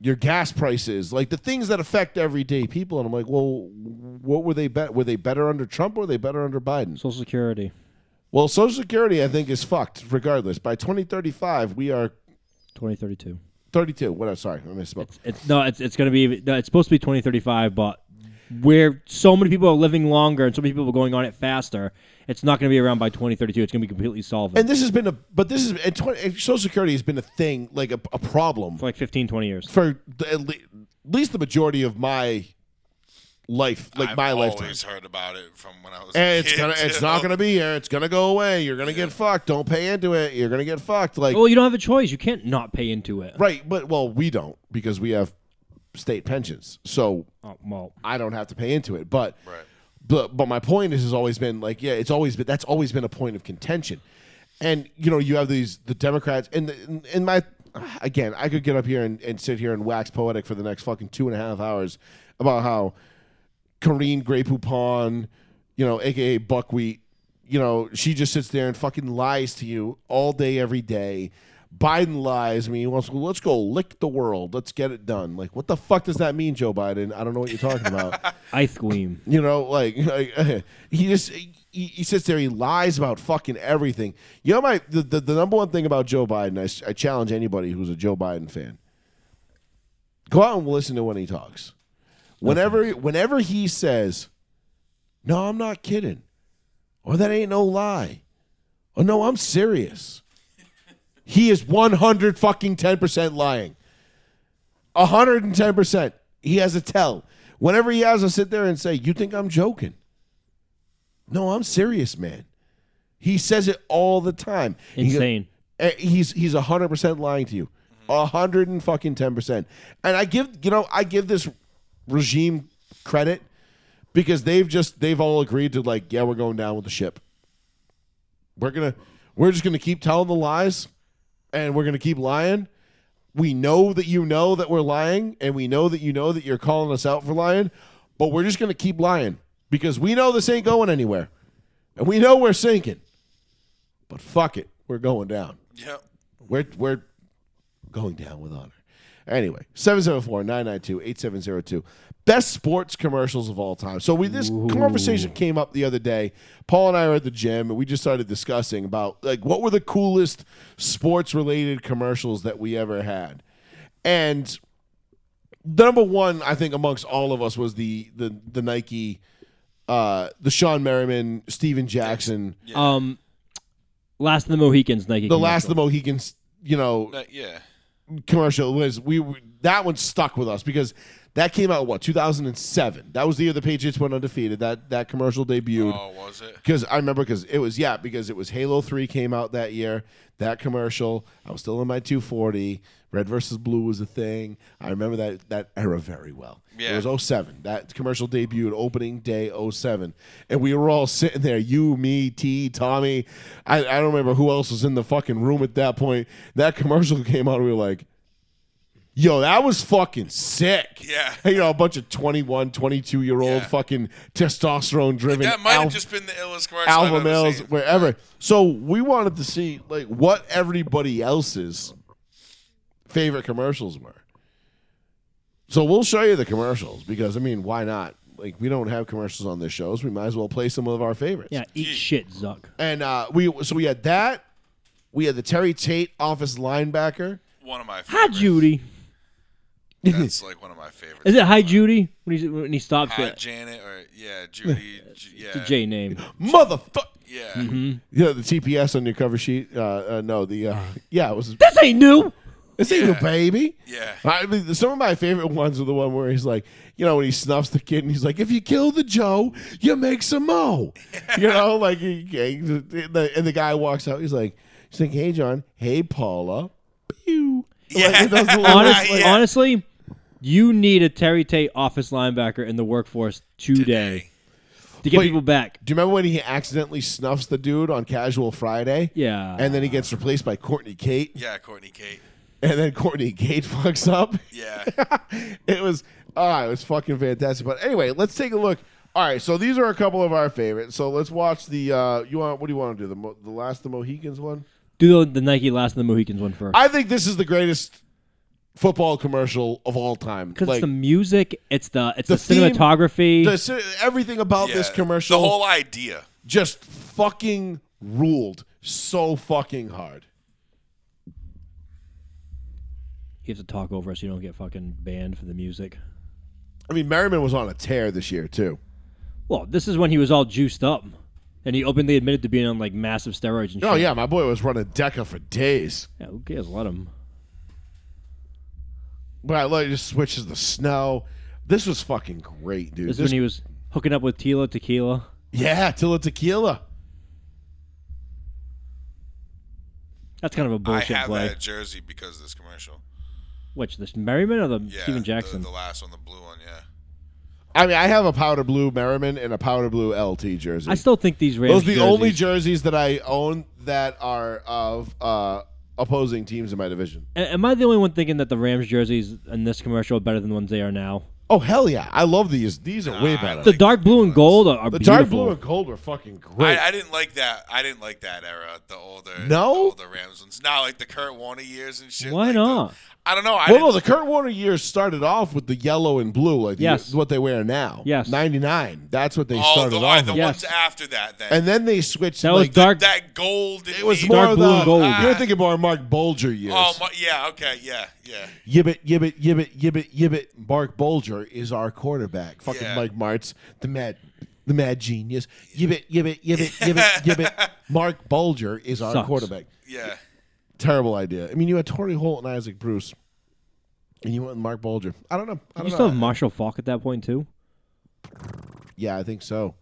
your gas prices, like the things that affect everyday people. And I'm like, well, what were they bet? Were they better under Trump or were they better under Biden? social security Well, Social Security, I think, is fucked. Regardless, by 2035, we are 2032 32. What? Sorry, I misspoke. it's no it's, it's going to be no, it's supposed to be 2035 but where so many people are living longer and so many people are going on it faster it's not going to be around by 2032 it's going to be completely solved And this has been a, but this is and 20, and Social Security has been a thing, like a, a problem for like 15 20 years for the, at le- least the majority of my life, like I've my always lifetime. heard about it from when I was. a And it's kid, gonna, it's too. not gonna be here. It's gonna go away. You're gonna get fucked. Don't pay into it. You're gonna get fucked. Like well you don't have a choice you can't not pay into it right, but well, we don't because we have state pensions. So oh, well I don't have to pay into it. But Right. but but my point is has always been like yeah, it's always been that's always been a point of contention. And you know you have these the Democrats and the, in my again I could get up here and, and sit here and wax poetic for the next fucking two and a half hours about how Corrine Grey Poupon, you know, aka Buckwheat, you know, she just sits there and fucking lies to you all day, every day. Biden lies. I mean, he wants to let's go lick the world. Let's get it done. Like, what the fuck does that mean, Joe Biden? I don't know what you're talking about. *laughs* ice queen you know, like, like *laughs* he just he, he sits there. He lies about fucking everything. You know, my the, the, the number one thing about Joe Biden. I challenge anybody who's a Joe Biden fan. Go out and listen to when he talks. Whenever whenever he says, No, I'm not kidding. Or that ain't no lie. Or no, I'm serious. He is 100 fucking 10% lying. 110%. He has a tell. Whenever he has to sit there and say, You think I'm joking? No, I'm serious, man. He says it all the time. He goes- Insane. Eh, he's he's hundred percent lying to you, a hundred and fucking ten percent. And I give you know I give this regime credit because they've just they've all agreed to like yeah we're going down with the ship. We're gonna we're just gonna keep telling the lies, and we're gonna keep lying. We know that you know that we're lying, and we know that you know that you're calling us out for lying, but we're just gonna keep lying because we know this ain't going anywhere, and we know we're sinking. But fuck it, we're going down. yeah We're we're going down with honor. Anyway, 774-992-8702. Best sports commercials of all time. So we this conversation came up the other day. Paul and I were at the gym and we just started discussing about like what were the coolest sports related commercials that we ever had. And the number one, I think, amongst all of us was the the the Nike uh the Shawne Merriman, Steven Jackson, Um, Last of the Mohicans Nike. the last of the Mohicans, you know, That- yeah. Commercial was we that one stuck with us because that came out what 2007. That was the year the Patriots went undefeated. That that commercial debuted Oh, was it? because I remember because it was yeah because it was Halo Three came out that year. That commercial, I was still in my 240. Red versus blue was a thing. I remember that that era very well. Yeah. It was 07. That commercial debuted opening day 07. And we were all sitting there, you, me, T, Tommy. I, I don't remember who else was in the fucking room at that point. That commercial *laughs* came out and we were like, yo, that was fucking sick. Yeah. You know, a bunch of 21, 22 year old Yeah. fucking testosterone driven That might have just been the illest commercial. Alpha males wherever. So we wanted to see like what everybody else's favorite commercials were. So we'll show you the commercials because I mean, why not? Like we don't have commercials on this shows. We might as well play some of our favorites. Yeah, eat shit, Zuck. And uh, we so we had that. We had the Terry Tate office linebacker. One of my Hi, favorites. Judy. That's like one of my favorites. Is it Hi, Judy? When he when he stops Hi, it, Janet, or yeah, *laughs* Judy. Ju- yeah. it's a J name. Motherfucker. Yeah. Mm-hmm. Yeah, the TPS on your cover sheet. Uh, uh, no, the uh, *sighs* yeah, it was. This ain't new. This ain't Yeah. a baby. Yeah. I mean, some of my favorite ones are the one where he's like, you know, when he snuffs the kid and he's like, if you kill the Joe, you make some mo. *laughs* You know, like, he, he- the- and the guy walks out. He's like, he's like, hey, John. Hey, Paula. Pew. Yeah. Like, it does Honestly, Yeah. honestly, you need a Terry Tate office linebacker in the workforce today, Today. to get Wait. people back. Do you remember when he accidentally snuffs the dude on Casual Friday? Yeah. And then he gets replaced by Courtney Kate. Yeah, Courtney Kate. And then Courtney Gate *laughs* fucks up. Yeah. *laughs* it was ah, it was fucking fantastic. But anyway, let's take a look. All right, so these are a couple of our favorites. So let's watch the. Uh, you want what do you want to do? The Mo- the last the Mohicans one. Do the, the Nike Last of the Mohicans one first. I think this is the greatest football commercial of all time. Because Like it's the music, it's the it's the, The theme- cinematography. the ci- everything about this commercial, The whole idea. just fucking ruled so fucking hard. You have to talk over us so you don't get fucking banned for the music. I mean, Merriman was on a tear this year too. Well, this is when he was all juiced up, and he openly admitted to being on like massive steroids and oh, shit. Oh yeah, my boy was running Deca for days. Yeah, who cares? Let him. But I like just switches the snow. This was fucking great, dude. This is when he was hooking up with Tila Tequila. yeah, Tila Tequila. That's kind of a bullshit have play. that jersey because of this commercial. Which this Merriman or the Yeah. Steven Jackson? The, last one, the blue one. Yeah. I mean, I have a powder blue Merriman and a powder blue LT jersey. I still think these Rams. Those are the jerseys, only jerseys that I own that are of uh, opposing teams in my division. A- Am I the only one thinking that the Rams jerseys in this commercial are better than the ones they are now? Oh hell yeah! I love these. These are way Nah, I better. The like dark blue and gold are, are the beautiful. dark blue and gold were fucking great. I, I didn't like that. I didn't like that era. The older, No? the older Rams ones. Not like the Kurt Warner years and shit. Why like the- not? I don't know. I well, no, the Kurt Warner years started off with the yellow and blue, like the- what they wear now. Yes. ninety nine. That's what they oh, started the, off. the with. Yes. ones after that. Then And then they switched. That was like, dark. that gold. It was navy- more Dark of blue the. and gold. You're thinking more Marc Bulger years. Oh my, yeah. Okay. Yeah. Yeah. Yibbit, yibbit, yibbit, yibbit, yibbit. Marc Bulger is our quarterback. Fucking Yeah. Mike Martz, the Met. the mad genius. Yibbit, yibbit, yibbit, yibbit, yibbit. *laughs* Marc Bulger is our Sucks. quarterback. Yeah. Terrible idea. I mean, you had Torry Holt and Isaac Bruce, and you went with Marc Bulger. I don't know. I don't you know. still have Marshall Faulk at that point too? yeah, I think so.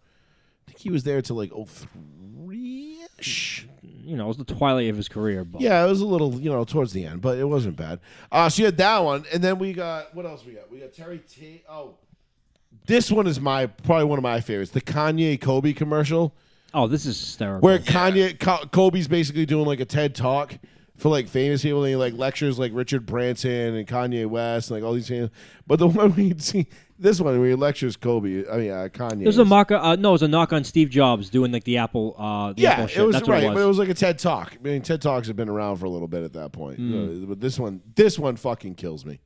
I think he was there till like oh three ish. You know, it was the twilight of his career. But Yeah, it was a little, you know, towards the end, but it wasn't bad. Uh, so you had that one, and then we got what else we got? We got Terry T. Oh, this one is my probably one of my favorites. The Kanye Kobe commercial, Oh, this is hysterical. where Kanye Ko- Kobe's basically doing like a TED talk for like famous people, and he like lectures like Richard Branson and Kanye West, and like all these things. But the *laughs* one we see, this one where he lectures Kobe, I mean uh, Kanye. There's a mock. Uh, no, it was a knock on Steve Jobs doing like the Apple. Uh, the Yeah, Apple shit. it was That's right, it was. but it was like a TED talk. I mean, TED talks have been around for a little bit at that point. Hmm. Uh, but this one, this one fucking kills me.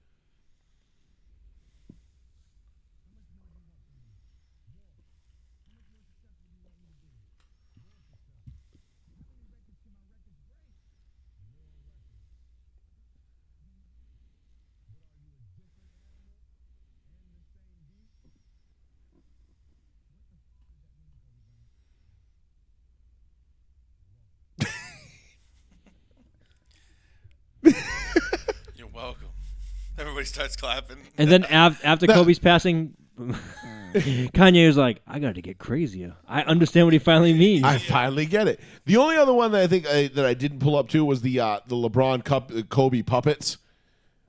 You're welcome. Everybody starts clapping. and then *laughs* af- after Kobe's passing, Kanye was like, "I got to get crazier. I understand what he finally means." I finally get it. The only other one that I think I, that I didn't pull up to was the uh, the LeBron Cup uh, Kobe puppets.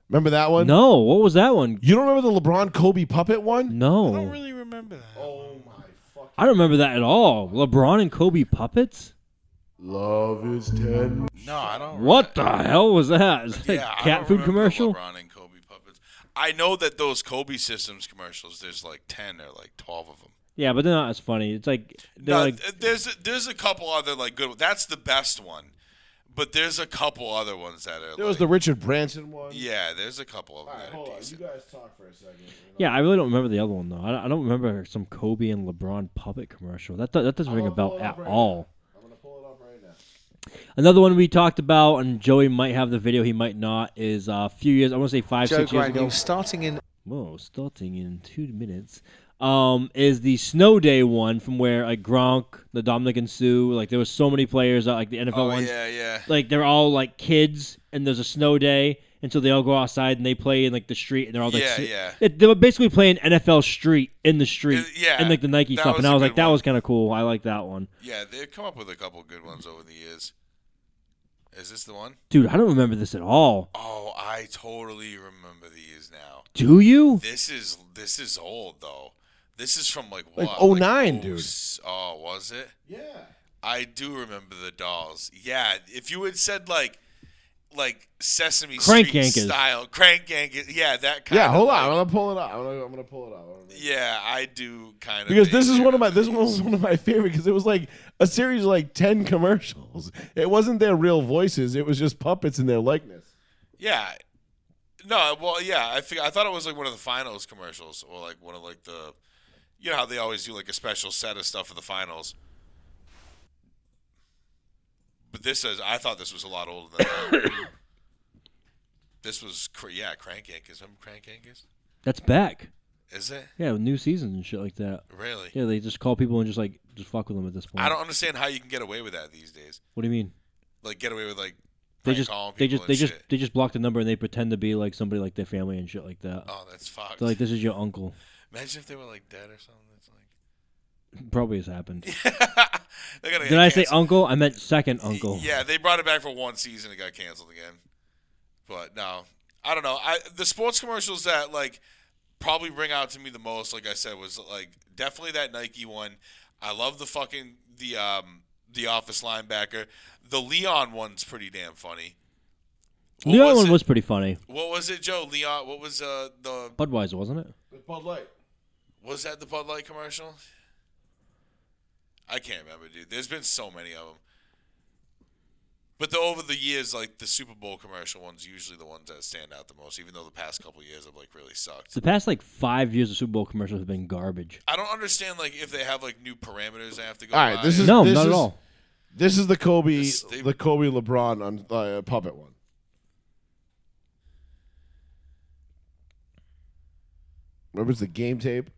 Remember that one? no, what was that one? You don't remember the LeBron Kobe puppet one? No, I don't really remember that. Oh my fuck! I don't remember that at all. LeBron and Kobe puppets. Love is ten. No, I don't. What the hell was that? Is that a Yeah, I cat don't food remember commercial? LeBron and Kobe puppets. I know that those Kobe Systems commercials. There's like ten or like twelve of them. Yeah, but they're not as funny. It's like No, like th- there's there's a couple other like good. That's the best one, but there's a couple other ones that are. There was the Richard Branson one. yeah. There's a couple of them All right, that hold are on. You guys talk for a second. yeah. I really don't remember the other one though. I don't, I don't remember some Kobe and LeBron puppet commercial. That do- that doesn't ring a bell at right all. I'm gonna pull it up right now. Another one we talked about, and Joey might have the video, he might not. Is uh, a few years. I want to say five, Joe six years ago. Starting in Whoa, starting in two minutes. Um, is the snow day one from where like Gronk, the Ndamukong Suh, like there was so many players, like the NFL Oh ones, yeah, yeah. like they're all like kids, and there's a snow day, and so they all go outside and they play in like the street, and they're all like, Yeah, yeah. It, they were basically playing NFL Street in the street, Uh, yeah, and like the Nike stuff, and I was like, good that was kind of cool. I like that one, Yeah, they've come up with a couple good ones over the years. Is this the one? dude. I don't remember this at all. Oh, I totally remember these now. Do you? This is this is old though. This is from like Like what? 09, oh, dude. s- Oh, was it? Yeah. I do remember the dolls. Yeah, if you had said like like Sesame Crank Street Yankers. style, crank yankers, yeah, that kind Yeah. of Hold on. I'm gonna pull it up. I'm gonna, I'm gonna pull it up. Yeah, I do kind of Because this is one of my this one was one of my favorite because it was like a series of like ten commercials. It wasn't their real voices; it was just puppets in their likeness. Yeah. No, well, yeah, I think I thought it was like one of the finals commercials, or like one of like the, you know how they always do like a special set of stuff for the finals. But this is, I thought this was a lot older than that. *coughs* this was, cr- yeah, Crank Yankers. Remember Crank Yankers? That's back. Is it Yeah, with new seasons and shit like that. really? Yeah, they just call people and just like just fuck with them at this point. I don't understand how you can get away with that these days. What do you mean? Like get away with like They just calling they people just they just shit. they just block the number and they pretend to be like somebody like their family and shit like that. Oh, that's fucked. They're like, this is your uncle. Imagine if they were like dead or something. That's like. Probably has happened. *laughs* Did I say uncle? I meant second uncle. Yeah, they brought it back for one season. It got canceled again. But no, I don't know. I the sports commercials that like probably ring out to me the most, like I said, was like definitely that Nike one. I love the fucking the um the office linebacker. The Leon one's pretty damn funny. What The other one it? was pretty funny. What was it, Joe? Leon. What was uh the Budweiser, wasn't it? With Bud Light. was that the Bud Light commercial? I can't remember, dude. There's been so many of them. But the, over the years, like the Super Bowl commercial ones, usually the ones that stand out the most. Even though the past couple years have like really sucked. The past like five years of Super Bowl commercials have been garbage. I don't understand like if they have like new parameters they have to go. All right, by. this is No, this not is, at all. This is the Kobe This- they- the Kobe LeBron on uh, puppet one. Remember it's the game tape.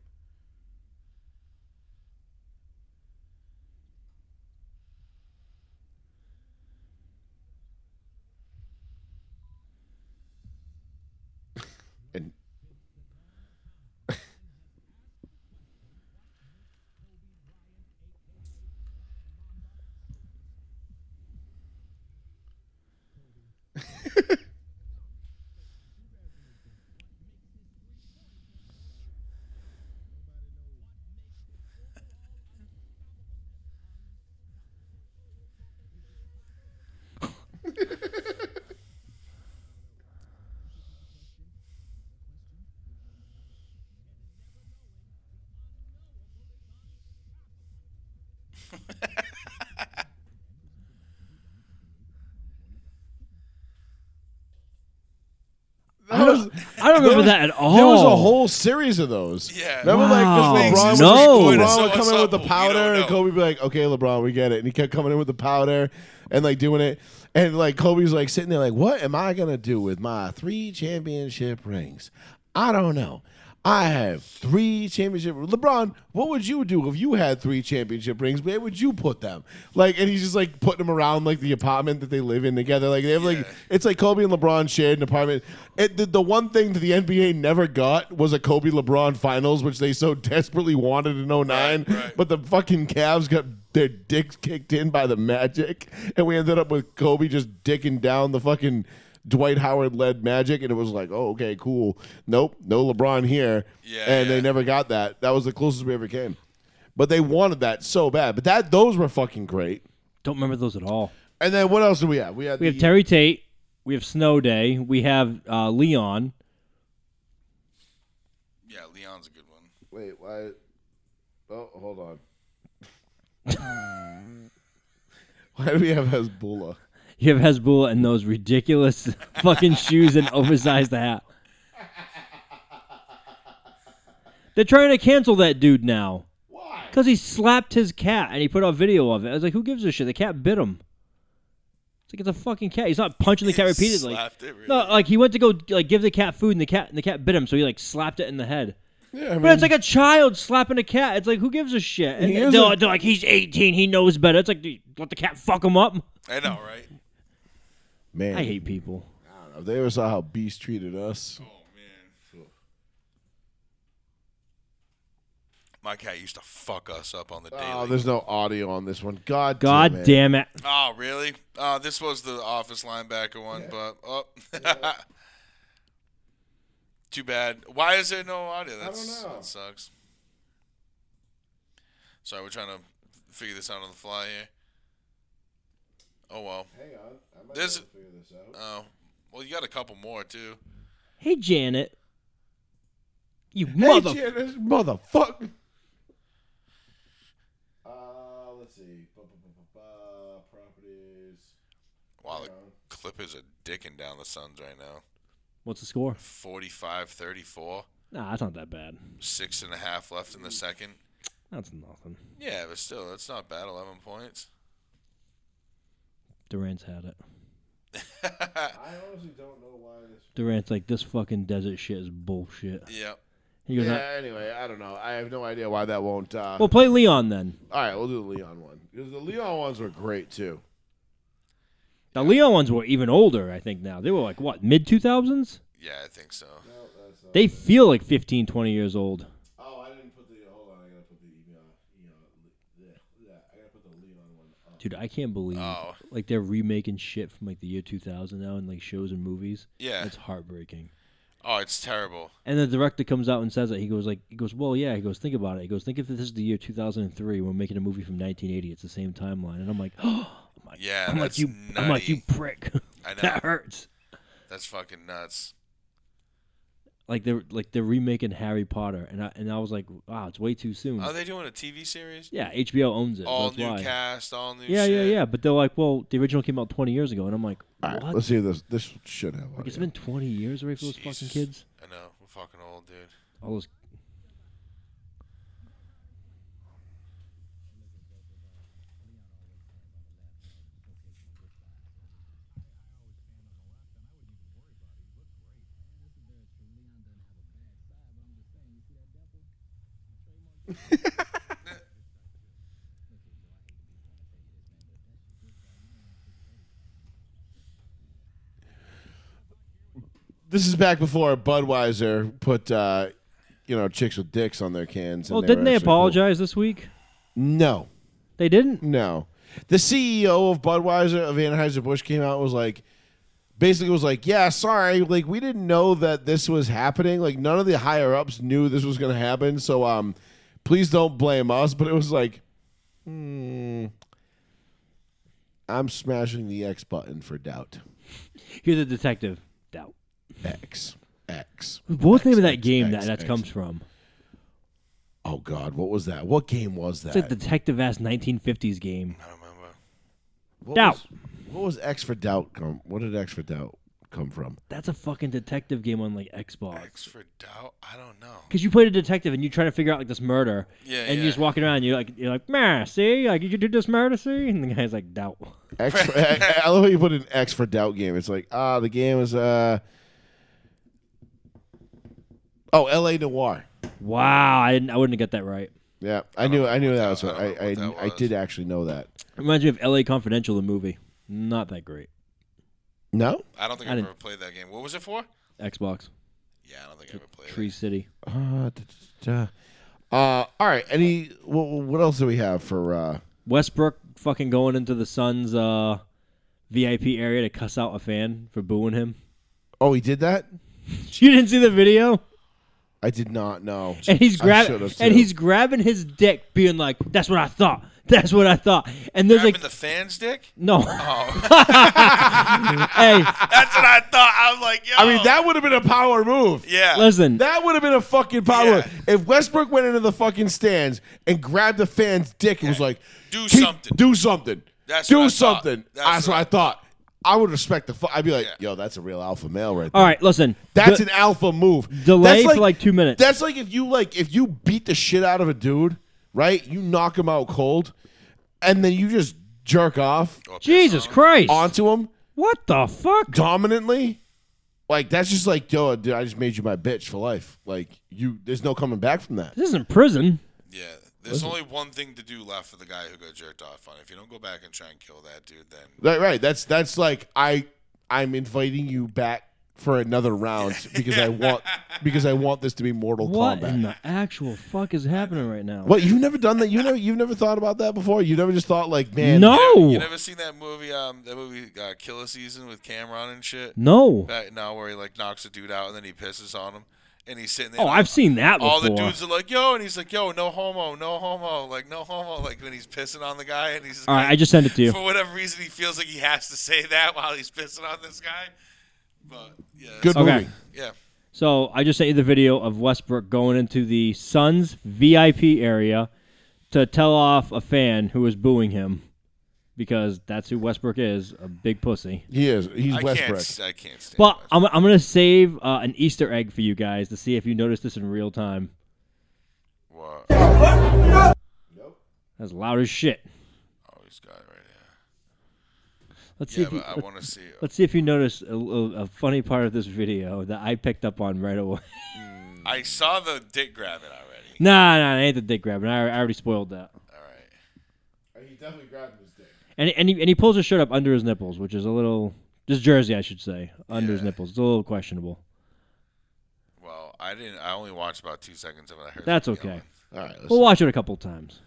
Remember there was- that at all. There was a whole series of those. Yeah. Remember, Wow. like, 'cause LeBron, No. would, LeBron would come in with the powder, and. Kobe would be like, "Okay, LeBron, we get it," and he kept coming in with the powder and like doing it, and like Kobe's like sitting there, like, "What am I gonna do with my three championship rings? I don't know." I have three championship. LeBron, what would you do if you had three championship rings? Where would you put them? Like, and he's just like putting them around like the apartment that they live in together. Like they have like it's like Kobe and LeBron shared an apartment. It, the, the one thing that the NBA never got was a Kobe LeBron finals, which they so *laughs* desperately wanted in 09. Right. But the fucking Cavs got their dicks kicked in by the Magic, and we ended up with Kobe just dicking down the fucking Dwight Howard led Magic, and it was like, oh, okay, cool. Nope, no LeBron here. Yeah, and yeah. they never got that. That was the closest we ever came. But they wanted that so bad. But that those were fucking great. Don't remember those at all. And then what else do we have? We had We the, have Terry Tate. We have Snow Day. We have uh, Leon. Yeah, Leon's a good one. Wait, why? Oh, hold on. *laughs* why do we have Hasbulla? You have Hasbulla and those ridiculous *laughs* fucking shoes and oversized hat. They're trying to cancel that dude now. Why? Because he slapped his cat and he put out video of it. I was like, who gives a shit? The cat bit him. It's like it's a fucking cat. He's not punching the cat repeatedly. Slapped it, really. No, like he went to go like give the cat food and the cat and the cat bit him, so he like slapped it in the head. Yeah, I mean, But it's like a child slapping a cat. It's like who gives a shit? And He they're, a- they're like he's 18, he knows better. It's like dude, let the cat fuck him up. I know, right? Man, I hate people. I don't know. If they ever saw how Beast treated us. Oh man. My cat used to fuck us up on the daily. Oh, there's no audio on this one. God, God damn it. damn it. Oh, really? Uh, this was the office linebacker one, but oh, *laughs* too bad. Why is there no audio? That's, know. That sucks. Sorry, we're trying to figure this out on the fly here. Oh well. Hang on. I might There's- to figure this out. Oh, well, you got a couple more too. Hey Janet. You Hey, mother Janice, motherfucker. Uh, let's see. Properties. Wow, the Hang on. Clippers are dicking down the Suns right now. What's the score? 45-34. Nah, that's not that bad. Six and a half left in the second. That's nothing. Yeah, but still, that's not bad. Eleven points. Durant's had it. *laughs* I honestly don't know why this. Durant's like this fucking desert shit is bullshit. Yep. He goes, Yeah, anyway, I don't know. I have no idea why that won't. Uh... "Well, play Leon then." all right, we'll do the Leon one. Because the Leon ones were great, too. The Leon ones were even older, I think. Now they were like what mid two thousands. Yeah, I think so. They feel like 15, 20 years old. Oh, I didn't put the. Hold on, I gotta put the email. Yeah, yeah, I gotta put the Leon one up. Dude, I can't believe Oh. like they're remaking shit from like the year 2000 now in like shows and movies. Yeah. It's heartbreaking. Oh, it's terrible. And the director comes out and says it. He goes like, he goes, well, yeah. He goes, think about it. He goes, think if this is the year 2003. We're making a movie from 1980. It's the same timeline. And I'm like, oh, *gasps* I'm like, Yeah, I'm like that's you, I'm like you prick. I *laughs* know. that hurts. That's fucking nuts. Like they're like they're remaking Harry Potter, and I and I was like, wow, it's way too soon. Are they doing a TV series? yeah, HBO owns it. All that's new why. cast, all new. Yeah, shit. yeah, yeah. But they're like, well, the original came out 20 years ago, and I'm like, what? right, let's see this. This should have. Like, it's audio. been 20 years already for those Jesus. fucking kids. I know. We're fucking old, dude. All those. *laughs* This is back before Budweiser put, uh, you know, chicks with dicks on their cans. and Well, didn't were they actually cool. apologize this week? No, They didn't. no. The CEO of Budweiser of Anheuser Busch came out and was like, basically was like, yeah, sorry, like we didn't know that this was happening. Like none of the higher ups knew this was going to happen. So, um, please don't blame us. But it was like, hmm, I'm smashing the X button for doubt. Here's a detective. Doubt. X X. What was the name of that X, game X, that that X. comes from? Oh God, what was that? What game was that? It's like detective ass 1950s game. I don't remember. What Doubt. Was, what was X for doubt? Come, what did X for doubt come from? That's a fucking detective game on like Xbox. X for doubt. I don't know. Because you played a detective and you're trying to figure out like this murder. Yeah, And yeah. you're just walking around. And you're like, you're like, man, see, like you did this murder, see, and the guy's like, doubt. X. For, I, *laughs* I love how you put an X for doubt game. It's like ah, the game is uh. Oh, L.A. Noire. Wow, I didn't, I wouldn't have got that right. Yeah, I knew. I knew what that that- was. I Right. I what I, that I did actually know that. Reminds me of L.A. Confidential, the movie. Not that great. No. I don't think I I've didn't- ever played that game. What was it for? Xbox, Yeah, I don't think I ever played Tree it. City. Uh, da, da, da. uh, all right. Any? What, what else do we have for? uh Westbrook fucking going into the Suns' uh, VIP area to cuss out a fan for booing him. Oh, he did that. *laughs* You didn't see the video? I did not know. And he's I grabbing should've, and too. he's grabbing his dick, being like, "That's what I thought. *laughs* That's what I thought." And there's Grabbing like, the fans' dick? no, Oh, *laughs* hey, that's what I thought. I was like, yo. I mean, that would have been a power move. Yeah. listen, That would have been a fucking power. Yeah. move. If Westbrook went into the fucking stands and grabbed the fan's dick and was like, Do "Keep- something." do something, That's do what I thought. something." That's That's, what what I I thought. I would respect the. Fu- I'd be like, Yeah. "Yo, that's a real alpha male right there." all right, listen. That's De- an alpha move. delay That's for like two minutes. That's like if you like if you beat the shit out of a dude, right? You knock him out cold, and then you just jerk off oh, Jesus. Christ! onto him what the fuck? dominantly. Like that's just like, yo, dude, I just made you my bitch for life. Like you, there's no coming back from that. This isn't prison. Yeah. There's only one thing to do left for the guy who got jerked off on. If you don't go back and try and kill that dude, then Right, right. That's that's like I, I'm inviting you back for another round *laughs* because I want because I want this to be Mortal What Kombat. in the actual fuck is happening right now? What you've never done that? You never you've never thought about that before? You never just thought like, man, No, you never seen that movie? Um, that movie uh, Killa Season with Cam'ron and shit. no. Back now, where he like knocks a dude out and then he pisses on him, and he's sitting there. Oh, and I've seen that before. all the dudes are like, "Yo," and he's like, "Yo, no homo, no homo, like no homo." Like when he's pissing on the guy, and he's All right, like, I just sent it to you. for whatever reason he feels like he has to say that while he's pissing on this guy. But yeah, good Okay. movie. yeah. So I just sent you the video of Westbrook going into the Suns VIP area to tell off a fan who was booing him because that's who Westbrook is, a big pussy. He is. He's I Westbrook. can't, I can't stand. But Westbrook. I'm, I'm going to save uh, an Easter egg for you guys to see if you notice this in real time. What? Nope. That's loud as shit. Oh, he's got it right here. Let's see Yeah, if you, but I let- want to see. it. let's see if you notice a, a, a funny part of this video that I picked up on right away. Mm, I saw the dick grabbing already. nah, nah, it ain't the dick grabbing. I, I already spoiled that. All right. Oh, he definitely grabbed his dick. And and he, and he pulls his shirt up under his nipples, which is a little just jersey, I should say, under his nipples. It's a little questionable. Well, I didn't. I only watched about two seconds of it. I heard. That's okay. yelling. All right. Let's We'll watch it a couple times.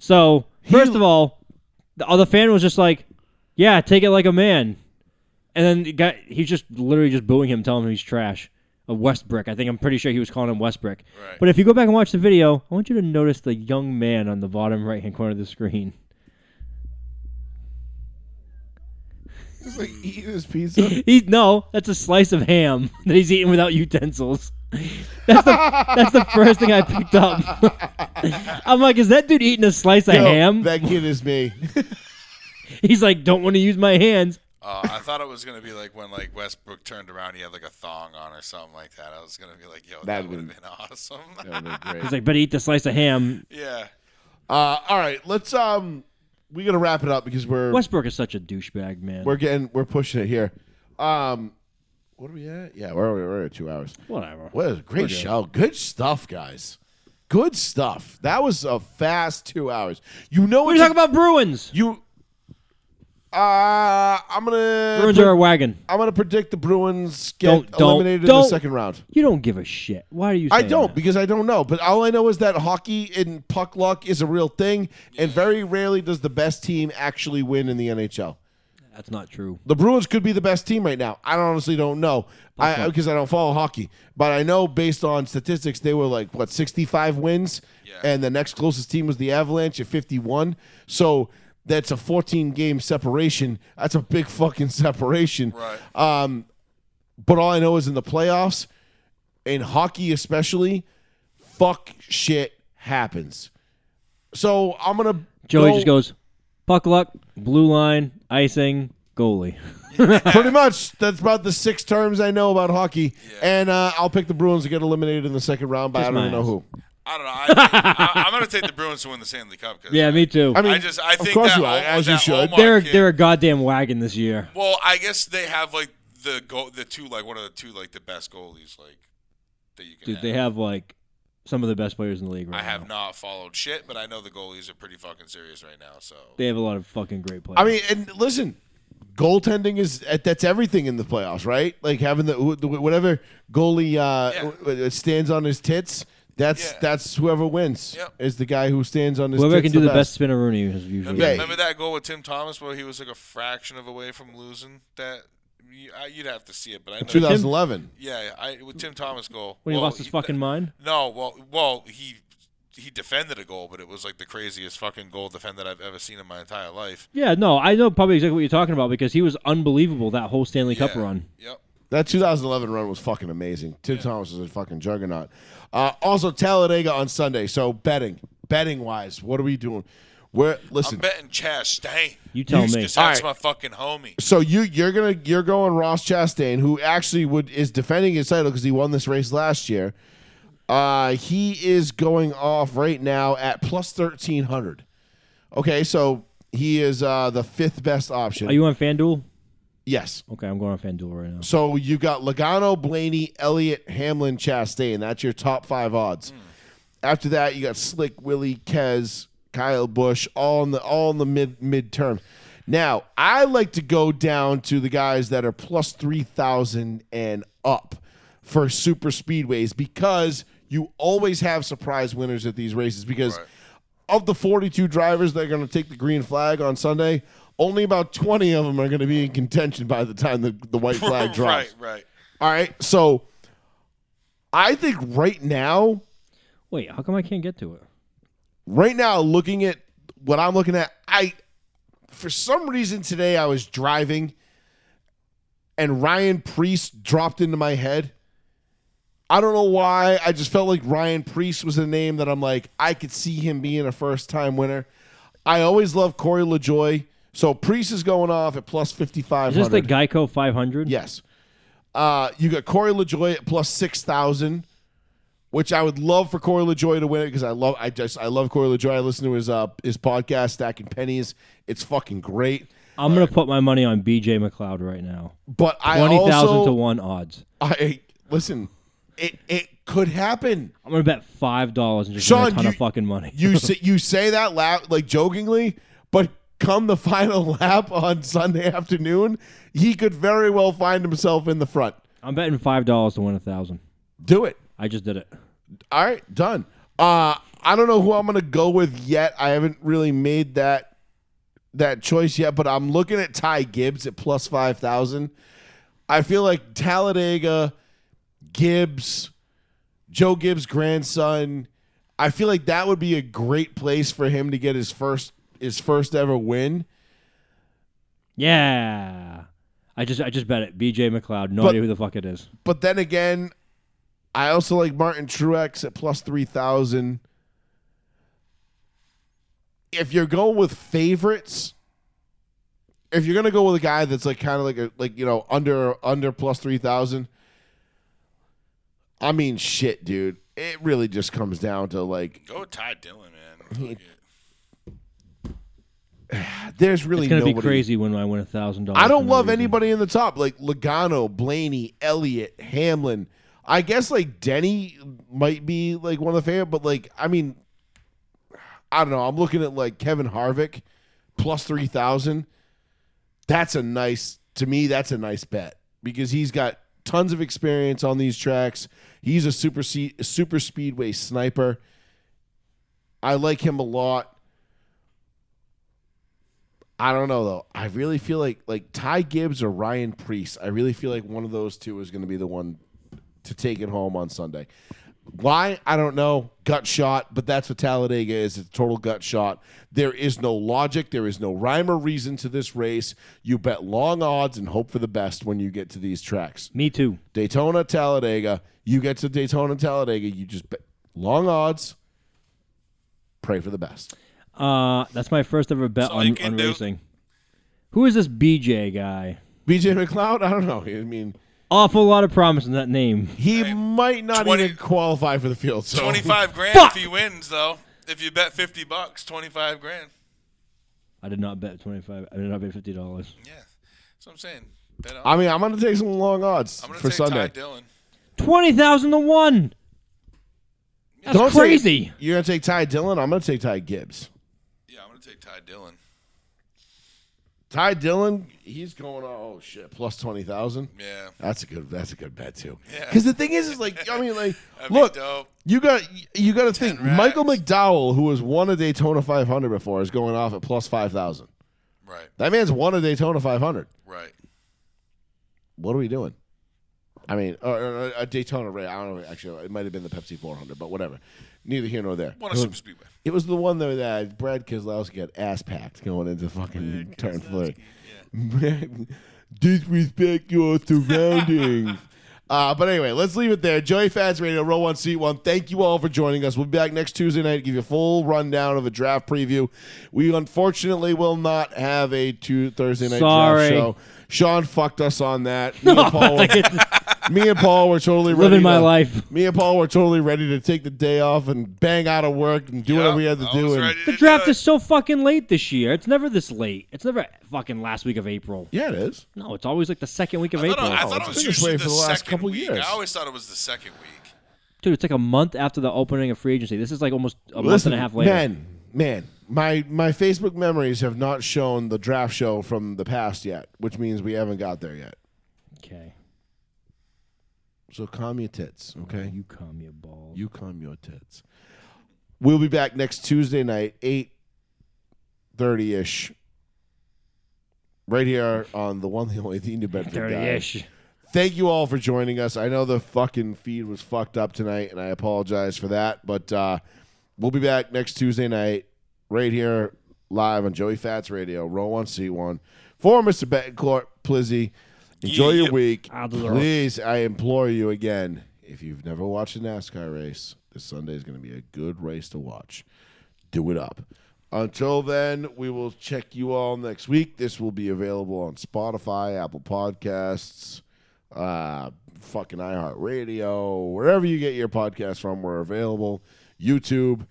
So first of all, the other fan was just like, "Yeah, take it like a man," and then the guy he's just literally just booing him, telling him he's trash. A Westbrook. I think I'm pretty sure he was calling him Westbrook. Right. But if you go back and watch the video, I want you to notice the young man on the bottom right hand corner of the screen. Just like eating his pizza. *laughs* He's no, that's a slice of ham *laughs* that he's eating without utensils. *laughs* That's the that's the first thing I picked up. *laughs* I'm like, is that dude eating a slice of Yo, ham? That kid is me. *laughs* He's like, don't want to use my hands. Uh, I thought it was gonna be like when like Westbrook turned around, he had like a thong on or something like that. I was gonna be like, "Yo, that That'd would have been- been awesome." That would've been great. He's like, better eat the slice of ham. yeah. Uh, all right, let's um, we gotta wrap it up because we're Westbrook is such a douchebag, man. we're getting we're pushing it here. Um, what are we at? Yeah, we're we're at two hours. Whatever. What a great show. Good stuff, guys. Good stuff. That was a fast two hours. You know What We're talking about Bruins? You. Uh, I'm gonna. Bruins are a wagon. I'm gonna predict the Bruins get Don't- don't- eliminated in don't. the second round. You don't give a shit. Why are you? I don't that? because I don't know. But all I know is that hockey and puck luck is a real thing, and very rarely does the best team actually win in the NHL. That's not true. The Bruins could be the best team right now. I honestly don't know I because I don't follow hockey, but I know based on statistics they were like what 65 wins, Yeah. and the next closest team was the Avalanche at 51. So that's a 14 game separation. That's a big fucking separation. Right. Um, but all I know is in the playoffs, in hockey especially, fuck shit happens. So I'm gonna Joey go- just goes, puck luck, blue line, icing, goalie. *laughs* pretty much. That's *laughs* about the six terms I know about hockey, and uh, I'll pick the Bruins to get eliminated in the second round, but Kiss I don't even know who. I don't know. I think, I, *laughs* I'm going to take the Bruins to win the Stanley Cup. 'cause Yeah, me too. I mean, I just I of think course that you are, Omar- as you that should. Omar they're kid- they're a goddamn wagon this year. Well, I guess they have like the go the two like one of the two like the best goalies like that you can. Dude, have. they have like some of the best players in the league right I have now. not followed shit, but I know the goalies are pretty fucking serious right now. So They have a lot of fucking great players. I mean, and listen, goaltending is that's everything in the playoffs, right? Like having the, the whatever goalie uh, Yeah. stands on his tits. That's Yeah. that's whoever wins. Yep. Is the guy who stands on his whoever tits can do the best. best spinneroonie is usually. remember, Yeah. remember that goal with Tim Thomas where he was like a fraction of away from losing that. You- I- You'd have to see it, but I know. 2011. Yeah, I with Tim Thomas goal. When he well, lost his fucking mind. No, well, well, he he defended a goal, but it was like the craziest fucking goal defended I've ever seen in my entire life. Yeah, no, I know probably exactly what you're talking about because he was unbelievable that whole Stanley Cup Yeah. run. Yep. That 2011 run was fucking amazing. Tim Thomas is a fucking juggernaut. Uh, also, Talladega on Sunday. So betting, betting wise, what are we doing? We're I'm betting Chastain. You tell me. Because that's All my fucking homie. So you you're gonna you're going Ross Chastain, who actually would is defending his title because he won this race last year. Uh, he is going off right now at plus thirteen hundred. Okay, so he is uh, the fifth best option. Are you on FanDuel? yes. Okay, I'm going on FanDuel right now. So you got Logano, Blaney, Elliott, Hamlin, Chastain. That's your top five odds. After that, you got Slick, Willie, Kez, Kyle Busch, all in the all in the mid mid term. Now, I like to go down to the guys that are plus three thousand and up for super speedways because you always have surprise winners at these races because Right. of the 42 drivers that are going to take the green flag on Sunday, only about 20 of them are going to be in contention by the time the, the white flag *laughs* drops. right, right. All right. So I think right now, Wait, how come I can't get to it? Right now, looking at what I'm looking at, I, for some reason today, I was driving and Ryan Preece dropped into my head. I don't know why. I just felt like Ryan Preece was a name that I'm like, I could see him being a first time winner. I always love Corey LaJoie. So Preece is going off at plus 5,500. Is this the Geico 500? Yes. Uh, you got Corey LaJoie at plus six thousand, which I would love for Corey LaJoie to win it because I love I just I love Corey LaJoie. I listen to his uh his podcast Stacking Pennies. It's fucking great. I'm gonna put my money on BJ McLeod right now. But I Twenty thousand to one odds. I listen. It it could happen. I'm gonna bet five dollars and just Sean, win a ton you- of fucking money. You *laughs* say you say that lap like jokingly, but come the *laughs* final lap on Sunday afternoon, he could very well find himself in the front. I'm betting five dollars to win a thousand. Do it. I just did it. All right, done. Uh, I don't know who I'm gonna go with yet. I haven't really made that that choice yet, but I'm looking at Ty Gibbs at plus five thousand. I feel like Talladega, Gibbs, Joe Gibbs' grandson. I feel like that would be a great place for him to get his first his first ever win. Yeah. I just I just bet it. BJ McLeod. No But- idea who the fuck it is. But then again, I also like Martin Truex at plus 3,000. If you're going with favorites, if you're going to go with a guy that's like kind of like a like you know under under plus 3,000, I mean shit, dude. It really just comes down to like Go with Ty Dillon, man. *sighs* There's really It's gonna nobody. be crazy when I win a thousand dollars. I don't love reason. anybody in the top like Logano, Blaney, Elliott, Hamlin. I guess like Denny might be like one of the favorite, but like I mean, I don't know. I'm looking at like Kevin Harvick plus three thousand. That's a nice to me. That's a nice bet because he's got tons of experience on these tracks. He's a super super speedway sniper. I like him a lot. I don't know though. I really feel like like Ty Gibbs or Ryan Preece. I really feel like one of those two is going to be the one to take it home on Sunday. Why? I don't know. Gut shot, but that's what Talladega is. It's a total gut shot. There is no logic. There is no rhyme or reason to this race. You bet long odds and hope for the best when you get to these tracks. Me too. Daytona, Talladega. You get to Daytona, Talladega. You just bet long odds. Pray for the best. Uh, that's my first ever bet so on, on racing. Who is this BJ guy? BJ McLeod. I don't know. I mean, Awful lot of promise in that name. he might not 20 even qualify for the field. So. 25 *laughs* grand Fuck! if he wins, though. If you bet 50 bucks, 25 grand. I did not bet twenty five. I did not bet fifty dollars. Yeah. That's what I'm saying. Bet. I mean, I'm going to take some long odds I'm going to for take Sunday. Ty Dillon. Twenty thousand to one. That's Don't say- crazy. You're going to take Ty Dillon. I'm going to take Ty Gibbs. Yeah, I'm going to take Ty Dillon. Ty Dillon, he's going. Oh shit, plus twenty thousand. Yeah. That's a good. That's a good bet too. Yeah. Because the thing is, is like I mean, like *laughs* look, dope. you got you got to think. racks. Michael McDowell, who has won a Daytona 500 before, is going off at plus five thousand. Right. That man's won a Daytona 500. Right. What are we doing? I mean, or, a Daytona race. I don't know. Actually, it might have been the Pepsi 400, but whatever. Neither here nor there. Won a super speedway. It was the one though that Brad Keselowski got ass packed going into fucking turn three. *laughs* Disrespect your surroundings. *laughs* uh, but anyway, let's leave it there. Joey Fats Radio, row one, seat one. Thank you all for joining us. We'll be back next Tuesday night to give you a full rundown of a draft preview. We unfortunately will not have a two Thursday night Sorry. draft show. Sean fucked us on that. *laughs* Me and Paul, were, *laughs* me and Paul were totally ready. Living my to- life. Me and Paul were totally ready to take the day off and bang out of work and do whatever we had to I do. was and- ready The to draft do is so fucking late this year. It's never this late. It's never fucking last week of April. yeah, it is. No, it's always like the second week of I thought, April. it, I thought it was been this usually way the, for the last second couple week. years. I always thought it was the second week. Dude, it's like a month after the opening of free agency. This is like almost a month and a half later. man, man, my my Facebook memories have not shown the draft show from the past yet, which means we haven't got there yet. Okay. So calm your tits, okay? You calm your balls. You calm your tits. We'll be back next Tuesday night, eight thirty ish, right here on the one, *laughs* the only, the New Bedford Guy. 30-ish. Thank you all for joining us. I know the fucking feed was fucked up tonight, and I apologize for that. But uh, we'll be back next Tuesday night, right here, live on Joey Fats Radio, row one, C one, for Mr. Betancourt, Plizzy. Enjoy your Yeah. week. Adler. Please, I implore you again, if you've never watched a NASCAR race, this Sunday is going to be a good race to watch. Do it up. Until then, we will check you all next week. This will be available on Spotify, Apple Podcasts, uh, fucking iHeartRadio, wherever you get your podcasts from. We're available. YouTube.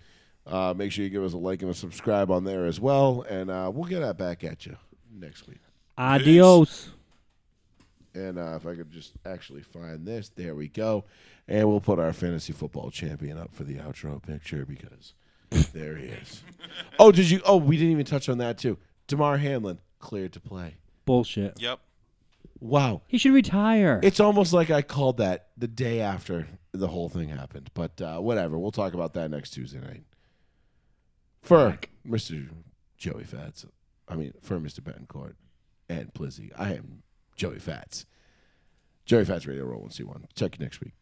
Uh, make sure you give us a like and a subscribe on there as well, and uh, we'll get that back at you next week. Adios. And uh, if I could just actually find this, there we go. And we'll put our fantasy football champion up for the outro picture because *laughs* there he is. *laughs* Oh, did you? Oh, we didn't even touch on that too. Damar Hamlin cleared to play. Bullshit. Yep. Wow, He should retire. it's almost like I called that the day after the whole thing happened. But uh, whatever, we'll talk about that next Tuesday night. For Mr. Joey Fats, I mean for Mr. Betancourt and Plizzy, I am Joey Fats. Joey Fats Radio Roll One C One. Check you next week.